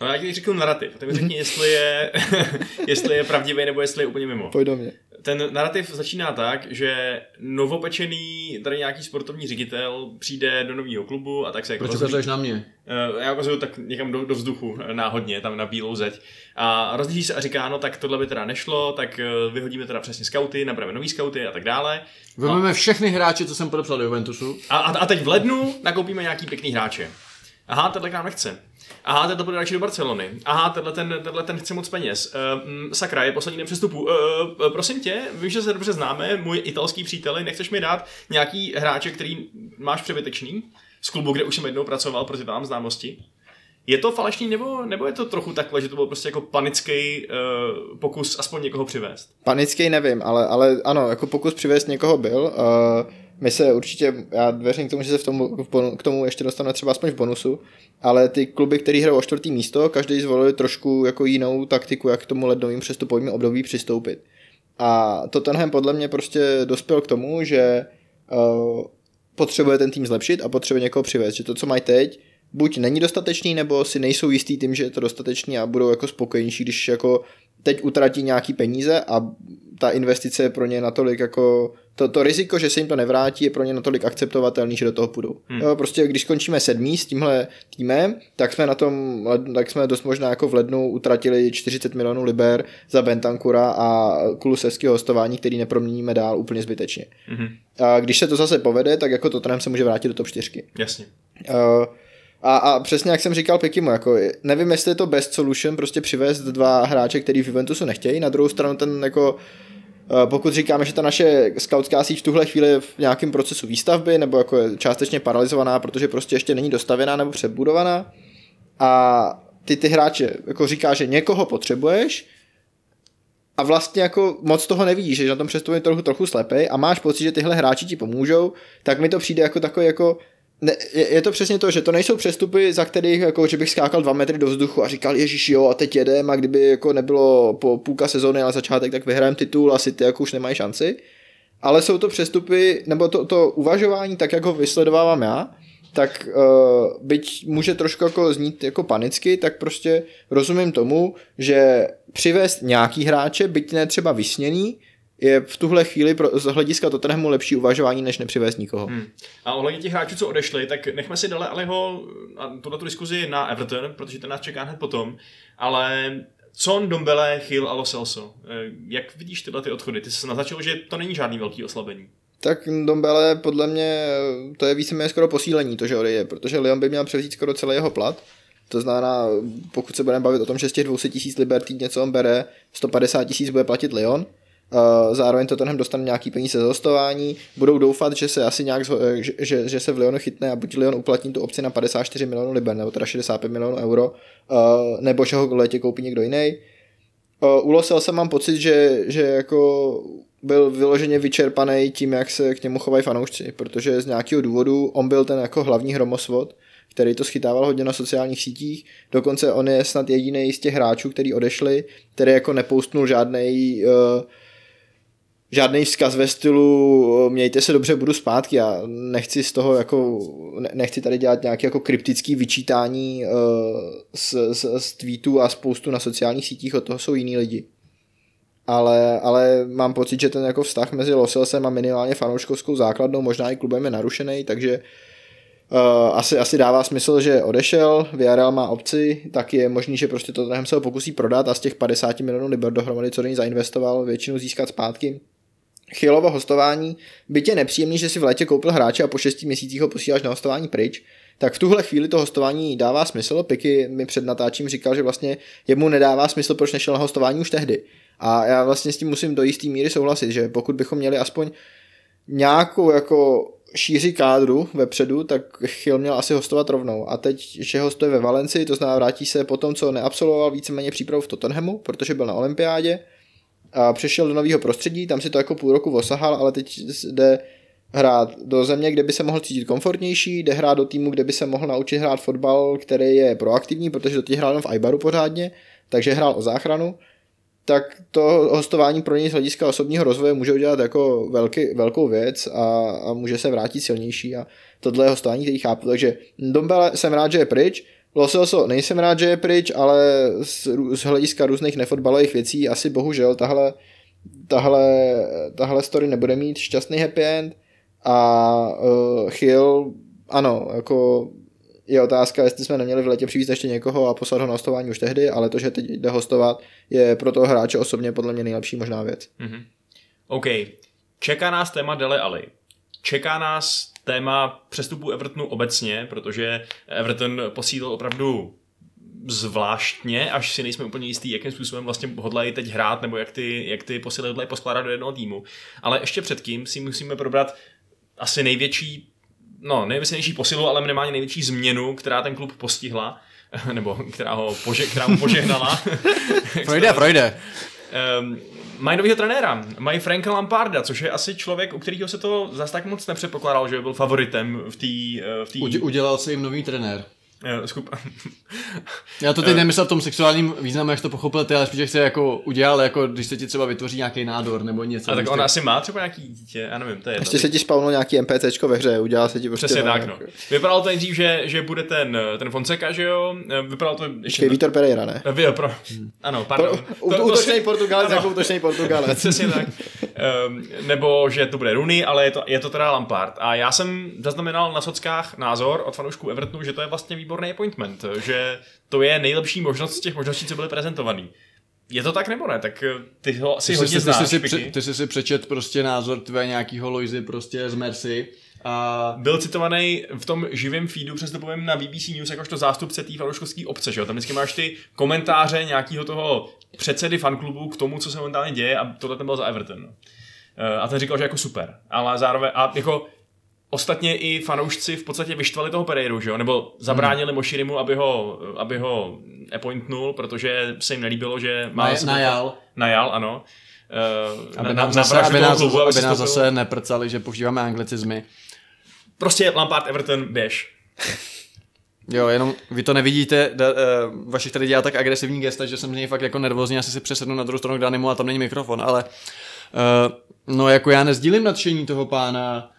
No já ti řeknu narrativ, tak mi řekni, jestli je, jestli je pravdivý nebo jestli je úplně mimo. Pojď do mě. Ten narrativ začíná tak, že novopečený tady nějaký sportovní ředitel přijde do nového klubu a tak se jako Proč ukazuješ na mě? Eh, já ukazuju tak někam do, do vzduchu eh, náhodně, tam na bílou zeď. A rozlíží se a říká, no tak tohle by teda nešlo, tak eh, vyhodíme teda přesně skauty, napravíme nový skauty a tak dále. Vezmeme všechny hráče, co jsem podepsal do Juventusu. A, a, a teď v lednu nakoupíme nějaký pěkný hráče. Aha, tenhle k nám nechce. Aha, tenhle bude radši do Barcelony. Aha, tenhle ten, tenhle ten chce moc peněz. Uh, sakra, je poslední den přestupu. Uh, prosím tě, vím, že se dobře známe, můj italský příteli, nechceš mi dát nějaký hráče, který máš přebytečný? Z klubu, kde už jsem jednou pracoval, protože tam mám známosti. Je to falešný, nebo, nebo je to trochu takhle, že to byl prostě jako panický uh, pokus aspoň někoho přivést? Panický nevím, ale, ale ano, jako pokus přivést někoho byl. Uh, my se určitě, já věřím k tomu, že se v tomu, v bonu, k tomu ještě dostaneme třeba aspoň v bonusu, ale ty kluby, které hrajou o čtvrtý místo, každý zvolili trošku jako jinou taktiku, jak k tomu lednovým přestupovým období přistoupit. A Tottenham podle mě prostě dospěl k tomu, že uh, potřebuje ten tým zlepšit a potřebuje někoho přivést. Že to, co mají teď, buď není dostatečný, nebo si nejsou jistý tím, že je to dostatečný a budou jako spokojenější, když jako teď utratí nějaký peníze a ta investice je pro ně natolik jako to, to riziko, že se jim to nevrátí, je pro ně natolik akceptovatelný, že do toho půjdou. Hmm. Jo, prostě když skončíme sedmý s tímhle týmem, tak jsme na tom, tak jsme dost možná jako v lednu utratili 40 milionů liber za Bentancura a Kulusevského hostování, který neproměníme dál úplně zbytečně. Mhm. A když se to zase povede, tak jako Tottenham se může vrátit do top 4. Jasně. Uh, a, a přesně jak jsem říkal Pekimu, jako nevím, jestli je to best solution prostě přivést dva hráče, který v Juventusu nechtějí, na druhou stranu ten jako eh, pokud říkáme, že ta naše scoutská síť v tuhle chvíli je v nějakém procesu výstavby nebo jako je částečně paralizovaná, protože prostě ještě není dostavená nebo přebudovaná a ty ty hráče jako říká, že někoho potřebuješ, a vlastně jako moc toho nevidíš, že na tom přestupu trochu, trochu slepej a máš pocit, že tyhle hráči ti pomůžou, tak mi to přijde jako takový jako ne, je, je, to přesně to, že to nejsou přestupy, za kterých jako, že bych skákal dva metry do vzduchu a říkal, ježiš jo, a teď jedem a kdyby jako nebylo po půlka sezóny ale začátek, tak vyhrajeme titul a ty jako už nemají šanci. Ale jsou to přestupy, nebo to, to uvažování, tak jak ho vysledovávám já, tak uh, byť může trošku jako znít jako panicky, tak prostě rozumím tomu, že přivést nějaký hráče, byť ne třeba vysněný, je v tuhle chvíli pro, z hlediska Tottenhamu lepší uvažování, než nepřivést nikoho. Hmm. A ohledně těch hráčů, co odešli, tak nechme si dole Aliho a tuhle tu diskuzi na Everton, protože ten nás čeká hned potom. Ale Son, Dombele, Hill a Lo Celso. Eh, Jak vidíš tyhle ty odchody? Ty jsi naznačil, že to není žádný velký oslabení. Tak Dombele podle mě to je víceméně skoro posílení, to, že odejde, protože Lyon by měl převzít skoro celý jeho plat. To znamená, pokud se budeme bavit o tom, že z těch 200 tisíc liber týdně, něco on bere, 150 tisíc bude platit Lyon, Uh, zároveň to tenhle dostane nějaký peníze za hostování, budou doufat, že se asi nějak, že, že, že se v Lyonu chytne a buď Lyon uplatní tu opci na 54 milionů liber, nebo teda 65 milionů euro, nebo že ho létě koupí někdo jiný. U Loselse mám pocit, že, že jako byl vyloženě vyčerpaný tím, jak se k němu chovají fanoušci, protože z nějakého důvodu on byl ten jako hlavní hromosvod, který to schytával hodně na sociálních sítích, dokonce on je snad jediný z těch hráčů, který odešli, který jako nepoustnul žádnej uh, žádný vzkaz ve stylu mějte se dobře, budu zpátky. Já nechci z toho jako, nechci tady dělat nějaké jako kryptický vyčítání uh, z, z, z tweetů a spoustu na sociálních sítích, od toho jsou jiní lidi. Ale, ale mám pocit, že ten jako vztah mezi Loselsem a minimálně fanouškovskou základnou, možná i klubem je narušený, takže Uh, asi, asi dává smysl, že odešel, Villarreal má obci, tak je možný, že prostě Tottenham se ho pokusí prodat a z těch 50 milionů liber dohromady, co do ní zainvestoval, většinu získat zpátky. Chylovo hostování, byť je nepříjemný, že si v létě koupil hráče a po 6 měsících ho posíláš na hostování pryč, tak v tuhle chvíli to hostování dává smysl. Piky mi před natáčím říkal, že vlastně jemu nedává smysl, proč nešel na hostování už tehdy. A já vlastně s tím musím do jisté míry souhlasit, že pokud bychom měli aspoň nějakou jako šíři kádru vepředu, tak Chyl měl asi hostovat rovnou. A teď, že hostuje ve Valencii, to znamená vrátí se po tom, co neabsolvoval víceméně přípravu v Tottenhamu, protože byl na olympiádě, a přešel do nového prostředí, tam si to jako půl roku osahal, ale teď jde hrát do země, kde by se mohl cítit komfortnější, jde hrát do týmu, kde by se mohl naučit hrát fotbal, který je proaktivní, protože do těch hrál v Aibaru pořádně, takže hrál o záchranu, tak to hostování pro něj z hlediska osobního rozvoje může udělat jako velký, velkou věc a, a může se vrátit silnější a tohle je hostování, který chápu. Takže Dombele jsem rád, že je pryč, Loselso nejsem rád, že je pryč, ale z, z hlediska různých nefotbalových věcí asi bohužel tahle, tahle, tahle story nebude mít šťastný happy end a uh, Chyl, ano, jako je otázka, jestli jsme neměli v letě přivést ještě někoho a poslat ho na hostování už tehdy, ale to, že teď jde hostovat, je pro toho hráče osobně podle mě nejlepší možná věc. Mm-hmm. OK. Čeká nás téma Dele Ali. Čeká nás téma přestupu Evertonu obecně, protože Everton posílil opravdu zvláštně, až si nejsme úplně jistý, jakým způsobem vlastně hodlají teď hrát, nebo jak ty, jak ty posily hodlají poskládat do jednoho týmu. Ale ještě předtím si musíme probrat asi největší, no největší posilu, ale minimálně největší změnu, která ten klub postihla, nebo která ho pože, která mu požehnala. Freude, Freude. Um, mají trenéra, mají Franka Lamparda, což je asi člověk, u kterého se to zase tak moc nepředpokládalo, že by byl favoritem v té... v tý, Uděl- Udělal se jim nový trenér. Eh, skup... Já to teď nemyslel v tom sexuálním významu, jak to pochopil ty, ale spíš jak se jako udělal, jako když se ti třeba vytvoří nějaký nádor nebo něco. A tak Víš, on asi má třeba nějaký dítě, já nevím, to je jedno. Ještě se ti spavnul nějaký NPCčko ve hře, udělal se ti prostě... Přesně tak, no. Vypadalo to nejdřív, že, že bude ten, ten Fonseca, že jo? Eh, Vypadalo to ještě... Počkej, Vítor Pereira, ne? Eh, vy- pro... Ano, pardon. U- Útočný si- Portugalec jako útočný Portugalec. Přesně tak. Um, nebo že to bude Rooney, ale je to, je to teda Lampard. A já jsem zaznamenal na sockách názor od fanoušků Evertonu, že to je vlastně výborný appointment, že to je nejlepší možnost z těch možností, co byly prezentovaný. Je to tak nebo ne? Tak eh, ty ho asi Ty hodně jsi, ty, znáš, jsi si, pře, ty jsi si přečet prostě názor tvé nějakýho Loisy prostě z Mercy a byl citovaný v tom živém feedu přestupovém na BBC News jakožto zástupce té fanouškovské obce, že jo? Tam vždycky máš ty komentáře nějakého toho předsedy fanklubu k tomu, co se momentálně děje a tohle ten byl za Everton. no. Eh, A ten říkal, že jako super, ale zároveň, a jako ostatně i fanoušci v podstatě vyštvali toho Pereiru, že jo? Nebo zabránili hmm. Moširimu, aby ho, aby ho appointnul, protože se jim nelíbilo, že má... Na, najal. Najal, ano. Uh, Aby, nám zase, aby, nás, klubu, aby, aby nás zase neprcali, že používáme anglicizmy. Prostě Lampard Everton běž. Jo, jenom vy to nevidíte, da, uh, vašich tady dělá tak agresivní gesta, že jsem z něj fakt jako nervózní, asi si přesednu na druhou stranu k Danimu a tam není mikrofon, ale uh, no jako já nezdílím nadšení toho pána,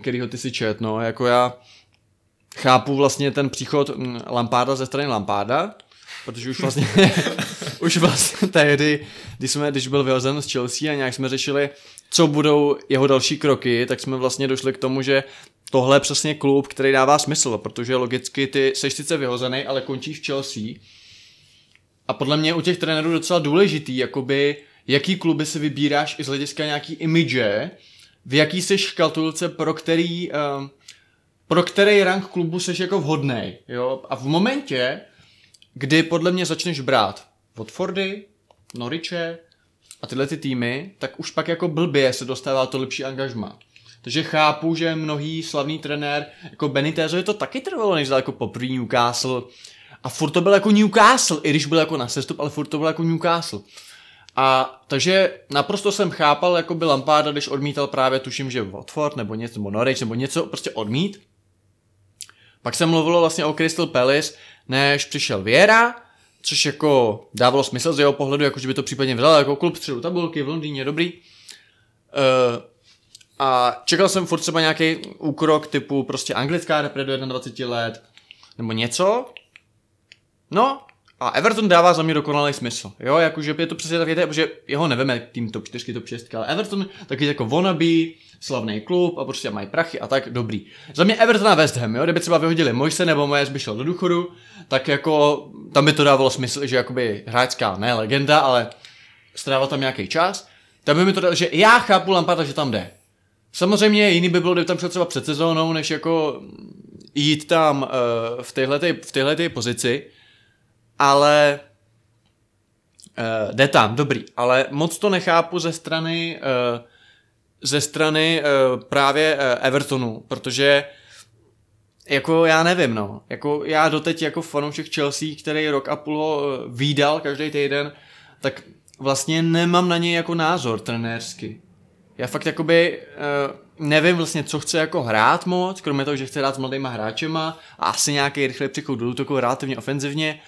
kterýho ty si čet, no, jako já chápu vlastně ten příchod mm, Lampáda ze strany Lampáda, protože už vlastně, už vlastně tehdy, když, jsme, když byl vyhozen z Chelsea a nějak jsme řešili, co budou jeho další kroky, tak jsme vlastně došli k tomu, že tohle je přesně klub, který dává smysl, protože logicky ty jsi sice vyhozený, ale končíš v Chelsea. A podle mě u těch trenérů docela důležitý, jakoby, jaký kluby si vybíráš i z hlediska nějaký image, v jaký jsi škatulce, pro který, um, pro který rank klubu jsi jako vhodný. Jo? A v momentě, kdy podle mě začneš brát Watfordy, Noriče a tyhle ty týmy, tak už pak jako blbě se dostává to lepší angažma. Takže chápu, že mnohý slavný trenér, jako je to taky trvalo, než jako poprvé Newcastle. A furt to byl jako Newcastle, i když byl jako na sestup, ale furt to byl jako Newcastle. A takže naprosto jsem chápal, jako byl Lamparda, když odmítal právě, tuším, že Watford nebo něco, nebo Norwich, nebo něco prostě odmít. Pak se mluvilo vlastně o Crystal Palace, než přišel Viera, což jako dávalo smysl z jeho pohledu, jako že by to případně vzal jako klub středu tabulky v Londýně, dobrý. Uh, a čekal jsem furt třeba nějaký úkrok typu prostě anglická repre do 21 let, nebo něco. No, a Everton dává za mě dokonalý smysl. Jo, jakože je to přesně tak, že jeho neveme tým top 4, top 6, ale Everton taky jako wannabe, slavný klub a prostě mají prachy a tak dobrý. Za mě Everton a West Ham, jo, kdyby třeba vyhodili Mojse nebo Mojes by šel do důchodu, tak jako tam by to dávalo smysl, že jakoby hráčská, ne legenda, ale strává tam nějaký čas. Tam by mi to dalo, že já chápu Lamparda, že tam jde. Samozřejmě jiný by bylo, kdyby tam šel třeba před sezónou, než jako jít tam uh, v téhle v pozici, ale uh, jde tam, dobrý, ale moc to nechápu ze strany uh, ze strany uh, právě uh, Evertonu, protože jako já nevím, no. Jako já doteď jako fanoušek Chelsea, který rok a půl ho výdal každý týden, tak vlastně nemám na něj jako názor trenérsky. Já fakt jakoby uh, nevím vlastně, co chce jako hrát moc, kromě toho, že chce hrát s mladýma hráčema a asi nějaký rychlý přechod do útoku relativně ofenzivně.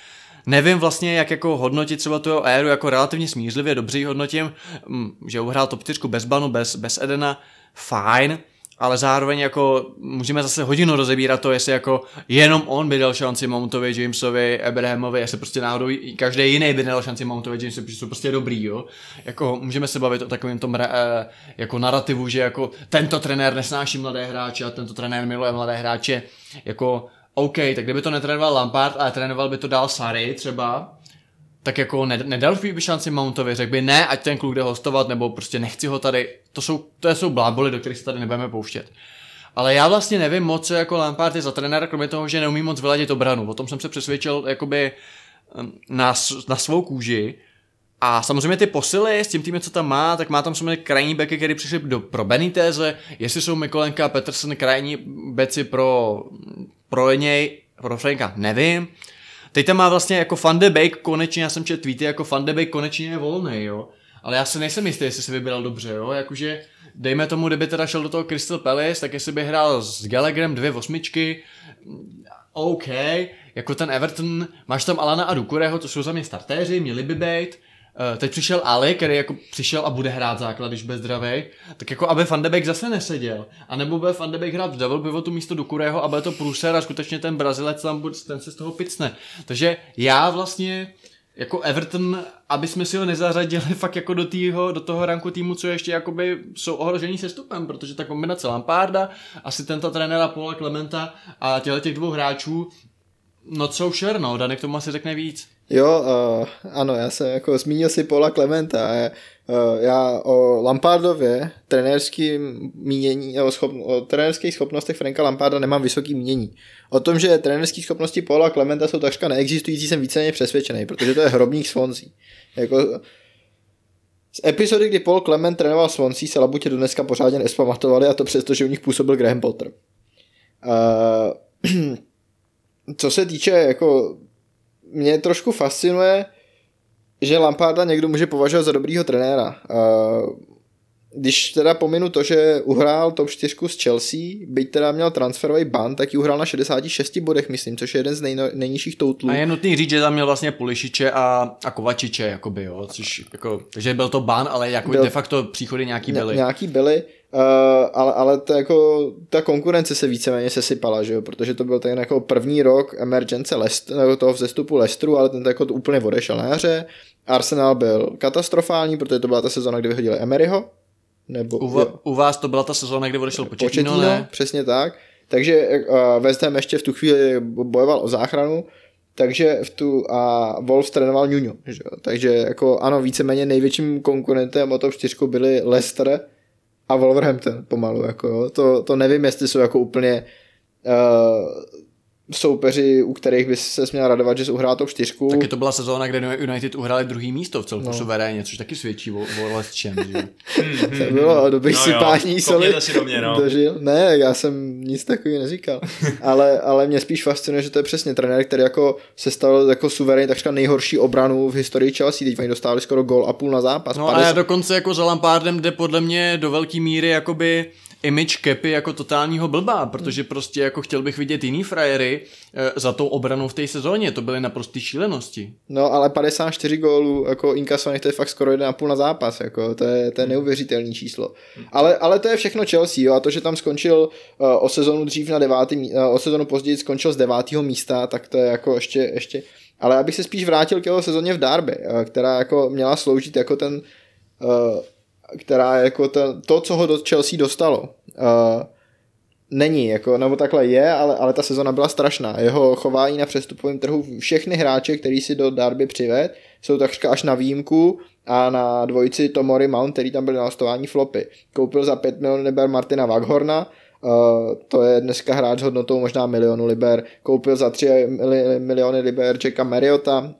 Nevím vlastně, jak jako hodnotit třeba tu éru jako relativně smířlivě, dobře hodnotím, mm, že uhrál top 4 bez banu, bez, bez Edena, fajn, ale zároveň jako můžeme zase hodinu rozebírat to, jestli jako jenom on by dal šanci Mountovi, Jamesovi, Abrahamovi, jestli prostě náhodou každý jiný by dal šanci Mountovi, Jamesovi, protože jsou prostě dobrý, jo. Jako můžeme se bavit o takovém tom uh, jako narrativu, že jako tento trenér nesnáší mladé hráče a tento trenér miluje mladé hráče, jako OK, tak kdyby to netrénoval Lampard, ale trénoval by to dál Sary třeba, tak jako nedal by šanci Mountovi, řekl by ne, ať ten kluk jde hostovat, nebo prostě nechci ho tady, to jsou, to jsou bláboli, do kterých se tady nebudeme pouštět. Ale já vlastně nevím moc, co jako Lampard je za trenér, kromě toho, že neumí moc vyladit obranu. O tom jsem se přesvědčil jakoby na, na svou kůži. A samozřejmě ty posily s tím týmem, co tam má, tak má tam samozřejmě krajní beky, který přišli do, pro Beniteze, jestli jsou Mikolenka a Peterson krajní beci pro, pro něj, pro Franka, nevím. Teď tam má vlastně jako Van de Beek konečně, já jsem četl tweety, jako Van de Beek konečně je volný, jo. Ale já se nejsem jistý, jestli se vybral dobře, jo. Jakože, dejme tomu, kdyby teda šel do toho Crystal Palace, tak jestli by hrál s Gallagherem dvě osmičky, OK, jako ten Everton, máš tam Alana a Dukureho, to jsou za mě startéři, měli by být, teď přišel Ali, který jako přišel a bude hrát základ, když bude zdravý, tak jako aby Van de Beek zase neseděl. A nebo bude Van de Beek hrát v double pivotu místo Dukureho a bude to průser a skutečně ten Brazilec tam bude, ten se z toho picne. Takže já vlastně jako Everton, aby jsme si ho nezařadili fakt jako do, týho, do toho ranku týmu, co ještě jakoby jsou ohrožení sestupem, protože ta kombinace Lamparda, asi tento trenéra Paula Clementa a těchto těch dvou hráčů, no co sure, no, Danek tomu asi řekne víc. Jo, uh, ano, já jsem jako zmínil si Paula Clementa. Uh, já o Lampardově trenérským mínění, o, schop, o trenérských schopnostech Franka Lamparda nemám vysoký mínění. O tom, že trenérské schopnosti Paula Clementa jsou takřka neexistující, jsem víceméně přesvědčený, protože to je hrobník Swansea. Jako, Z epizody, kdy Paul Clement trénoval Swansea, se Labutě do dneska pořádně nespamatovali a to přesto, že u nich působil Graham Potter. Uh, co se týče, jako mě trošku fascinuje, že Lamparda někdo může považovat za dobrýho trenéra. Když teda pominu to, že uhrál top 4 z Chelsea, byť teda měl transferový ban, tak ji uhrál na 66 bodech, myslím, což je jeden z nejno, nejnižších totalů. A je nutný říct, že tam měl vlastně Pulišiče a, a Kovačiče, jakoby, jo, což, jako, takže byl to ban, ale jako Byl- de facto příchody nějaký Ně- byly. Nějaký byly, uh, ale, ale to jako, ta konkurence se víceméně sesypala, že jo? protože to byl ten jako první rok emergence Lest, nebo toho vzestupu Lestru, ale ten to jako to úplně odešel na jaře. Arsenal byl katastrofální, protože to byla ta sezona, kdy vyhodili Emeryho, nebo U, va, u vás to byla ta sezóna, kdy odešel Početino, Pochettino, ne? přesně tak. Takže uh, West Ham ještě v tu chvíli bojoval o záchranu, takže v tu a Wolves trénoval Nuno, že jo? takže jako ano, víceméně největším konkurentem o top 4 byli Leicester a Wolverhampton pomalu, jako jo. To, to nevím, jestli jsou jako úplně uh, soupeři, u kterých by se měl radovat, že se uhrál top 4. Taky to byla sezóna, kde United uhráli druhý místo v celku no. suverénně, což taky svědčí o, o Lesčem, že jo. To bylo dobrý No jo, sypání soli. si do mě, no. Dožil. Ne, já jsem nic takového neříkal. ale, ale mě spíš fascinuje, že to je přesně trenér, který jako se stal jako suverénně takřka nejhorší obranu v historii Chelsea. Teď oni dostávali skoro gol a půl na zápas. No a já dokonce jako za Lampardem jde podle mě do velké míry jakoby image Kepy jako totálního blbá, protože prostě jako chtěl bych vidět jiný frajery eh, za tou obranou v té sezóně, to byly naprosté šílenosti. No ale 54 gólů jako inkasovaných, to je fakt skoro 1,5 na zápas, jako to je, Hmm. to je neuvěřitelný číslo. Ale, ale to je všechno Chelsea, jo, a to, že tam skončil uh, o sezonu dřív na devátý, uh, o sezonu později skončil z devátého místa, tak to je jako ještě, ještě ale já bych se spíš vrátil k jeho sezóně v Derby, uh, která jako měla sloužit jako ten uh, která jako ten, to, co ho do Chelsea dostalo. Uh, není, jako, nebo takhle je, ale, ale ta sezona byla strašná. Jeho chování na přestupovém trhu, všechny hráče, který si do Derby přived, jsou takřka až na výjimku a na dvojici Tomori Mount, který tam byl na hostování flopy. Koupil za 5 milionů liber Martina Waghorna, uh, to je dneska hráč s hodnotou možná milionu liber. Koupil za 3 mili- miliony liber Jacka Mariota,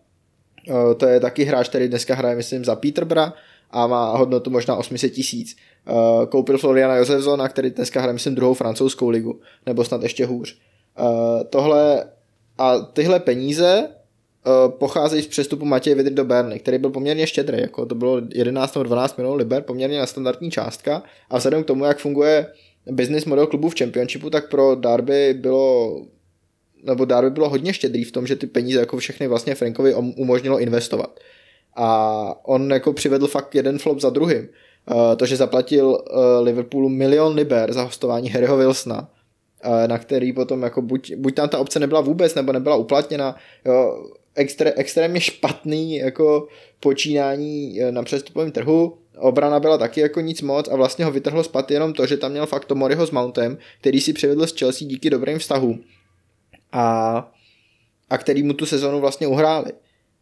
uh, to je taky hráč, který dneska hraje, myslím, za Peterbra a má hodnotu možná 800 tisíc. Uh, koupil Floriana Josefsona, který dneska hraje, myslím, druhou francouzskou ligu, nebo snad ještě hůř. Uh, tohle a tyhle peníze uh, pocházejí z přestupu Matěje Vidry do Berny, který byl poměrně štědrý, jako to bylo 11 nebo 12 milionů liber, poměrně na standardní částka a vzhledem k tomu, jak funguje business model klubu v Championshipu, tak pro Derby bylo nebo Derby bylo hodně štědrý v tom, že ty peníze jako všechny vlastně Frankovi um- umožnilo investovat. A on jako přivedl fakt jeden flop za druhým. Uh, to, že zaplatil uh, Liverpoolu milion liber za hostování Harryho Wilsona, uh, na který potom jako buď, buď tam ta opce nebyla vůbec, nebo nebyla uplatněna. Jo, extré, extrémně špatný jako počínání eh, na přestupovém trhu. Obrana byla taky jako nic moc a vlastně ho vytrhlo spad jenom to, že tam měl fakt Tomoriho s Mountem, který si přivedl z Chelsea díky dobrým vztahům a, a který mu tu sezonu vlastně uhráli.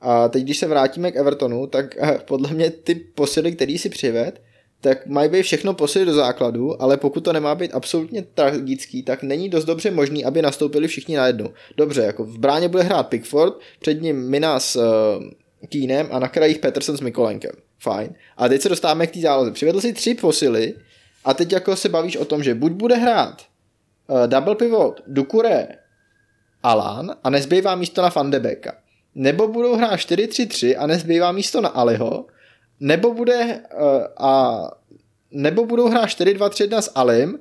A teď, když se vrátíme k Evertonu, tak eh, podle mě ty posily, který si přived, tak mají být všechno posily do základu, ale pokud to nemá být absolutně tragický, tak není dost dobře možný, aby nastoupili všichni najednou. Dobře, jako v bráně bude hrát Pickford, před ním Mina s uh, Keenem a na krajích Peterson s Mikolenkem. Fajn. A teď se dostáváme k té záloze. Přivedl si tři posily a teď jako se bavíš o tom, že buď bude hrát uh, double pivot Dukure Alan a nezbývá místo na Fandebeka. Nebo budou hrát 4-3-3 a nezbývá místo na Aliho, nebo bude uh, a nebo budou hrát 4-2-3-1 s Alim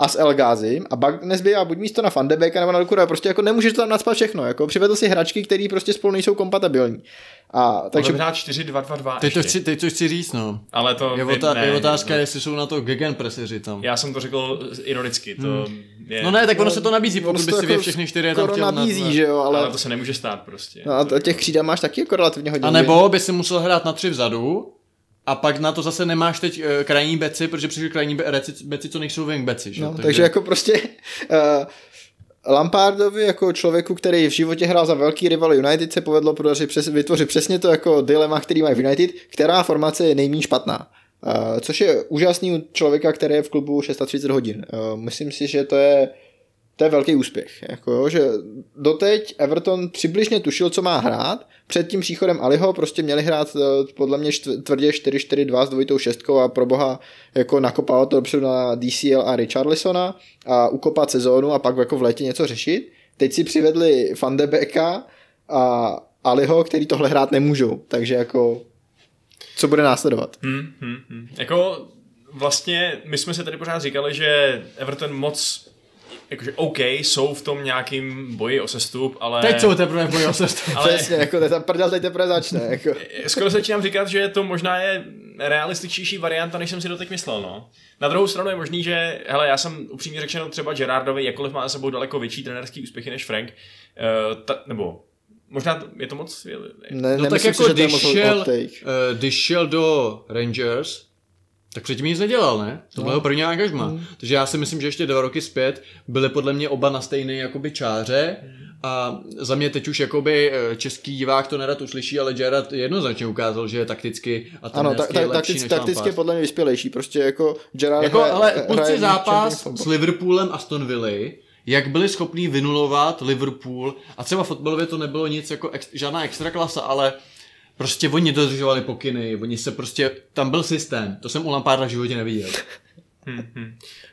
a s Elgázim a pak nezbývá buď místo na Fandebeka nebo na Dukura, prostě jako nemůžeš to tam nadspat všechno, jako přivedl si hračky, které prostě spolu nejsou kompatibilní. A Takže hrát 4-2-2-2 Teď to, chci, teď to chci říct, no. Ale to... Je, otá- ne, je otázka, ne, jestli jsou na to gegenpresseři tam. Já jsem to řekl ironicky, to je... No ne, tak ono se to nabízí, pokud se si vě všechny čtyři je tam chtěl nabízí, na- že jo, ale, Ale to se nemůže stát prostě. no a těch křídel máš taky jako relativně hodně. A nebo by si musel hrát na tři vzadu, a pak na to zase nemáš teď uh, krajní beci, protože přišli krajní be- reci- beci, co nejsou wing beci, že? No, takže... takže jako prostě uh, Lampardovi jako člověku, který v životě hrál za velký rival United, se povedlo podařit přes, vytvořit přesně to jako dilema, který mají v United, která formace je nejméně špatná. Uh, což je úžasný u člověka, který je v klubu 630 hodin. Uh, myslím si, že to je to je velký úspěch. Jako, jo, že doteď Everton přibližně tušil, co má hrát. Před tím příchodem Aliho prostě měli hrát eh, podle mě tvrdě 4-4-2 s dvojitou šestkou a pro boha jako nakopávat to dopředu na DCL a Richarlisona a ukopat sezónu a pak jako v létě něco řešit. Teď si přivedli Van de Beeka a Aliho, který tohle hrát nemůžou. Takže jako co bude následovat? Hmm, hmm, hmm. Jako vlastně my jsme se tady pořád říkali, že Everton moc jakože OK, jsou v tom nějakým boji o sestup, ale... Teď jsou teprve boji o sestup. ale Přesně, jako ta prdel teď teprve začne. Jako. skoro začínám říkat, že to možná je realističtější varianta, než jsem si doteď myslel, no. Na druhou stranu je možný, že, hele, já jsem upřímně řečeno třeba Gerardovi, jakkoliv má za sebou daleko větší trenerský úspěchy než Frank, uh, ta, nebo možná to, je to moc... Je, Ne, No tak jako si, že to je když moc šel, uh, když šel do Rangers, tak předtím nic nedělal, ne? To byl jeho první angažma. Mm. Takže já si myslím, že ještě dva roky zpět byly podle mě oba na stejné jakoby čáře a za mě teď už jakoby eh, český divák to nerad uslyší, ale Gerard jednoznačně ukázal, že je takticky a Ano, tak, trenérsky tak, lepší takticky, takticky podle mě vyspělejší. Prostě jako Gerard Jako, hraje- ale hraje zápas s Liverpoolem a Aston Villa, jak byli schopní vynulovat Liverpool a třeba fotbalově to nebylo nic jako ex, žádná extra klasa, ale prostě oni dodržovali pokyny, oni se prostě, tam byl systém, to jsem u Lamparda v životě neviděl.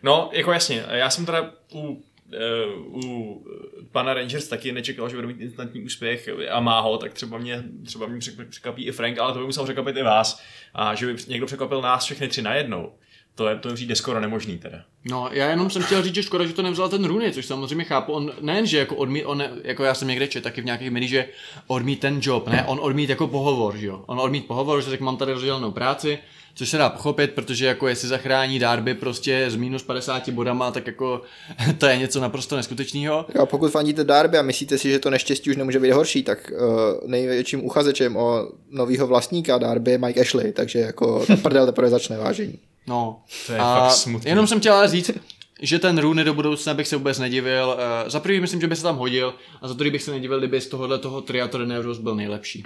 No, jako jasně, já jsem teda u, eh, u pana Rangers taky nečekal, že bude mít instantní úspěch a má ho, tak třeba mě, třeba mě přek- překvapí i Frank, ale to by musel překvapit i vás. A že by někdo překvapil nás všechny tři najednou, to je, to přijde skoro nemožný teda. No, já jenom jsem chtěl říct, že škoda, že to nevzal ten Rooney, což samozřejmě chápu. On nejen, že jako odmít, on, jako já jsem někde čet, taky v nějakých médiích, že odmít ten job, ne, on odmít jako pohovor, že jo. On odmít pohovor, že tak mám tady rozdělenou práci, což se dá pochopit, protože jako jestli zachrání Darby prostě z minus 50 bodama, tak jako to je něco naprosto neskutečného. A pokud fandíte Darby a myslíte si, že to neštěstí už nemůže být horší, tak uh, největším uchazečem o nového vlastníka Darby je Mike Ashley, takže jako ta prdel teprve začne vážení. No, To je a fakt smutný. jenom jsem chtěl ale říct, že ten Rooney do budoucna bych se vůbec nedivil. Uh, za prvý myslím, že by se tam hodil a za druhý bych se nedivil, kdyby z tohohle toho tria trenérů byl nejlepší.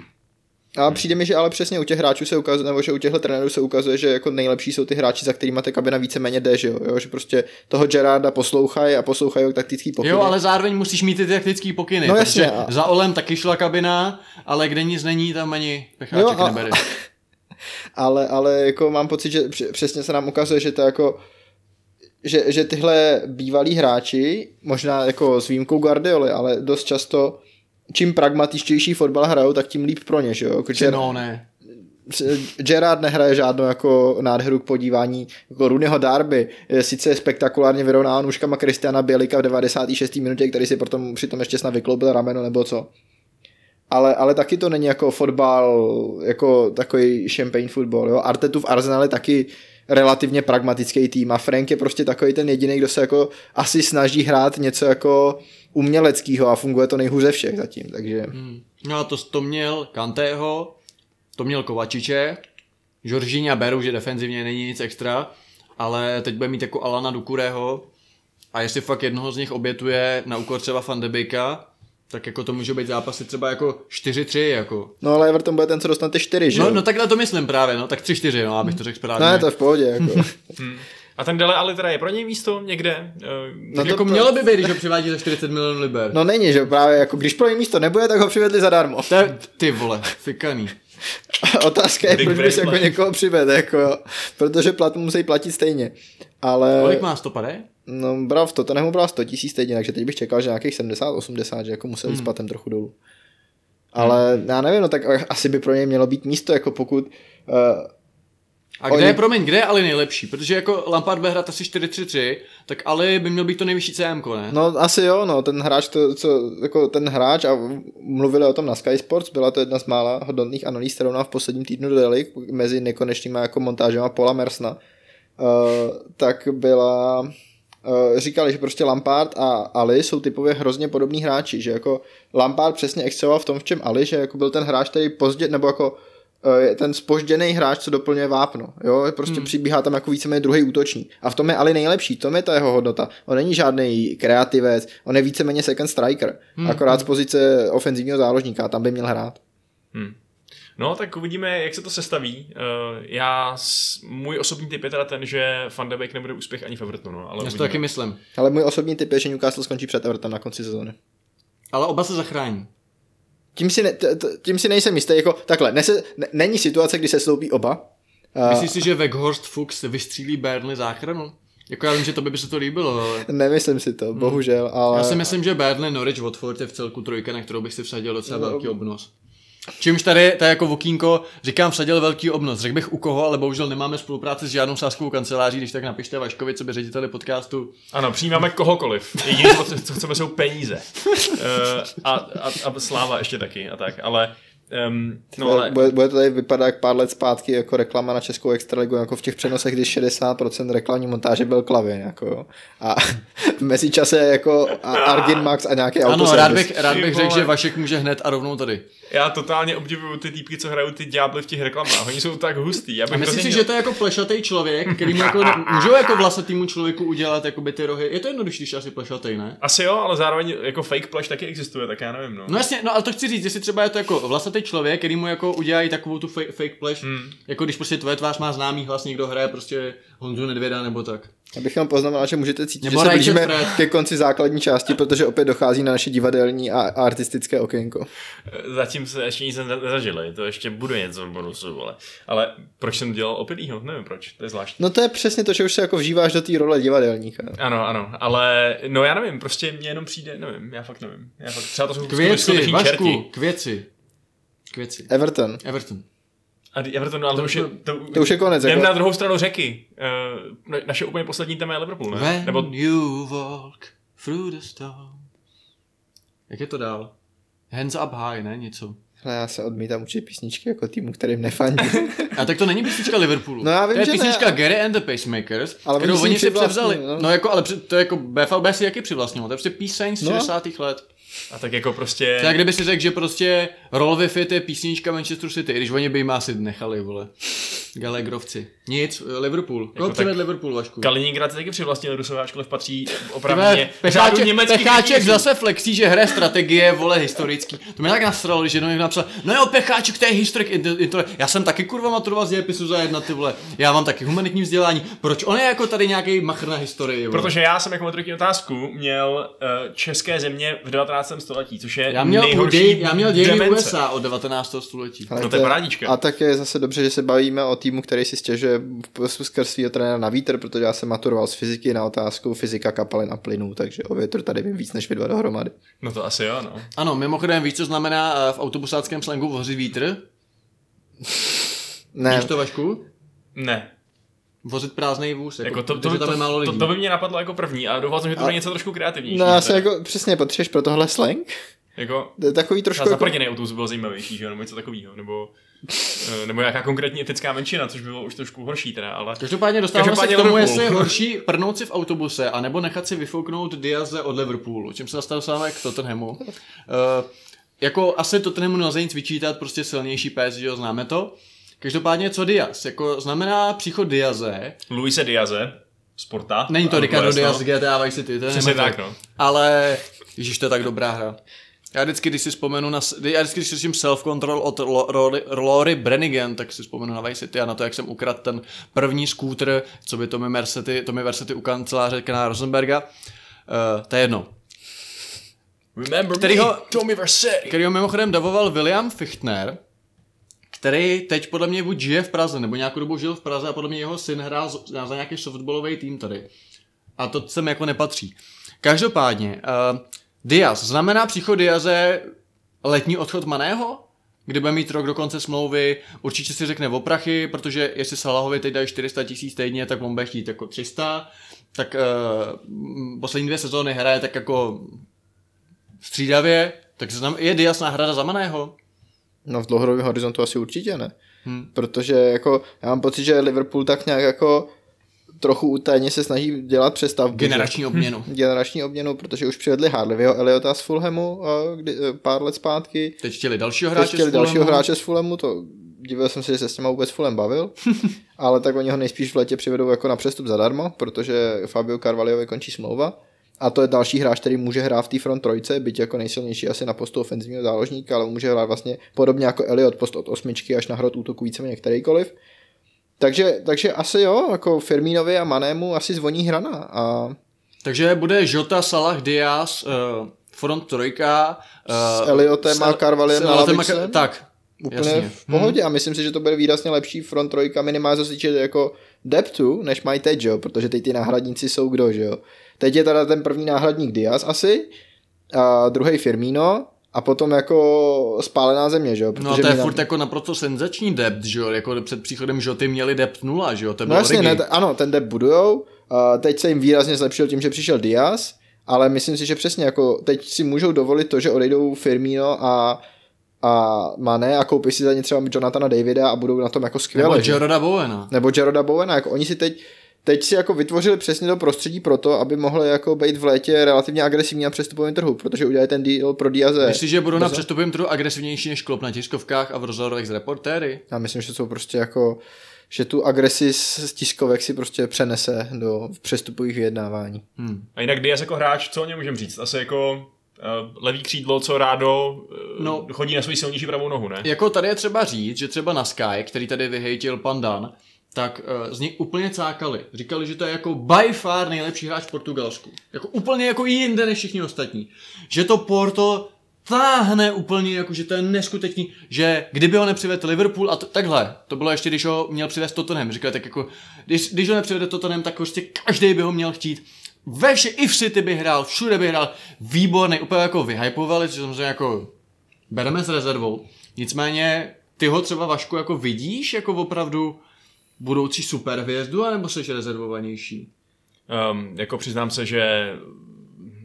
A přijde mi, že ale přesně u těch hráčů se ukazuje, nebo že u těchto trenérů se ukazuje, že jako nejlepší jsou ty hráči, za kterými ta kabina víceméně jde, že jo? jo? Že prostě toho Gerarda poslouchají a poslouchají jeho taktický pokyny. Jo, ale zároveň musíš mít ty taktický pokyny. No jasně, a- Za Olem taky šla kabina, ale kde nic není, tam ani pecháček Jo, a- nebereš. ale, ale jako mám pocit, že př- přesně se nám ukazuje, že to jako že, že tyhle bývalí hráči, možná jako s výjimkou Guardioli, ale dost často čím pragmatičtější fotbal hrajou, tak tím líp pro ně, že jo? Jako Ger- No ne. Gerard nehraje žádnou jako nádheru k podívání. Jako Rooneyho Darby je sice spektakulárně vyrovnán nůžkama Kristiana Bělika v 96. minutě, který si potom přitom ještě snad vykloubil rameno nebo co. Ale, ale taky to není jako fotbal, jako takový champagne football. Jo? Artetu v Arsenal je taky relativně pragmatický tým a Frank je prostě takový ten jediný, kdo se jako asi snaží hrát něco jako uměleckého a funguje to nejhůře všech zatím, takže Hmm. No a to, to měl Kantého, to měl Kovačiče, Žoržíňa beru, že defenzivně není nic extra, ale teď bude mít jako Alana Dukureho a jestli fakt jednoho z nich obětuje na úkor třeba Van de Beeka, tak jako to může být zápasy třeba jako 4-3, jako. no ale Everton bude ten, co dostane ty čtyři, že No, no takhle to myslím právě, no, tak 3-4, no, abych to řekl správně. Ne, to je v pohodě, jako. A ten Dele Ali teda je pro něj místo někde? Eh, No to jako pro- mělo by být, když ho přivádí za 40 milionů liber. No není, že právě jako když pro něj místo nebude, tak ho přivedli zadarmo. To je, ty vole, fikaný. Otázka je, Big proč bys jako někoho přived, jako jo. Protože plat mu musí platit stejně. Ale, Kolik má stopade? no bral v Tottenhamu bral 100 tisíc stejně, takže teď bych čekal, že nějakých 70-80, že jako musel jít Hmm. s platem trochu dolů. Ale já nevím, no tak asi by pro něj mělo být místo, jako pokud uh, A kde Oni- je, promiň, kde je Ali nejlepší? Protože jako Lampard bude hrát asi 4-3-3, tak Ali by měl být to nejvyšší CM, ne? No asi jo, no, ten hráč, to, co, jako ten hráč a mluvili o tom na Sky Sports, byla to jedna z mála hodnotných analýz, kterou nám v posledním týdnu dodali mezi nekonečnýma jako montážema Paula Mersna, uh, tak byla, uh, říkali, že prostě Lampard a Ali jsou typově hrozně podobní hráči, že jako Lampard přesně exceloval v tom, v čem Ali, že jako byl ten hráč, který pozdě, nebo jako eh, ten spožděný hráč, co doplňuje vápno. Jo? Prostě hmm. přibíhá tam jako víceméně druhý útočník. A v tom je Ali nejlepší, to je ta jeho hodnota. On není žádný kreativec, on je víceméně second striker. Hmm. Akorát z pozice ofenzivního záložníka, tam by měl hrát. Hmm. No, tak uvidíme, jak se to sestaví. Uh, já, můj osobní typ je teda ten, že Van de Beek nebude úspěch ani v Evertonu, no, ale Já si to taky myslím. Ale můj osobní typ je, že Newcastle skončí před Everton na konci sezóny. Ale oba se zachrání. Tím si, ne, t, t, tím si nejsem jistý, jako takhle, nese, ne, není situace, kdy se sloupí oba. Uh, Myslíš si, že Weghorst Fuchs vystřílí Burnley záchranu? Jako já vím, že to by se to líbilo, ale... Nemyslím si to, bohužel, ale... Já si myslím, že Burnley, Norwich, Watford je v celku trojka, na kterou bych si vsadil docela velký obnos. Čímž tady, tady jako vokínko, říkám vsadil velký obnos. Řekl bych u koho, ale bohužel nemáme spolupráci s žádnou sáskovou kanceláří, když tak napište Vaškovi, co by řediteli podcastu. Ano, přijímáme kohokoliv. Jediné, co, co chceme, jsou peníze. Uh, a, a, a, sláva ještě taky a tak, ale... Um, no ale... Bude, bude to tady vypadat jak pár let zpátky jako reklama na Českou extraligu, jako v těch přenosech, kdy 60% reklamní montáže byl klavin, jako jo. A v mezičase jako a Argin Max a nějaký Ano, autoservis. rád bych, rád bych řekl, že Vašek může hned a rovnou tady. Já totálně obdivuju ty týpky, co hrajou ty ďábly v těch reklamách. Oni jsou tak hustý. Já bych A hrozně si, měl- že to je jako plešatý člověk, který mu jako, můžou jako vlasatýmu člověku udělat jakoby ty rohy? Je to jednodušší, když asi plešatý, ne? Asi jo, ale zároveň jako fake plush taky existuje, tak já nevím, no. No jasně, no ale to chci říct, jestli třeba je to jako vlasatý člověk, který mu jako udělají takovou tu fake, fake flash, Hmm. jako když prostě tvoje tvář má známý hlas, někdo hraje prostě Honzu Nedvěda nebo tak. Já bych jenom poznamenal, že můžete cítit, Nebo že se blížíme Fred. ke konci základní části, protože opět dochází na naše divadelní a, artistické okénko. Zatím se ještě nic ne- nezažili, to ještě bude něco v bonusu, ale, ale proč jsem dělal opilýho? Nevím proč, to je zvláštní. No to je přesně to, že už se jako vžíváš do té role divadelníka. Ano, ano, ale no já nevím, prostě mně jenom přijde, nevím, já fakt nevím. Já fakt, třeba to jsou K věci, Vašku, čerti. k věci. K věci. Everton. Everton. A Everton, ale to, už je, to, To už je konec, Jdem jako. na druhou stranu řeky. Na- naše úplně poslední téma je Liverpool, ne? When Nebo you walk through the storm. Jak je to dál? Hands up high, ne? Něco. Hele, já se odmítám učit písničky jako týmu, kterým nefandí. A tak to není písnička Liverpoolu. No já vím, to je že ne. písnička Gary and the Pacemakers, Ale kterou oni si převzali. no. No. jako, ale to je jako BFLB si jaký přivlastnilo, to je prostě píseň z No. 60. let. A tak jako prostě... Jak kdyby si řekl, že prostě Roll with It je písnička Manchester City, i když oni by jim asi nechali, vole. Galegrovci. Nic, Liverpool. Koho tak- přived Liverpool, Vašku? Kaliningrad se taky přivlastnil Rusové, ačkoliv patří opravdu Pecháček, Pecháček zase flexí, že hraje strategie, vole, historický. To mě tak nasralo, když jednou napsal, no jo, Pecháček, to je historik, já jsem taky kurva maturoval z dějepisu za jedna, ty vole. Já mám taky humanitní vzdělání. Proč on je jako tady nějaký machr na historii, vole? Protože já jsem jako maturitní otázku měl uh, české země v 19. století, což je já měl, nejhorší děj, já měl dějiny demence. USA od 19. století. Ale No to je parádička. A tak je zase dobře, že se bavíme o týmu, který si stěžuje v- skrz svého trenéra na vítr, protože já jsem maturoval z fyziky na otázku fyzika kapalin a plynů, takže o větru tady vím víc než vy dva dohromady. No to asi jo, no. Ano, mimochodem víš, co znamená eh, v autobusáckém slangu vozit vítr? Ne, Víš to, Vašku? Ne. Vozit prázdný vůz, jako, Jako to, to, protože to, tam je málo to, lidí. to, to, by mě napadlo jako první a doufal jsem, že to bude něco trošku kreativnější. no asi teda. jako přesně potřebuješ pro tohle slang. jako To je takový trošku jako, zaprděný autobus byl zajímavější, že jo, nebo něco takového, nebo, eh, nebo nějaká konkrétní etická menšina, což bylo už trošku horší teda, ale Každopádně dostáváme Každopádně se k tomu, jestli je horší prnout si v autobuse, anebo nechat si vyfouknout Diaze od Liverpoolu, čím se dostáváme k Tottenhamu. Uh, jako asi Tottenhamu nelze nic vyčítat, prostě silnější pes, že jo, známe to. Každopádně co Diaz? Jako znamená příchod Diaze, Luise Diaze, Sporta. není to Ricardo. Diaz z GTA Vice City, to je tak, no. Ale, ježiš, to je tak dobrá hra. Já vždycky, když si vzpomenu na, já vždycky, když slyším self-control od Rory, Rory Brannigan, tak si vzpomenu na Vice City a na to, jak jsem ukradl ten první skútr, co by Tommy Mercety, Tommy Mercety u kanceláře Kana Rosenberga. Uh, to je jedno. Remember Kterýho- me, Tommy Versetti. Kterýho mimochodem davoval William Fichtner, který teď podle mě buď žije v Praze, nebo nějakou dobu žil v Praze a podle mě jeho syn hrál za nějaký softballový tým tady. A to sem jako nepatří. Každopádně, uh, Diaz. Znamená příchod Diaze letní odchod Maného? Kdy bude mít rok do konce smlouvy, určitě si řekne o prachy, protože jestli Salahovi teď dají 400 tisíc týdně, tak on bude chtít jako 300. Tak uh, poslední dvě sezóny hraje tak jako střídavě, tak je Diaz náhrada za Maného? No v dlouhodobém horizontu asi určitě ne. Hm. Protože jako, já mám pocit, že Liverpool tak nějak jako trochu utajeně se snaží dělat přestavbu. že? Generační obměnu. generační obměnu, protože už přivedli Harleyho Eliota z Fulhamu kdy, eh, pár let zpátky. Teď chtěli dalšího Teď hráče chtěli z Fulhamu. dalšího hráče z Fulhamu, to divil jsem se, že se s těma vůbec Fulham bavil, ale tak oni ho nejspíš v letě přivedou jako na přestup zadarmo, protože Fabio Carvalhovi končí smlouva. A to je další hráč, který může hrát v té front trojce, byť jako nejsilnější asi na postu ofenzivního záložníka, ale může hrát vlastně podobně jako Elliot post od osmičky až na hrot útoku víceméně kterýkoliv. Takže, takže asi jo, jako Firmínovi a Manému asi zvoní hrana a Takže bude Jota, Salah, Diaz, uh, front trojka. Uh, S Elliotem a Carvalhem na lavice? Car- Tak, úplně jasně. v pohodě a myslím si, že to bude výrazně lepší front trojka minimálně co se týče jako deptu, než mají teď, že jo, protože teď ty náhradníci jsou kdo, že jo. Teď je teda ten první náhradník Diaz asi, a druhý Firmino a potom jako spálená země, že jo. No a to je Milan- furt jako naprosto senzační dept, že jo, jako před příchodem Žoty měli dept nula, že jo, to No jasně, ne, ano, ten dep budujou, a teď se jim výrazně zlepšil tím, že přišel Diaz, ale myslím si, že přesně jako teď si můžou dovolit to, že odejdou Firmino a a Mané a koupí si za ně třeba Jonathana Davida a budou na tom jako skvěle. Nebo? Jaroda Bowena. nebo Jaroda Bowena, jako oni si teď teď si jako vytvořili přesně to prostředí pro to, aby mohli jako být v létě relativně agresivní na přestupovém trhu, protože udělali ten deal pro Diaze. Myslíš, že budou na přestupovém trhu agresivnější než klop na tiskovkách a v rozhovorech s reportéry? Já myslím, že jsou prostě jako že tu agresi z tiskovek si prostě přenese do přestupových vyjednávání. Hmm. A jinak Diaz jako hráč, co o něm můžeme říct? Asi jako uh, levý křídlo, co rádo uh, No. no. chodí na svou silnější pravou nohu, ne? Jako tady je třeba říct, že třeba na Sky, který tady vyhejtil pan Dan, tak uh, z něj úplně cákali. Říkali, že to je jako by far nejlepší hráč v Portugalsku. Jako úplně jako i jinde než všichni ostatní. Že to Porto táhne úplně, jako že to je neskutečný, že kdyby ho nepřivedl Liverpool a to, takhle, to bylo ještě, když ho měl přivést Tottenham, říkali tak jako, když, když ho nepřivede Tottenham, tak prostě každý by ho měl chtít. Ve vše, i v City by hrál, všude by hrál, výborný, úplně jako vyhypovali, což samozřejmě jako bereme s rezervou. Nicméně, ty ho třeba Vašku jako vidíš jako opravdu budoucí superhvězdu, anebo jsi rezervovanější? Um, jako přiznám se, že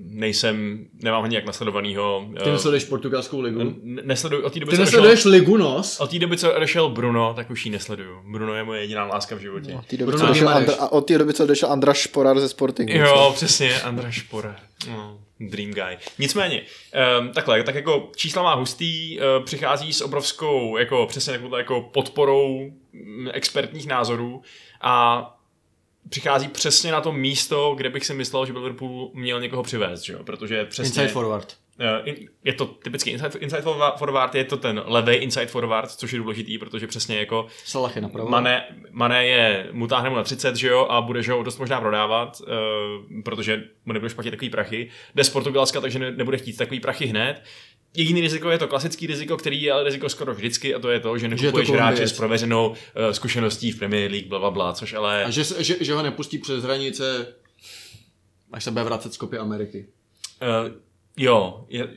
nejsem, nemám ho nějak nasledovanýho. Ty eh, nesleduješ portugalskou ligu? n- nesleduju, od té doby, Ty co nesleduješ odešel, ligu nos? od té doby, co odešel Bruno, tak už ji nesleduju. Bruno je moje jediná láska v životě. Od té doby, Bruno co. Andra, a od té doby, co došel Andra Šporar ze Sportingu. Jo, přesně, Andra Špora. No, dream guy. Nicméně, um, takhle, tak jako čísla má hustý, uh, přichází s obrovskou, jako přesně takovou jako podporou mm, expertních názorů a přichází přesně na to místo, kde bych si myslel, že Liverpool měl někoho přivést, že jo? protože přesně... Inside forward. Eh, je to typický inside, inside forwa- forward, je to ten levý inside forward, což je důležitý, protože přesně jako Salah je napravo. Mané, Mané je, mu táhne mu na 30, že jo, a bude že ho dost možná prodávat, uh, protože mu nebudeš platit takový prachy. Jde z Portugalska, takže ne, nebude chtít takový prachy hned. Jediný riziko je to klasický riziko, který je ale riziko skoro vždycky, a to je to, že je to nekupuješ hráče s prověřenou uh, zkušeností v Premier League, bla, bla, bla, což ale... A že, že, že ho nepustí přes hranice, až se bude vracet z kopy Ameriky. Uh, jo, je,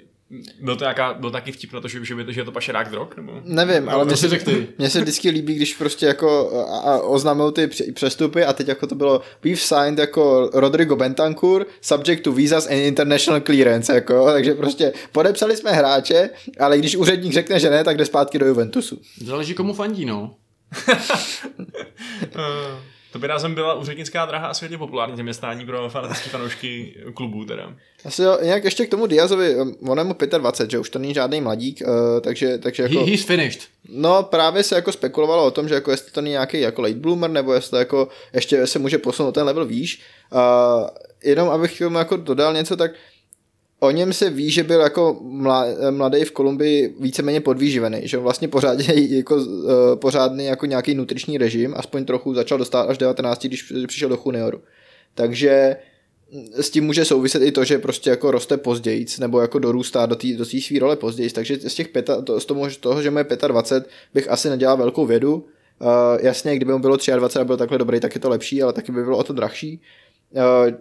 byl to nějaká, byl taky vtip na to, že, že, by- že je to pašerák drog, nebo? Nevím, ale to mně se, mně se vždycky líbí, když prostě jako a, a oznámil ty pře- přestupy a teď jako to bylo we've signed jako Rodrigo Bentancur subject to visas and international clearance jako, takže prostě podepsali jsme hráče, ale když úředník řekne, že ne, tak jde zpátky do Juventusu. Záleží komu fandí, no. Uh, to by rázem byla úřednická draha a světně populární zaměstnání pro fanatické fanoušky klubů teda. Asi jo, nějak ještě k tomu Diazovi, on je mu 25, že už to není žádný mladík, uh, takže, takže He, jako... he's finished. No právě se jako spekulovalo o tom, že jako jestli to není nějaký jako late bloomer, nebo jestli jako ještě se může posunout ten level výš. Uh, jenom abych k tomu jako dodal něco, tak o něm se ví, že byl jako mla- mladý v Kolumbii víceméně podvýživený, že vlastně pořádně jako uh, pořádný jako nějaký nutriční režim, aspoň trochu začal dostat až 19, když přišel do junioru. Takže s tím může souviset i to, že prostě jako roste později, nebo jako dorůstá do té do té své role později, takže z těch pěta, to, z toho, toho, že mu je 25, bych asi nedělal velkou vědu. Uh, jasně, kdyby mu bylo 23 a byl takhle dobrý, tak je to lepší, ale taky by bylo o to drahší. Uh,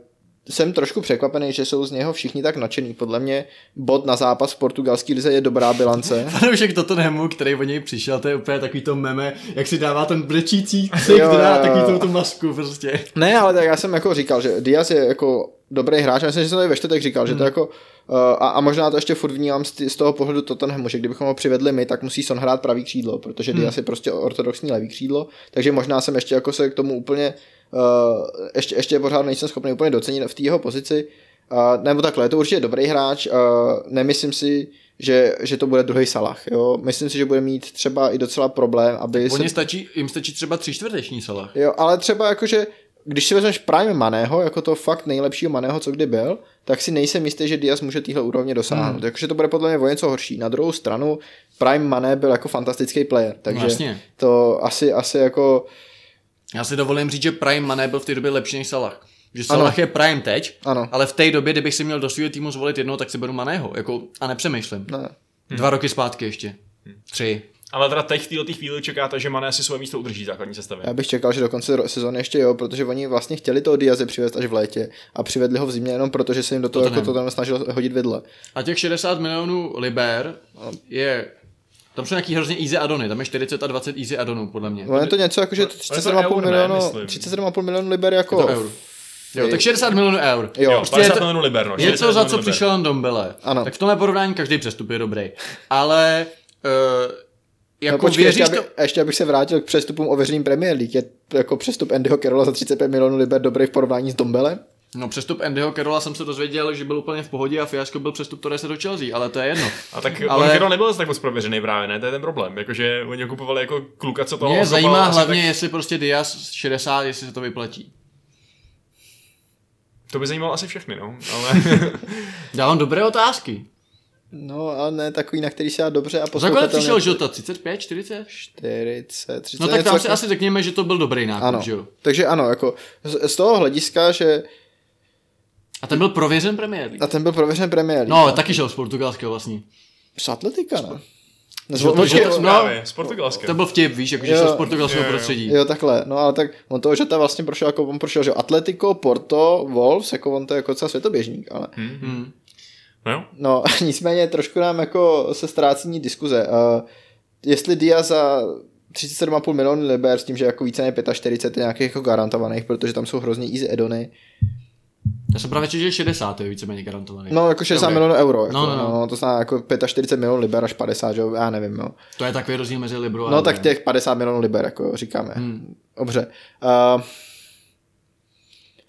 jsem trošku překvapený, že jsou z něho všichni tak nadšený. Podle mě bod na zápas v portugalský lize je dobrá bilance. Fanoušek Tottenhamu, který o něj přišel, to je úplně takový to meme, jak si dává ten brečící ksik, dá takový tu, masku prostě. Ne, ale tak já jsem jako říkal, že Diaz je jako dobrý hráč, myslím, že jsem tady ve čtvrtek říkal, že to jako uh, a, a, možná to ještě furt vnímám z, z toho pohledu Tottenhamu, že kdybychom ho přivedli my, tak musí Son hrát pravý křídlo, protože Diaz je prostě ortodoxní levý křídlo, takže možná jsem ještě jako se k tomu úplně ještě, ještě pořád nejsem schopný úplně docenit v té jeho pozici, uh, nebo takhle, je to určitě dobrý hráč, uh, nemyslím si, že, že to bude druhý Salah, jo, myslím si, že bude mít třeba i docela problém, aby se... Stačí, jim stačí třeba tři čtvrteční Salah. Jo, ale třeba jakože když si vezmeš Prime Maného, jako to fakt nejlepšího Maného, co kdy byl, tak si nejsem jistý, že Diaz může téhle úrovně dosáhnout. Hmm. Takže to bude podle mě o něco horší. Na druhou stranu, Prime Mané byl jako fantastický player, takže jasně. to asi, asi jako Já si dovolím říct, že Prime Mané byl v té době lepší než Salah. Že Salah je Prime teď, Ano. ale v té době, kdybych si měl do svého týmu zvolit jednoho, tak si beru Maného. Jako, a nepřemýšlím. ne. Dva roky zpátky ještě. Tři. Ale teda teď v této chvíli čekáte, že Mané si svoje místo udrží základní sestavě. Já bych čekal, že do konce sezóny ještě jo, protože oni vlastně chtěli toho Diaze přivést až v létě a přivedli ho v zimě jenom protože se jim do toho To jako to tam snažil hodit vidle. A těch 60 milionů liber je... Tam jsou nějaký hrozně easy addony, tam je 40 a 20 easy addonů, podle mě. Ono je to něco jako, že to- to je to 37,5 eur, ne, milionů, myslím. 37,5 milionů liber jako... To eur. Jo, tak 60 milionů eur. Jo, Prostě 50 je to- milionů liber, no. Něco, 60 za co liber. přišel Ndombele. Ano. Tak v tomhle porovnání každý přestup je dobrý. Ale uh, No jako počkej, ještě, věříš aby, to... ještě abych se vrátil k přestupům ověřeným Premier League. Je jako přestup Andyho Carrolla za 35 milionů liber dobrý v porovnání s Dombelem? No přestup Andyho Carrolla jsem se dozvěděl, že byl úplně v pohodě a fiasko byl přestup Torrese do Chelsea, ale to je jedno. A tak Ale- on nebyl tak moc prověřený právě, ne? To je ten problém. Jakože oni ho kupovali jako kluka, co toho Mě zajímá hlavně, Tak, jestli prostě Diaz 60, jestli se to vyplatí. to by zajímalo asi všechny, no. Ale Dávám dobré otázky. No, ale ne takový, na který se dá dobře a Za kolik poslouchatelně- přišel Žota? 35, 40? 40, 30. No tak tam si jako- asi řekněme, že to byl dobrý nákup, Ano, že jo? takže ano, jako z, z toho hlediska, že A ten byl prověřen League. a ten byl prověřen League. No, taky šel z portugalského vlastně. Z Atletika, ne? Jo, Zvol, to- že no, právě, z Portugalska. To byl vtip, víš, jakože šel z portugalského prostředí. Jo, takhle. No ale tak on toho, že ta vlastně prošel, jako on prošel, že jo, Atletico, Porto, Wolves, jako on to je jako docela světoběžník, ale Hmm. No jo. no nicméně trošku nám jako se ztrácí diskuze. Uh, jestli Dia za 37,5 milionů liber s tím, že jako více než 45 je nějakých jako garantovaných, protože tam jsou hrozně easy edony. Já jsem právě četl, že 60 je víceméně garantovaný. No jako 60 Dobrý. milionů euro. Jako, No, no, no, no. no. to znamená jako 45 milionů liber až 50, že jo, já nevím, no. To je takový rozdíl mezi Libru a No tak těch 50 milionů liber, jako říkáme. Hmm. Dobře. Uh,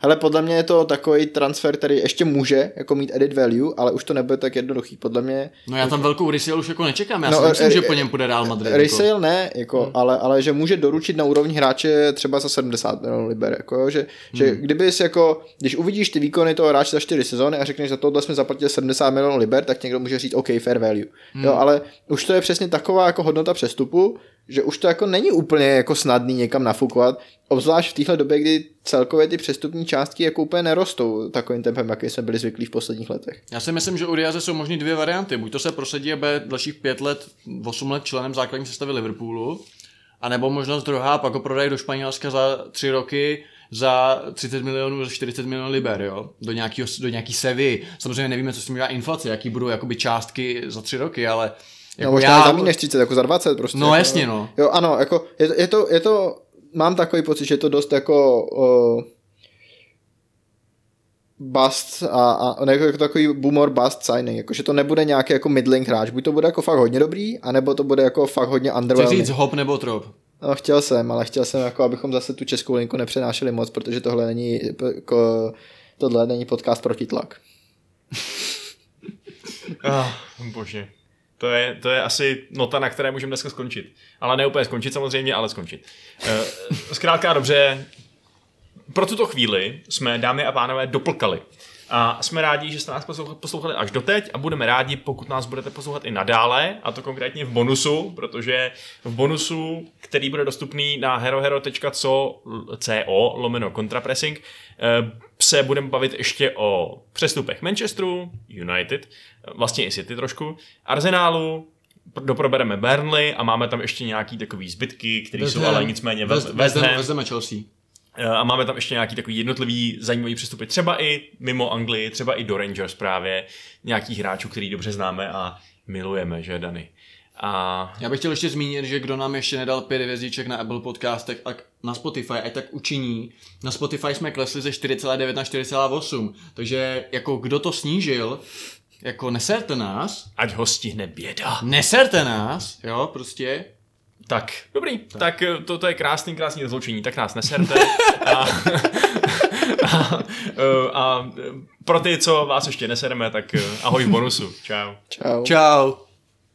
hele, podle mě je to takový transfer, který ještě může jako mít edit value, ale už to nebude tak jednoduchý. Podle mě No já tam velkou resale už jako nečekám, já No, si myslím, eh, že eh, po něm půjde Real Madrid. jako. resale ne, jako, hmm. ale, ale že může doručit na úrovni hráče třeba za 70 milionů liber. Jako, že, hmm. že kdyby jsi jako, když uvidíš ty výkony toho hráče za 4 sezóny a řekneš, za tohle jsme zaplatili 70 milionů liber, tak někdo může říct OK, fair value. Hmm. Jo, ale už to je přesně taková jako hodnota přestupu, že už to jako není úplně jako snadný někam nafukovat, obzvlášť v téhle době, kdy celkově ty přestupní částky jako úplně nerostou takovým tempem, jaký jsme byli zvyklí v posledních letech. Já si myslím, že u Diaze jsou možný dvě varianty. Buď to se prosadí a bude dalších pět let, 8 let členem základní sestavy Liverpoolu, a nebo možnost druhá, pak ho prodají do Španělska za tři roky za 30 milionů, za 40 milionů liber, jo? Do, nějakýho, do nějaký sevy. Samozřejmě nevíme, co s tím dělá inflace, jaký budou jakoby částky za tři roky, ale Jako jako možná já... za méně než 30, jako za 20 prostě. No jako, jasně, no. Jo, ano, jako je, to- je, to, je to, mám takový pocit, že je to dost jako uh, bust a, a ne, jako takový boomer bust signing, jako, že to nebude nějaký jako middling hráč, buď to bude jako fakt hodně dobrý, anebo to bude jako fakt hodně underwhelming. říct hop nebo trop. No, chtěl jsem, ale chtěl jsem, jako, abychom zase tu českou linku nepřenášeli moc, protože tohle není, jako, tohle není podcast proti tlak. Ah, bože. To je, to je asi nota, na které můžeme dneska skončit. Ale ne úplně skončit samozřejmě, ale skončit. Eh, Zkrátka dobře, pro tuto chvíli jsme, dámy a pánové, doplkali. A jsme rádi, že jste nás poslouch- poslouchali až doteď a budeme rádi, pokud nás budete poslouchat i nadále, a to konkrétně v bonusu, protože v bonusu, který bude dostupný na herohero.co co lomeno contrapressing, eh, se budeme bavit ještě o přestupech Manchesteru, United, vlastně i City trošku, Arsenálu, pr- doprobereme Burnley a máme tam ještě nějaký takový zbytky, které jsou ale nicméně West, West Ham, Vezmeme Chelsea. Eh, A máme tam ještě nějaký takový jednotlivý zajímavý přestupy, třeba i mimo Anglii, třeba i do Rangers právě, nějakých hráčů, který dobře známe a milujeme, že Dany. A Já bych chtěl ještě zmínit, že kdo nám ještě nedal pět hvězdiček na Apple podcastech a na Spotify, ať tak učiní. Na Spotify jsme klesli ze 4,9 na 4,8, takže jako kdo to snížil, jako neserte nás, ať ho stihne běda. neserte nás, jo, prostě. Tak, dobrý, tak, tak eh, to, to je krásný, krásný rozloučení, tak nás neserte. a, a, a, a pro ty, co vás ještě nesereme, tak eh, ahoj v bonusu. Čau. Čau. Čau.